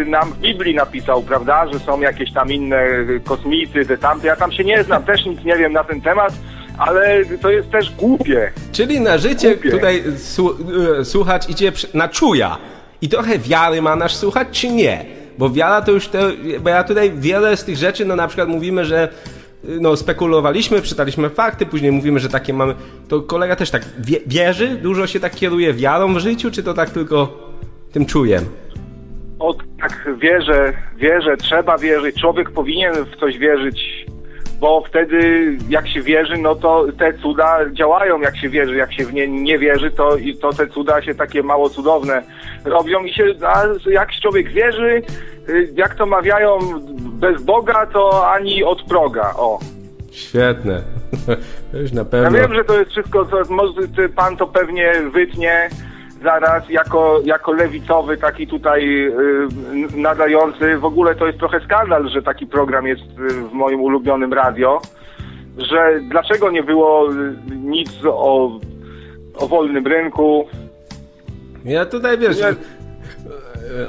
nam w Biblii napisał, prawda, że są jakieś tam inne kosmity, te tamte. Ja tam się nie znam, też nic nie wiem na ten temat, ale to jest też głupie. Czyli na życie głupie. tutaj y, słuchacz idzie na czuja. I trochę wiary ma nasz słuchać, czy nie? Bo wiara to już, te, bo ja tutaj wiele z tych rzeczy, no na przykład mówimy, że y, no spekulowaliśmy, czytaliśmy fakty, później mówimy, że takie mamy, to kolega też tak wie, wierzy, dużo się tak kieruje wiarą w życiu, czy to tak tylko tym czujem? O, tak, wierzę, wierzę, trzeba wierzyć. Człowiek powinien w coś wierzyć, bo wtedy jak się wierzy, no to te cuda działają, jak się wierzy. Jak się w nie nie wierzy, to, to te cuda się takie mało cudowne robią i się, a jak człowiek wierzy, y, jak to mawiają bez Boga to ani od proga, o. Świetne. Już na Ja pewno. wiem, że to jest wszystko, co może pan to pewnie wytnie zaraz jako, jako lewicowy, taki tutaj y, nadający. W ogóle to jest trochę skandal, że taki program jest y, w moim ulubionym radio. Że dlaczego nie było y, nic o, o wolnym rynku? Ja tutaj wiesz. Ja-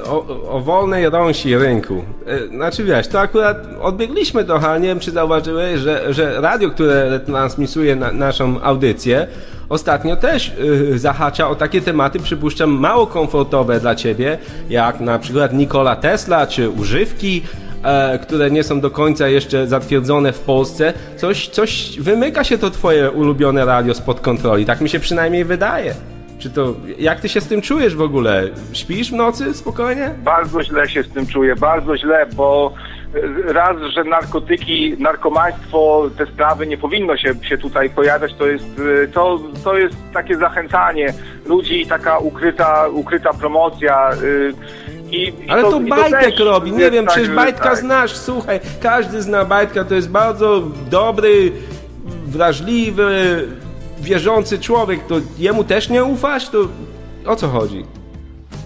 O, o wolnej rąsi rynku. E, Znaczy wiesz, to akurat odbiegliśmy trochę, ale nie wiem czy zauważyłeś, że, że radio, które transmisuje na, naszą audycję, ostatnio też y, zahacza o takie tematy, przypuszczam, mało komfortowe dla ciebie, jak na przykład Nikola Tesla, czy używki, e, które nie są do końca jeszcze zatwierdzone w Polsce. Coś, coś wymyka się to twoje ulubione radio spod kontroli, tak mi się przynajmniej wydaje. Czy to, jak ty się z tym czujesz w ogóle? Śpisz w nocy spokojnie? Bardzo źle się z tym czuję, bardzo źle, bo y, raz, że narkotyki, narkomaństwo, te sprawy nie powinno się, się tutaj pojawiać, to jest, y, to, to jest takie zachęcanie ludzi, taka ukryta, ukryta promocja. y, I, Ale to i Bajtek też robi, nie wiem, tak, przecież Bajtka tak. znasz, słuchaj, każdy zna Bajtka, to jest bardzo dobry, wrażliwy, wierzący człowiek, to jemu też nie ufasz? To o co chodzi?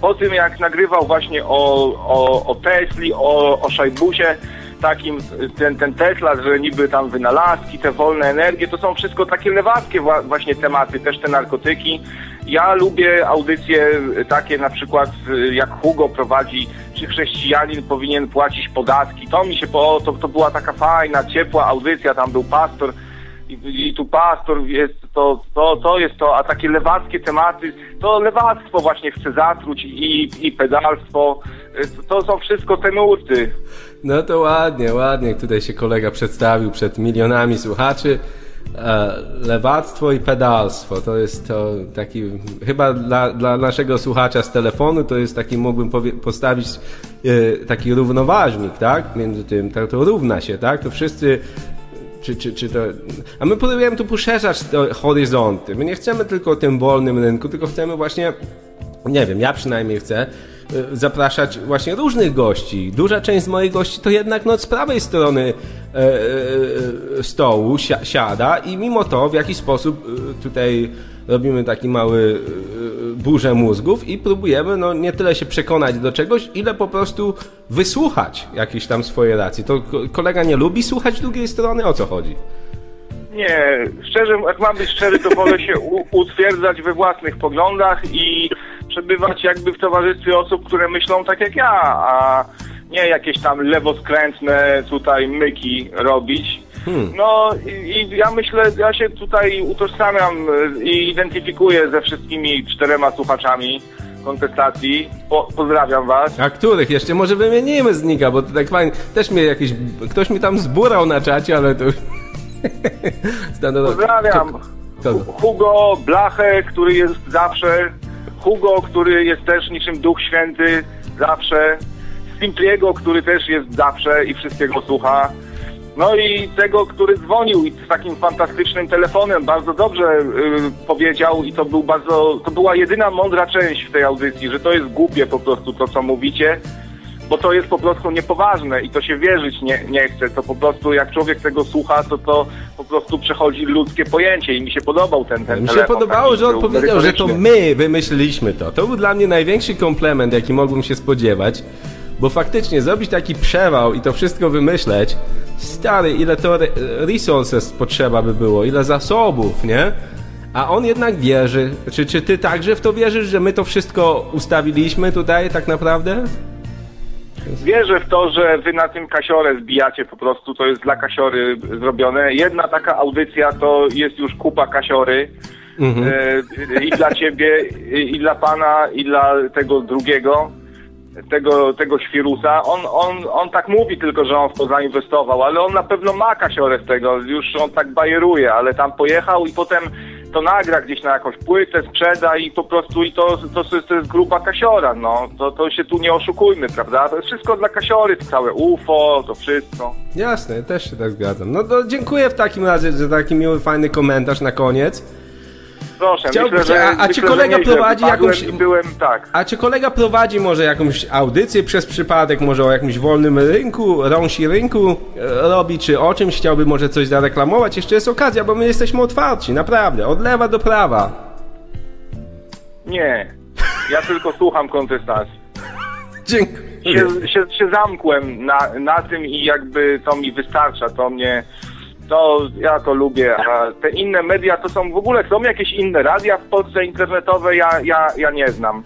po tym jak nagrywał właśnie o, o, o Tesli, o, o Szajbusie, takim ten, ten Tesla, że niby tam wynalazki, te wolne energie, to są wszystko takie lewackie wła- właśnie tematy, też te narkotyki. Ja lubię audycje takie na przykład jak Hugo prowadzi, czy chrześcijanin powinien płacić podatki. To mi się po, to, to była taka fajna, ciepła audycja, tam był pastor i, i tu pastor jest, to, to, to jest to, a takie lewackie tematy, to lewactwo właśnie chce zatruć i, i pedalstwo, Y, to, to są wszystko te nurty. No to ładnie, ładnie, tutaj się kolega przedstawił przed milionami słuchaczy. E, lewactwo i pedalstwo, to jest to taki, chyba dla, dla naszego słuchacza z telefonu to jest taki, mógłbym powie, postawić e, taki równoważnik, tak, między tym, to, to równa się, tak, to wszyscy czy, czy, czy to... A my próbujemy tu poszerzać te horyzonty. My nie chcemy tylko o tym wolnym rynku, tylko chcemy właśnie, nie wiem, ja przynajmniej chcę e, zapraszać właśnie różnych gości. Duża część z moich gości to jednak no, z prawej strony e, e, stołu si siada i mimo to w jakiś sposób e, tutaj robimy taki mały e, burzę mózgów i próbujemy no, nie tyle się przekonać do czegoś, ile po prostu wysłuchać jakieś tam swoje racje. To ko- kolega nie lubi słuchać drugiej strony? O co chodzi? Nie, szczerze, jak mam być szczery, to wolę się utwierdzać we własnych poglądach i przebywać jakby w towarzystwie osób, które myślą tak jak ja, a nie jakieś tam lewoskrętne tutaj myki robić. No i, i ja myślę, ja się tutaj utożsamiam y, i identyfikuję ze wszystkimi czterema słuchaczami kontestacji. Po, pozdrawiam was. A których? Jeszcze może wymienimy z Nika, bo to tak fajnie. Też mnie jakiś. Ktoś mi tam zburał na czacie, ale to. Pozdrawiam. Hugo Blachę, który jest zawsze. Hugo, który jest też niczym Duch Święty, zawsze. Simpliego, który też jest zawsze i wszystkiego słucha. No i tego, który dzwonił i z takim fantastycznym telefonem, bardzo dobrze y, powiedział i to był bardzo, to była jedyna mądra część w tej audycji, że to jest głupie po prostu to, co mówicie, bo to jest po prostu niepoważne i to się wierzyć nie, nie chce. To po prostu jak człowiek tego słucha, to to po prostu przechodzi ludzkie pojęcie i mi się podobał ten, ten Mi się telefon, podobało, taki że on powiedział, że to my wymyśliliśmy to. To był dla mnie największy komplement, jaki mogłem się spodziewać. Bo faktycznie zrobić taki przewał i to wszystko wymyśleć, stary, ile to re- resources potrzeba by było, ile zasobów, nie? A on jednak wierzy. Czy, czy ty także w to wierzysz, że my to wszystko ustawiliśmy tutaj tak naprawdę? Wierzę w to, że wy na tym kasiorę zbijacie po prostu, to jest dla kasiory zrobione. Jedna taka audycja to jest już kupa kasiory. E, I dla ciebie, i, i dla pana, i dla tego drugiego, tego, tego świrusa. On, on, on tak mówi tylko, że on w to zainwestował, ale on na pewno ma kasiorę z tego, już on tak bajeruje, ale tam pojechał i potem to nagra gdzieś na jakąś płytę, sprzeda i po prostu i to, to, to jest grupa kasiora, no. To, to się tu nie oszukujmy, prawda? To jest wszystko dla kasiory, to całe UFO, to wszystko. Jasne, też się tak zgadzam. No to dziękuję w takim razie za taki miły, fajny komentarz na koniec. Proszę, Chciałbym- myślę, że, a- a czy myślę, że kolega prowadzi jakąś- byłem, tak. A czy kolega prowadzi może jakąś audycję przez przypadek, może o jakimś wolnym rynku, rąsi rynku e, robi, czy o czymś chciałby może coś zareklamować? Jeszcze jest okazja, bo my jesteśmy otwarci, naprawdę, od lewa do prawa. Nie, ja tylko słucham kontestacji. Dziękuję. Się, się, się zamkłem na, na tym i jakby to mi wystarcza, to mnie, to ja to lubię, a te inne media to są w ogóle, są jakieś inne radia w Polsce internetowe, ja, ja, ja nie znam.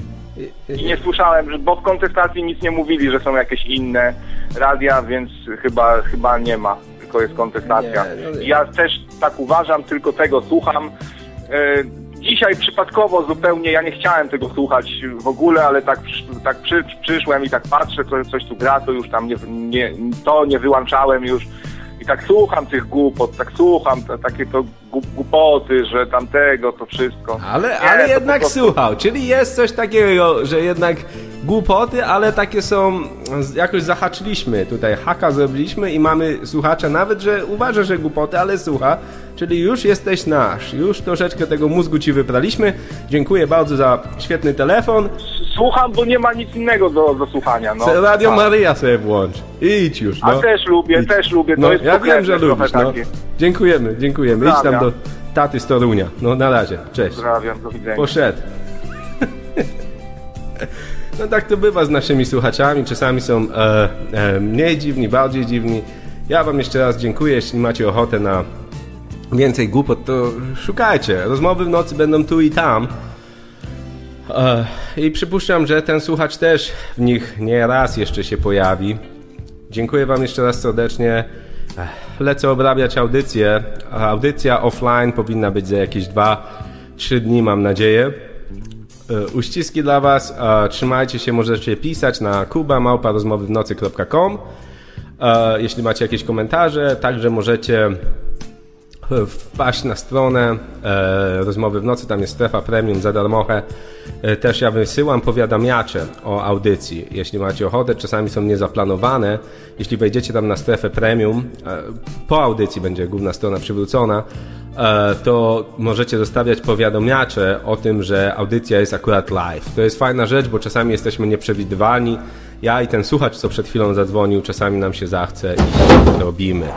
I nie słyszałem, bo w kontestacji nic nie mówili, że są jakieś inne radia, więc chyba, chyba nie ma, tylko jest kontestacja. Nie, no. Ja też tak uważam, tylko tego słucham. E, Dzisiaj przypadkowo zupełnie, ja nie chciałem tego słuchać w ogóle, ale tak, tak przy, przyszłem i tak patrzę, co, coś tu gra, to już tam nie, nie, to nie wyłączałem już. I tak słucham tych głupot, tak słucham takie to głupoty, że tamtego, to wszystko. Ale, Nie, ale jednak prostu- słuchał, czyli jest coś takiego, że jednak głupoty, ale takie są, jakoś zahaczyliśmy tutaj, haka zrobiliśmy i mamy słuchacza, nawet, że uważa, że głupoty, ale słucha, czyli już jesteś nasz, już troszeczkę tego mózgu ci wypraliśmy. Dziękuję bardzo za świetny telefon. Słucham, bo nie ma nic innego do, do słuchania. No. Se- Radio A. Maryja sobie włącz. Idź już, A no. też lubię, Idź. też lubię, to No, jest ja wiem, że lubisz, no. Dziękujemy, dziękujemy. Idź tam do taty z Torunia. No na razie, cześć. Pozdrawiam, do widzenia. Poszedł. No tak to bywa z naszymi słuchaczami. Czasami są e, e, mniej dziwni, bardziej dziwni. Ja wam jeszcze raz dziękuję. Jeśli macie ochotę na więcej głupot, to szukajcie. Rozmowy w nocy będą tu i tam. E, I przypuszczam, że ten słuchacz też w nich nie raz jeszcze się pojawi. Dziękuję Wam jeszcze raz serdecznie. Lecę obrabiać audycję. Audycja offline powinna być za jakieś 2-3 dni, mam nadzieję. E, Uściski dla Was. Trzymajcie się, możecie pisać na kubamałparozmowywnocy.com E, Jeśli macie jakieś komentarze, także możecie wpaść na stronę e, Rozmowy w Nocy, tam jest strefa premium za darmochę. E, też ja wysyłam powiadamiacze o audycji. Jeśli macie ochotę, czasami są niezaplanowane. Jeśli wejdziecie tam na strefę premium, e, po audycji będzie główna strona przywrócona, e, to możecie zostawiać powiadamiacze o tym, że audycja jest akurat live. To jest fajna rzecz, bo czasami jesteśmy nieprzewidywalni. Ja i ten słuchacz, co przed chwilą zadzwonił, czasami nam się zachce i robimy.